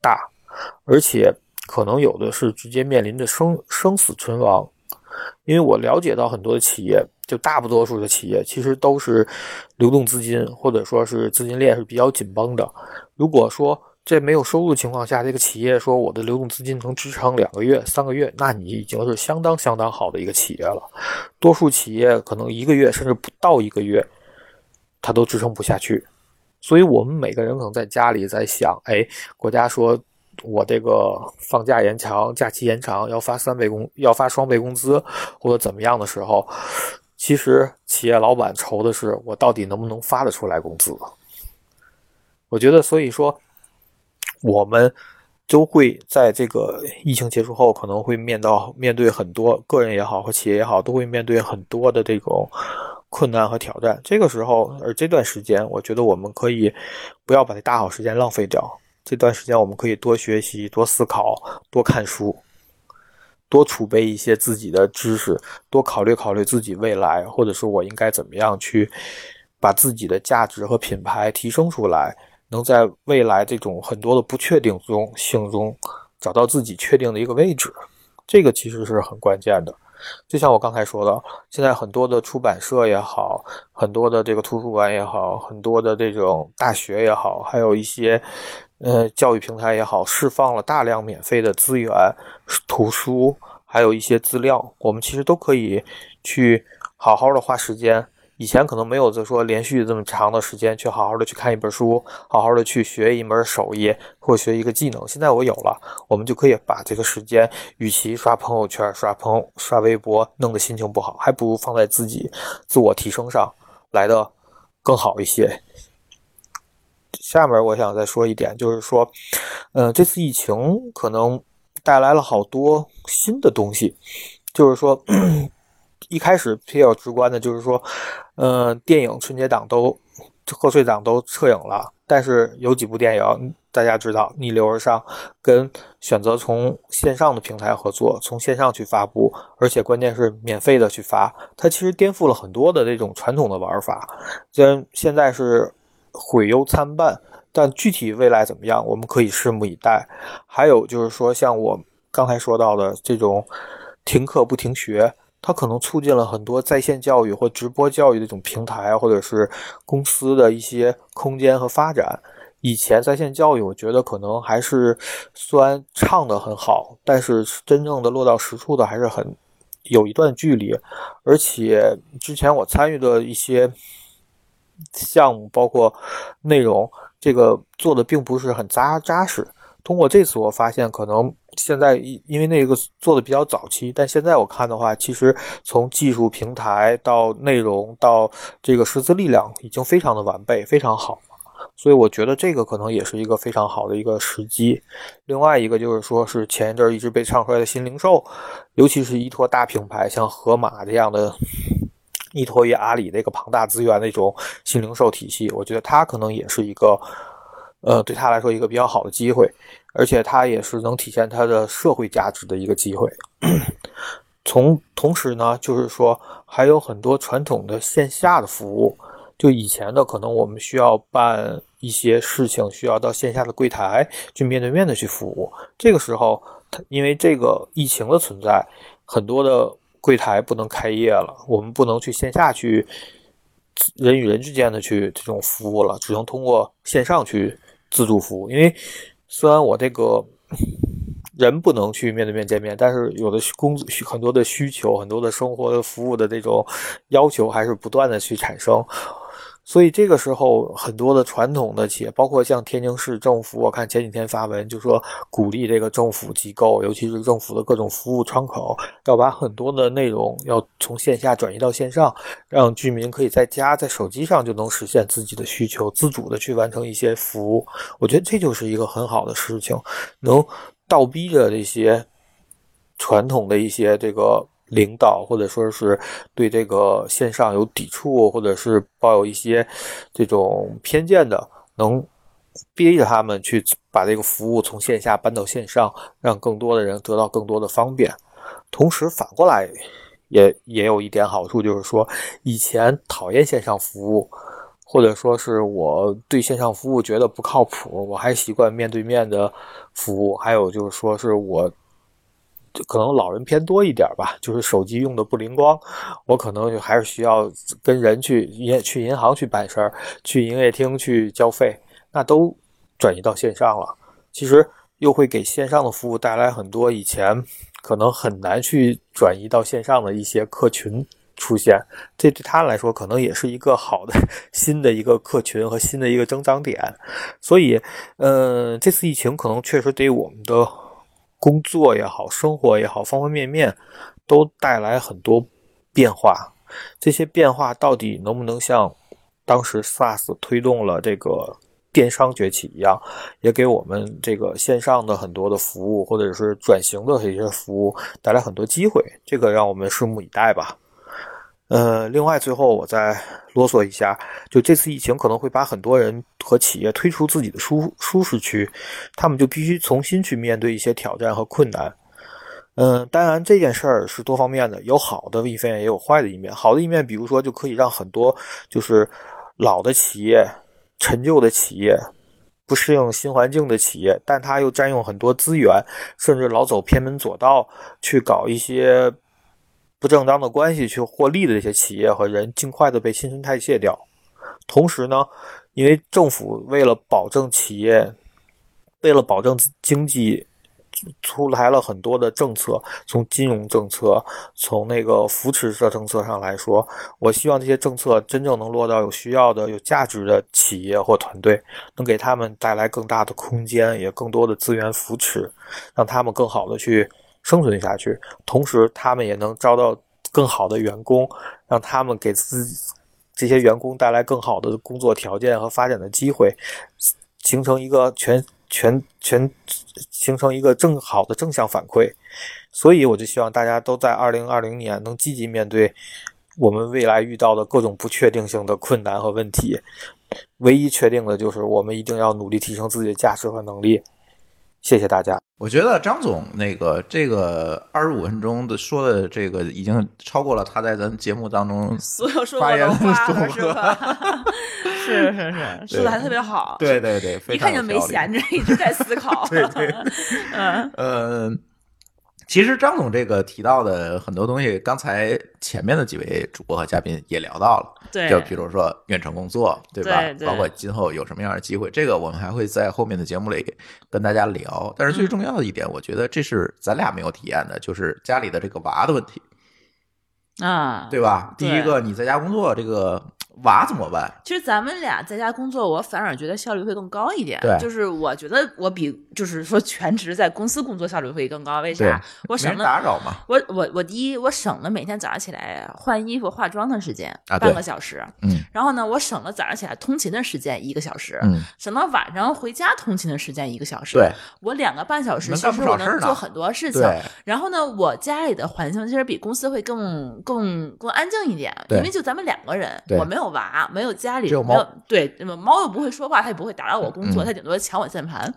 大，而且可能有的是直接面临着生生死存亡。因为我了解到很多的企业，就大不多数的企业其实都是流动资金或者说是资金链是比较紧绷的。如果说在没有收入的情况下，这个企业说我的流动资金能支撑两个月、三个月，那你已经是相当相当好的一个企业了。多数企业可能一个月甚至不到一个月，它都支撑不下去。所以，我们每个人可能在家里在想：哎，国家说我这个放假延长、假期延长，要发三倍工、要发双倍工资，或者怎么样的时候，其实企业老板愁的是我到底能不能发得出来工资。我觉得，所以说。我们都会在这个疫情结束后，可能会面到面对很多个人也好和企业也好，都会面对很多的这种困难和挑战。这个时候，而这段时间，我觉得我们可以不要把这大好时间浪费掉。这段时间，我们可以多学习、多思考、多看书、多储备一些自己的知识，多考虑考虑自己未来，或者说我应该怎么样去把自己的价值和品牌提升出来。能在未来这种很多的不确定中性中找到自己确定的一个位置，这个其实是很关键的。就像我刚才说的，现在很多的出版社也好，很多的这个图书馆也好，很多的这种大学也好，还有一些呃教育平台也好，释放了大量免费的资源、图书。还有一些资料，我们其实都可以去好好的花时间。以前可能没有就说连续这么长的时间去好好的去看一本书，好好的去学一门手艺或学一个技能。现在我有了，我们就可以把这个时间，与其刷朋友圈、刷朋友、刷微博，弄得心情不好，还不如放在自己自我提升上来的更好一些。下面我想再说一点，就是说，呃，这次疫情可能带来了好多新的东西，就是说。一开始比较直观的就是说，呃，电影春节档都贺岁档都撤影了，但是有几部电影大家知道逆流而上，跟选择从线上的平台合作，从线上去发布，而且关键是免费的去发，它其实颠覆了很多的这种传统的玩法。虽然现在是毁忧参半，但具体未来怎么样，我们可以拭目以待。还有就是说，像我刚才说到的这种停课不停学。它可能促进了很多在线教育或直播教育的这种平台，或者是公司的一些空间和发展。以前在线教育，我觉得可能还是虽然唱的很好，但是真正的落到实处的还是很有一段距离。而且之前我参与的一些项目，包括内容，这个做的并不是很扎扎实。通过这次，我发现可能。现在因为那个做的比较早期，但现在我看的话，其实从技术平台到内容到这个师资力量，已经非常的完备，非常好。所以我觉得这个可能也是一个非常好的一个时机。另外一个就是说，是前一阵一直被唱出来的新零售，尤其是依托大品牌，像盒马这样的，依托于阿里那个庞大资源那种新零售体系，我觉得它可能也是一个，呃，对他来说一个比较好的机会。而且他也是能体现他的社会价值的一个机会。[CLEARS THROAT] 从同时呢，就是说还有很多传统的线下的服务，就以前的可能我们需要办一些事情，需要到线下的柜台去面对面的去服务。这个时候，它因为这个疫情的存在，很多的柜台不能开业了，我们不能去线下去人与人之间的去这种服务了，只能通过线上去自助服务，因为。虽然我这个人不能去面对面见面，但是有的工很多的需求、很多的生活的服务的这种要求还是不断的去产生。所以这个时候，很多的传统的企业，包括像天津市政府，我看前几天发文就说鼓励这个政府机构，尤其是政府的各种服务窗口，要把很多的内容要从线下转移到线上，让居民可以在家在手机上就能实现自己的需求，自主的去完成一些服务。我觉得这就是一个很好的事情，能倒逼着这些传统的一些这个。领导或者说是对这个线上有抵触，或者是抱有一些这种偏见的，能逼着他们去把这个服务从线下搬到线上，让更多的人得到更多的方便。同时反过来也也有一点好处，就是说以前讨厌线上服务，或者说是我对线上服务觉得不靠谱，我还习惯面对面的服务。还有就是说是我。可能老人偏多一点吧，就是手机用的不灵光，我可能就还是需要跟人去银去银行去办事儿，去营业厅去交费，那都转移到线上了。其实又会给线上的服务带来很多以前可能很难去转移到线上的一些客群出现，这对他来说可能也是一个好的新的一个客群和新的一个增长点。所以，嗯，这次疫情可能确实对我们的。工作也好，生活也好，方方面面都带来很多变化。这些变化到底能不能像当时 SaaS 推动了这个电商崛起一样，也给我们这个线上的很多的服务，或者是转型的这些服务带来很多机会？这个让我们拭目以待吧。呃，另外，最后我再啰嗦一下，就这次疫情可能会把很多人和企业推出自己的舒舒适区，他们就必须重新去面对一些挑战和困难。嗯，当然这件事儿是多方面的，有好的一面，也有坏的一面。好的一面，比如说就可以让很多就是老的企业、陈旧的企业、不适应新环境的企业，但他又占用很多资源，甚至老走偏门左道去搞一些。不正当的关系去获利的这些企业和人，尽快的被新陈代谢掉。同时呢，因为政府为了保证企业，为了保证经济出台了很多的政策，从金融政策，从那个扶持的政策上来说，我希望这些政策真正能落到有需要的、有价值的企业或团队，能给他们带来更大的空间，也更多的资源扶持，让他们更好的去生存下去，同时他们也能招到更好的员工，让他们给自己这些员工带来更好的工作条件和发展的机会，形成一个全。全全形成一个正好的正向反馈，所以我就希望大家都在二零二零年能积极面对我们未来遇到的各种不确定性的困难和问题。唯一确定的就是我们一定要努力提升自己的价值和能力。谢谢大家。我觉得张总那个这个二十五分钟的说的这个已经超过了他在咱节目当中所有说发言的过的话总了，是吧？[LAUGHS] 是是是，说的还特别好。对对对，一看就没闲着，一直在思考。[LAUGHS] 对对，[LAUGHS] 嗯呃，其实张总这个提到的很多东西，刚才前面的几位主播和嘉宾也聊到了，对就比如说远程工作，对吧？对对包括今后有什么样的机会，这个我们还会在后面的节目里跟大家聊。但是最重要的一点，我觉得这是咱俩没有体验的，就是家里的这个娃的问题，啊，对吧？第一个，你在家工作，这个娃怎么办？其实咱们俩在家工作，我反而觉得效率会更高一点。对就是我觉得我比就是说全职在公司工作效率会更高。为啥？我省了打扰嘛。我我我第一，我省了每天早上起来换衣服、化妆的时间，啊半个小时。嗯然后呢，我省了早上起来通勤的时间一个小时，嗯，省了晚上回家通勤的时间一个小时。对，我两个半小时，其实我能做很多事情。对然后呢，我家里的环境其实比公司会更更更安静一点，因为就咱们两个人，我没有娃，没有家里只有没有猫对，猫又不会说话，它也不会打扰我工作，嗯它顶多抢我键盘。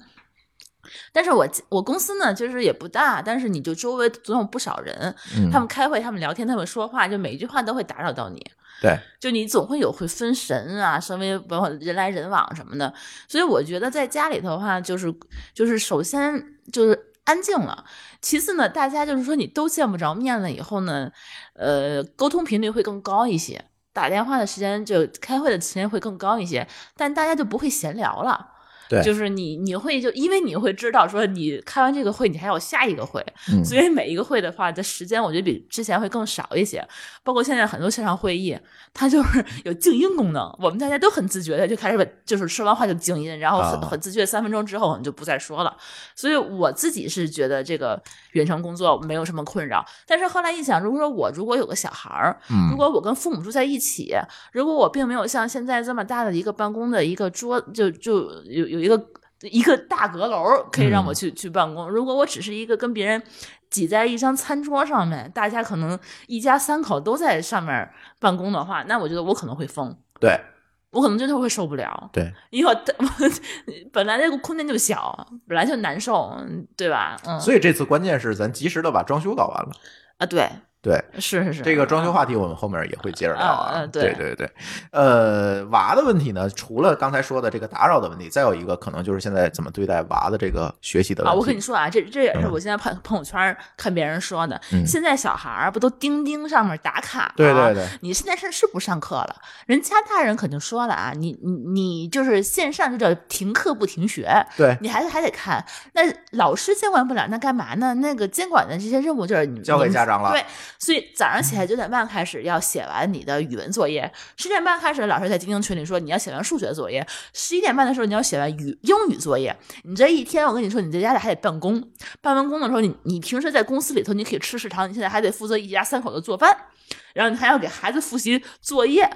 但是我我公司呢，就是也不大，但是你就周围总有不少人，嗯。他们开会，他们聊天，他们说话，就每一句话都会打扰到你。对，就你总会有会分神啊，稍微包括人来人往什么的，所以我觉得在家里头的话，就是就是首先就是安静了，其次呢，大家就是说你都见不着面了以后呢，呃，沟通频率会更高一些，打电话的时间就开会的时间会更高一些，但大家就不会闲聊了。对就是你你会就因为你会知道说你开完这个会，你还有下一个会，嗯所以每一个会的话的时间，我觉得比之前会更少一些。包括现在很多线上会议，它就是 [LAUGHS] 有静音功能，我们大家都很自觉的就开始把就是说完话就静音，然后很、啊很自觉，三分钟之后我们就不再说了。所以我自己是觉得这个远程工作没有什么困扰，但是后来一想，如果说我如果有个小孩儿，嗯如果我跟父母住在一起，如果我并没有像现在这么大的一个办公的一个桌，就就有有一个一个大阁楼可以让我去、去办公。如果我只是一个跟别人挤在一张餐桌上面，大家可能一家三口都在上面办公的话，那我觉得我可能会疯。对我可能真的会受不了，对，因为我 [LAUGHS] 本来这个空间就小，本来就难受，对吧？嗯，所以这次关键是咱及时的把装修搞完了。啊，对，对，是是是，这个装修话题我们后面也会接着聊啊。嗯嗯对对对娃的问题呢，除了刚才说的这个打扰的问题，再有一个可能就是现在怎么对待娃的这个学习的问啊，题。我跟你说啊，这这也是嗯我现在朋朋友圈看别人说的。嗯现在小孩儿不都钉钉上面打卡吗？对对对你现在是是不上课了？人家大人肯定说了啊，你你你就是线上就叫停课不停学，对你孩子还得看。那老师监管不了，那干嘛呢？那个监管的这些任务就是你交给家长了对，所以早上起来九点半开始要写完你的语文作业，十点半开始老师在钉钉群里说你要写完数学作业，十一点半的时候你要写完语英语作业。你这一天，我跟你说，你在家里还得办公，办完工的时候，你你平时在公司里头你可以吃食堂，你现在还得负责一家三口的做饭，然后你还要给孩子复习作业。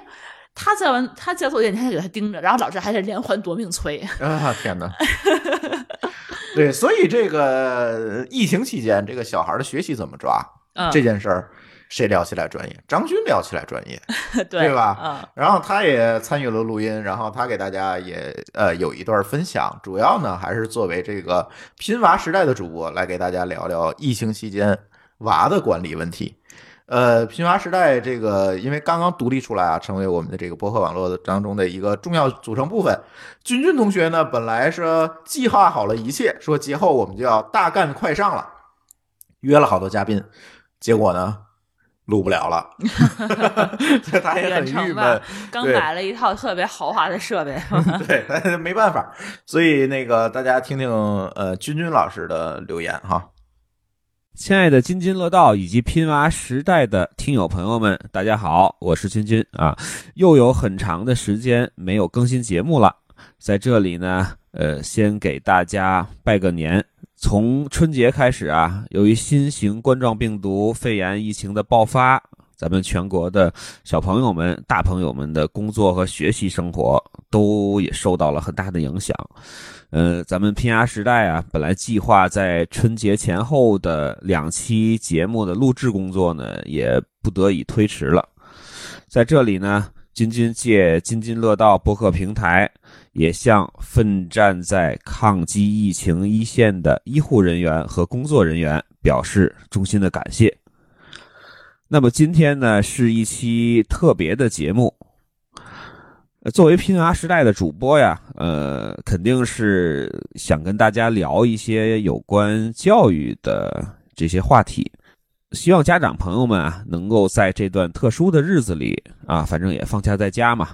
他在完他交作业，你还得给他盯着，然后老师还得连环夺命催。[LAUGHS] 啊，天哪！[LAUGHS] 对，所以这个疫情期间，这个小孩的学习怎么抓、嗯这件事儿，谁聊起来专业？张军聊起来专业，[LAUGHS] 对吧？嗯，然后他也参与了录音，然后他给大家也呃有一段分享，主要呢还是作为这个拼娃时代的主播来给大家聊聊疫情期间娃的管理问题。呃，拼娃时代这个因为刚刚独立出来啊，成为我们的这个博客网络当中的一个重要组成部分。君君同学呢，本来是计划好了一切，说节后我们就要大干快上了，约了好多嘉宾，结果呢，录不了了，[LAUGHS] 他也很郁闷。刚买了一套特别豪华的设备，[LAUGHS] 对，没办法。所以那个大家听听呃君君老师的留言哈。亲爱的津津乐道以及拼娃时代的听友朋友们，大家好，我是君君啊。又有很长的时间没有更新节目了，在这里呢，呃，先给大家拜个年。从春节开始啊，由于新型冠状病毒肺炎疫情的爆发，咱们全国的小朋友们、大朋友们的工作和学习生活都也受到了很大的影响。呃，咱们拼牙时代啊，本来计划在春节前后的两期节目的录制工作呢，也不得已推迟了。在这里呢，君君借津津乐道播客平台。也向奋战在抗击疫情一线的医护人员和工作人员表示衷心的感谢。那么今天呢，是一期特别的节目。作为拼娃时代的主播呀，呃，肯定是想跟大家聊一些有关教育的这些话题。希望家长朋友们啊，能够在这段特殊的日子里啊，反正也放假在家嘛，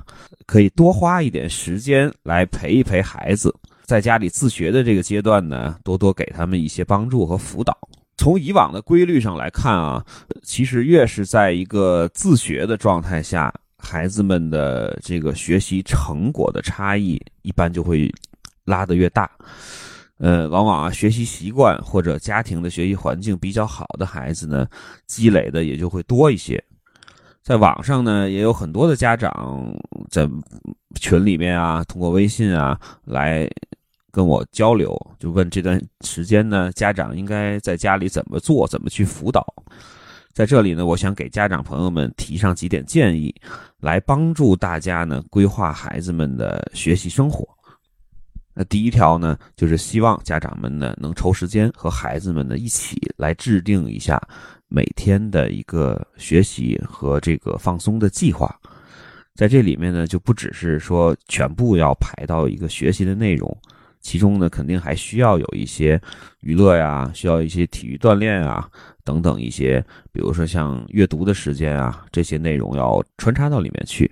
可以多花一点时间来陪一陪孩子，在家里自学的这个阶段呢，多多给他们一些帮助和辅导。从以往的规律上来看啊，其实越是在一个自学的状态下，孩子们的这个学习成果的差异一般就会拉得越大。呃，往往啊，学习习惯或者家庭的学习环境比较好的孩子呢，积累的也就会多一些。在网上呢，也有很多的家长在群里面啊，通过微信啊来跟我交流，就问这段时间呢，家长应该在家里怎么做，怎么去辅导。在这里呢，我想给家长朋友们提上几点建议，来帮助大家呢规划孩子们的学习生活。那第一条呢，就是希望家长们呢能抽时间和孩子们呢一起来制定一下每天的一个学习和这个放松的计划。在这里面呢，就不只是说全部要排到一个学习的内容，其中呢肯定还需要有一些娱乐呀，需要一些体育锻炼啊等等一些，比如说像阅读的时间啊这些内容要穿插到里面去，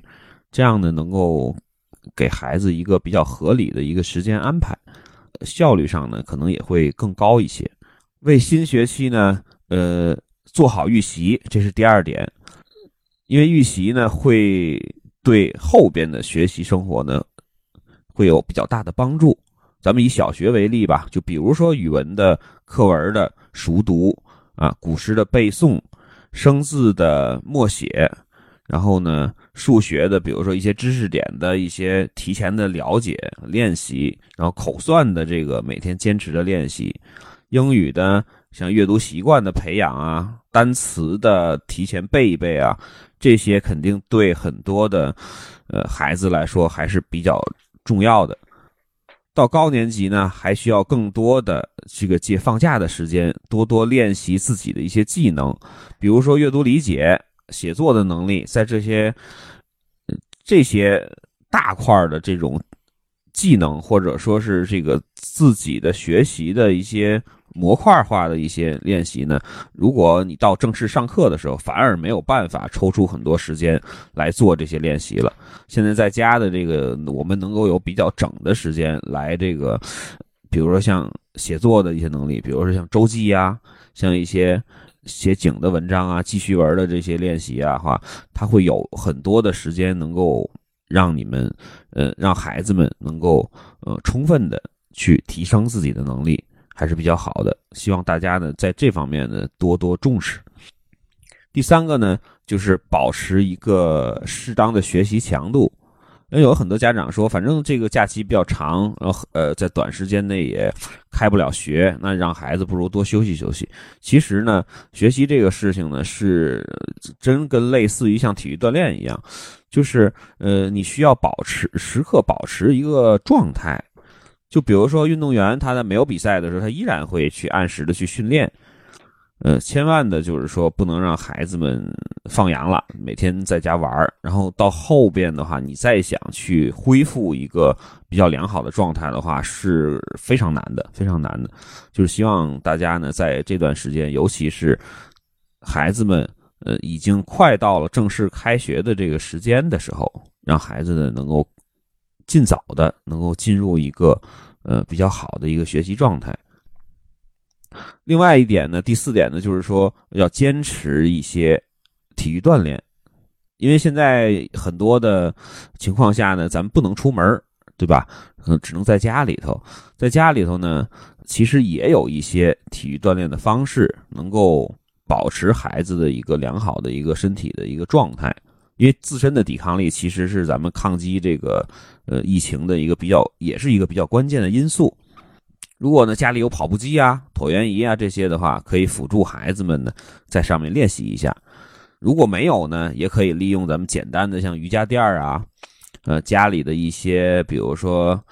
这样呢能够。给孩子一个比较合理的一个时间安排，效率上呢可能也会更高一些。为新学期呢，呃，做好预习，这是第二点。因为预习呢会对后边的学习生活呢会有比较大的帮助。咱们以小学为例吧，就比如说语文的课文的熟读啊，古诗的背诵，生字的默写。然后呢，数学的，比如说一些知识点的一些提前的了解练习，然后口算的这个每天坚持的练习，英语的像阅读习惯的培养啊，单词的提前背一背啊，这些肯定对很多的呃孩子来说还是比较重要的。到高年级呢，还需要更多的这个借放假的时间，多多练习自己的一些技能，比如说阅读理解。写作的能力，在这些这些大块的这种技能，或者说是这个自己的学习的一些模块化的一些练习呢，如果你到正式上课的时候，反而没有办法抽出很多时间来做这些练习了。现在在家的这个，我们能够有比较整的时间来这个，比如说像写作的一些能力，比如说像周记呀，像一些。写景的文章啊，记叙文的这些练习啊，哈，他会有很多的时间能够让你们，呃，让孩子们能够呃充分的去提升自己的能力，还是比较好的。希望大家呢在这方面呢多多重视。第三个呢，就是保持一个适当的学习强度。因为有很多家长说，反正这个假期比较长，然后呃，在短时间内也开不了学，那让孩子不如多休息休息。其实呢，学习这个事情呢，是真跟类似于像体育锻炼一样，就是呃，你需要保持时刻保持一个状态。就比如说运动员，他在没有比赛的时候，他依然会去按时的去训练。呃，千万的就是说，不能让孩子们放羊了，每天在家玩儿。然后到后边的话，你再想去恢复一个比较良好的状态的话，是非常难的，非常难的。就是希望大家呢，在这段时间，尤其是孩子们呃，已经快到了正式开学的这个时间的时候，让孩子呢能够尽早的能够进入一个呃比较好的一个学习状态。另外一点呢，第四点呢，就是说要坚持一些体育锻炼，因为现在很多的情况下呢，咱们不能出门，对吧？嗯，只能在家里头，在家里头呢，其实也有一些体育锻炼的方式，能够保持孩子的一个良好的一个身体的一个状态。因为自身的抵抗力其实是咱们抗击这个呃疫情的一个比较，也是一个比较关键的因素。如果呢家里有跑步机啊、椭圆仪啊这些的话，可以辅助孩子们呢在上面练习一下。如果没有呢，也可以利用咱们简单的像瑜伽垫儿啊，呃家里的一些，比如说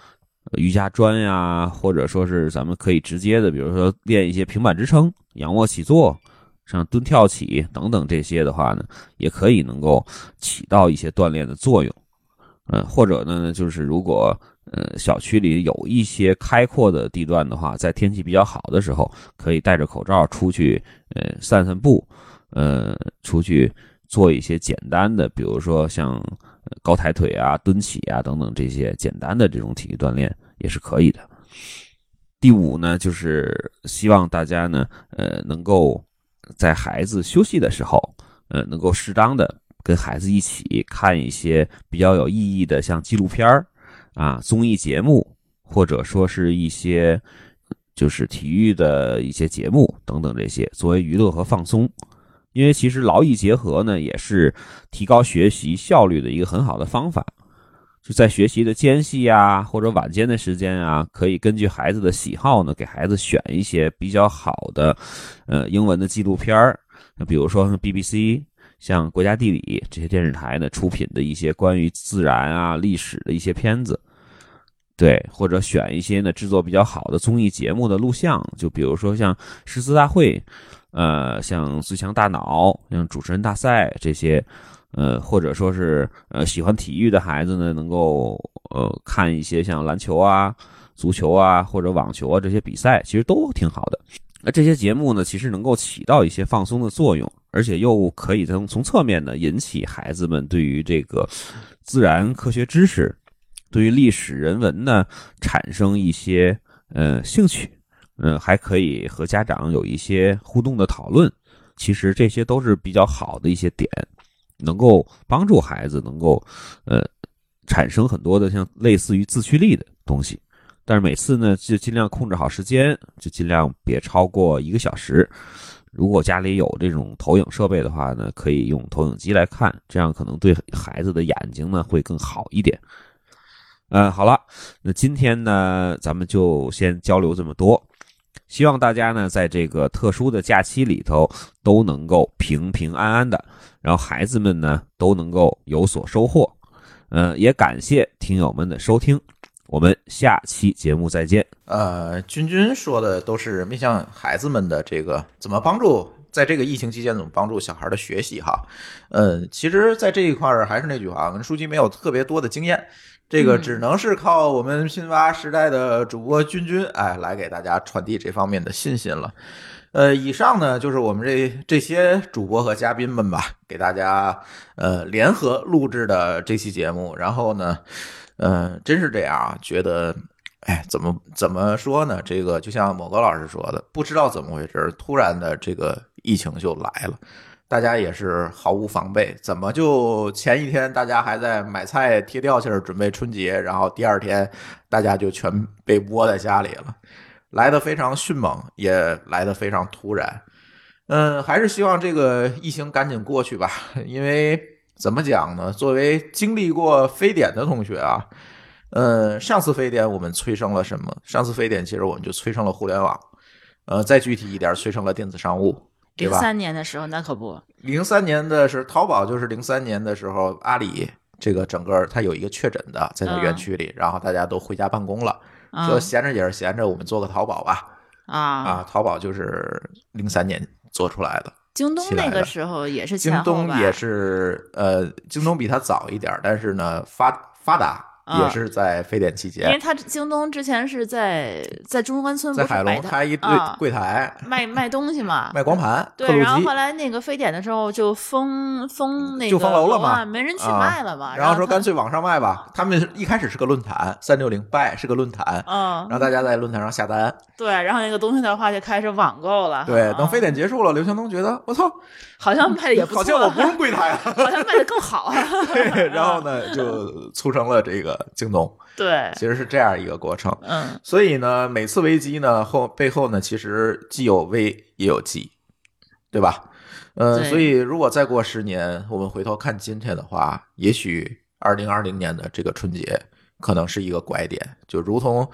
瑜伽砖呀，或者说是咱们可以直接的，比如说练一些平板支撑、仰卧起坐。像蹲跳起等等这些的话呢，也可以能够起到一些锻炼的作用。嗯，或者呢，就是如果呃小区里有一些开阔的地段的话，在天气比较好的时候，可以戴着口罩出去呃散散步，呃出去做一些简单的，比如说像高抬腿啊、蹲起啊等等这些简单的这种体育锻炼也是可以的。第五呢，就是希望大家呢，呃能够。在孩子休息的时候，呃，能够适当的跟孩子一起看一些比较有意义的，像纪录片儿啊、综艺节目，或者说是一些就是体育的一些节目等等这些，作为娱乐和放松。因为其实劳逸结合呢，也是提高学习效率的一个很好的方法。就在学习的间隙啊，或者晚间的时间啊，可以根据孩子的喜好呢，给孩子选一些比较好的，呃，英文的纪录片儿。那比如说 BBC、像国家地理这些电视台呢出品的一些关于自然啊、历史的一些片子，对，或者选一些呢制作比较好的综艺节目的录像，就比如说像诗词大会，呃，像最强大脑、像主持人大赛这些。呃，或者说是呃喜欢体育的孩子呢，能够呃看一些像篮球啊、足球啊或者网球啊这些比赛，其实都挺好的。那这些节目呢，其实能够起到一些放松的作用，而且又可以从从侧面呢引起孩子们对于这个自然科学知识、对于历史人文呢产生一些呃兴趣。嗯，还可以和家长有一些互动的讨论。其实这些都是比较好的一些点。能够帮助孩子能够，呃，产生很多的像类似于自驱力的东西，但是每次呢就尽量控制好时间，就尽量别超过一个小时。如果家里有这种投影设备的话呢，可以用投影机来看，这样可能对孩子的眼睛呢会更好一点。嗯，好了，那今天呢咱们就先交流这么多，希望大家呢在这个特殊的假期里头都能够平平安安的。然后孩子们呢都能够有所收获，嗯，也感谢听友们的收听，我们下期节目再见。呃，君君说的都是面向孩子们的这个怎么帮助，在这个疫情期间怎么帮助小孩的学习哈。嗯，其实，在这一块儿还是那句话，我们书记没有特别多的经验，这个只能是靠我们新娃时代的主播君君哎来给大家传递这方面的信心了。呃，以上呢就是我们这这些主播和嘉宾们吧，给大家呃联合录制的这期节目。然后呢，呃，真是这样啊，觉得，哎，怎么怎么说呢？这个就像某个老师说的，不知道怎么回事，突然的这个疫情就来了，大家也是毫无防备。怎么就前一天大家还在买菜贴吊儿准备春节，然后第二天大家就全被窝在家里了？来的非常迅猛，也来的非常突然。嗯，还是希望这个疫情赶紧过去吧。因为怎么讲呢？作为经历过非典的同学啊，呃，上次非典我们催生了什么？上次非典其实我们就催生了互联网。呃，再具体一点，催生了电子商务，对吧？零三年的时候那可不。零三年的是淘宝，就是零三年的时候，阿里这个整个它有一个确诊的在它园区里，然后大家都回家办公了。说闲着也是闲着，我们做个淘宝吧。啊啊，淘宝就是零三年做出来的。京东那个时候也是京东也是呃，京东比它早一点，但是呢发发达啊也是在非典期间因为，他京东之前是在在中关村在海龙开一堆啊柜台卖卖东西嘛，[LAUGHS] 卖光盘、对，然后后。来那个非典的时候就封封那个就封楼了嘛啊没人去卖了嘛。啊然后说干脆网上卖吧。他们一开始是个论坛，三六零 buy 是个论坛，嗯让大家在论坛上下单。对，然后那个东西的话就开始网购了。对，啊等非典结束了，刘强东觉得我操，好像卖的也不错，好像我不用柜台了。[LAUGHS] 好像卖的更好啊。[LAUGHS] 对，然后呢，就促成了这个京东，对，其实是这样一个过程。嗯，所以呢，每次危机呢后背后呢，其实既有危也有机，对吧？呃，所以如果再过十年，我们回头看今天的话，也许二零二零年的这个春节可能是一个拐点，就如同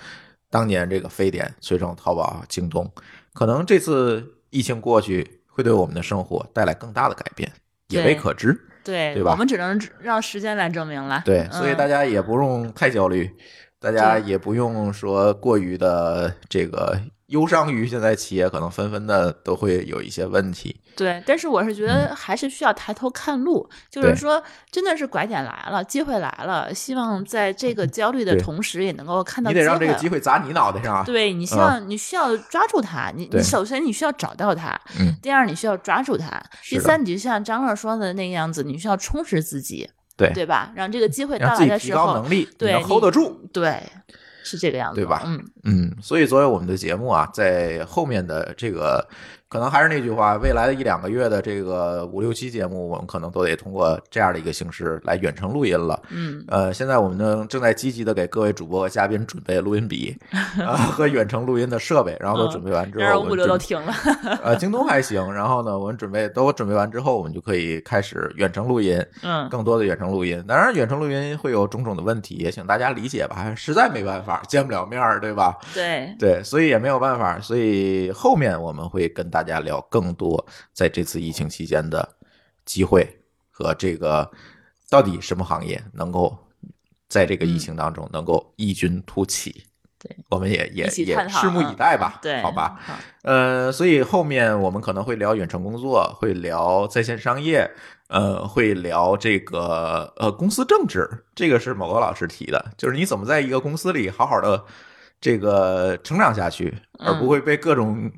当年这个非典催生淘宝、京东，可能这次疫情过去，会对我们的生活带来更大的改变，也未可知。对，对吧我们只能让时间来证明了。对，所以嗯大家也不用太焦虑，大家也不用说过于的这个忧伤于现在企业可能纷纷的都会有一些问题。对，但是我是觉得还是需要抬头看路，就是说，真的是拐点来了，机会来了，希望在这个焦虑的同时，也能够看到你得让这个机会。砸你脑袋上啊！对你需嗯要，你需要抓住它。你你首先你需要找到它，嗯第二你需要抓住它，第三你就像张乐说的那个样子，你需要充实自己，对对吧？让这个机会到来的时候，高能力，对能 hold 得住。对，是这个样子，对吧嗯，嗯，所以作为我们的节目啊，在后面的这个，可能还是那句话，未来的一两个月的这个五六期节目，我们可能都得通过这样的一个形式来远程录音了。嗯呃，现在我们呢正在积极的给各位主播和嘉宾准备录音笔 [LAUGHS] 啊、和远程录音的设备，然后都准备完之后，物流都停了，[LAUGHS] 呃，京东还行，然后呢，我们准备都准备完之后，我们就可以开始远程录音，嗯更多的远程录音。当然，远程录音会有种种的问题，也请大家理解吧，实在没办法，见不了面儿，对吧？对，对，所以也没有办法，所以后面我们会跟大家聊更多在这次疫情期间的机会和这个到底什么行业能够在这个疫情当中能够异军突起。对，我们也也也拭目以待吧，对，好吧。好，呃，所以后面我们可能会聊远程工作，会聊在线商业，呃，会聊这个呃公司政治，这个是某个老师提的，就是你怎么在一个公司里好好的这个成长下去，而不会被各种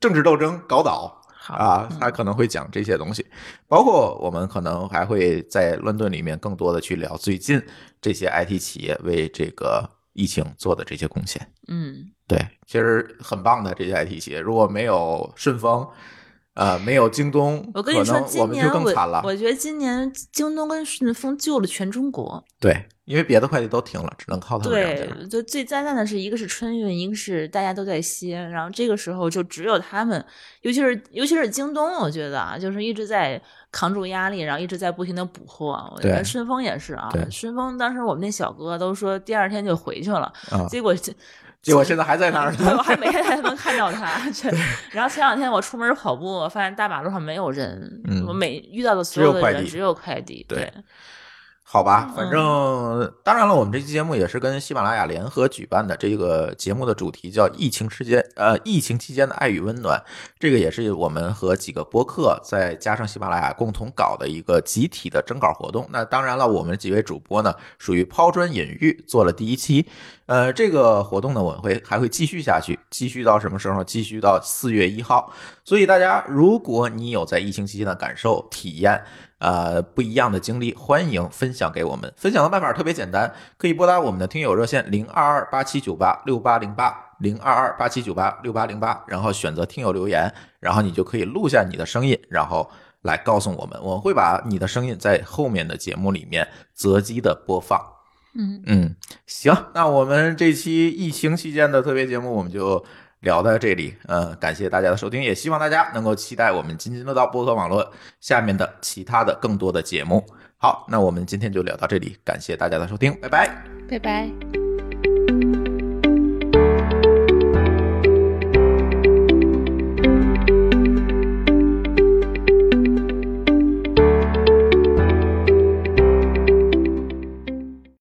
政治斗争搞倒。啊，嗯他可能会讲这些东西，包括我们可能还会在乱炖里面更多的去聊最近这些 IT 企业为这个疫情做的这些贡献。嗯，对，其实很棒的这些 IT 企业，如果没有顺丰，呃，没有京东，我跟你说，我们今年我就更惨了。我觉得今年京东跟顺丰救了全中国。对，因为别的快递都停了，只能靠他们。对，就最灾难的是一个是春运，一个是大家都在歇，然后这个时候就只有他们，尤其是尤其是京东，我觉得啊，就是一直在扛住压力，然后一直在不停的补货。我觉得对顺丰也是啊，顺丰当时我们那小哥都说第二天就回去了，啊结果这。结果现在还在那儿呢，我还每天还能看到他。[LAUGHS] 然后前两天我出门跑步，我发现大马路上没有人，嗯我每遇到的所有的只有快递人只有快递。对对，好吧，反嗯正当然了，我们这期节目也是跟喜马拉雅联合举办的。这个节目的主题叫“疫情期间”，呃，疫情期间的爱与温暖。这个也是我们和几个播客再加上喜马拉雅共同搞的一个集体的征稿活动。那当然了，我们几位主播呢，属于抛砖引玉，做了第一期。呃，这个活动呢，我会还会继续下去，继续到什么时候？继续到四月一号。所以大家，如果你有在疫情期间的感受、体验，呃，不一样的经历，欢迎分享给我们。分享的办法特别简单，可以拨打我们的听友热线零二二八七九八六八零八零二二八七九八六八零八，然后选择听友留言，然后你就可以录下你的声音，然后来告诉我们，我们会把你的声音在后面的节目里面择机的播放。嗯嗯，行，那我们这期疫情期间的特别节目我们就聊到这里。呃，感谢大家的收听，也希望大家能够期待我们津津乐道播客网络下面的其他的更多的节目。好，那我们今天就聊到这里，感谢大家的收听，拜拜。拜拜。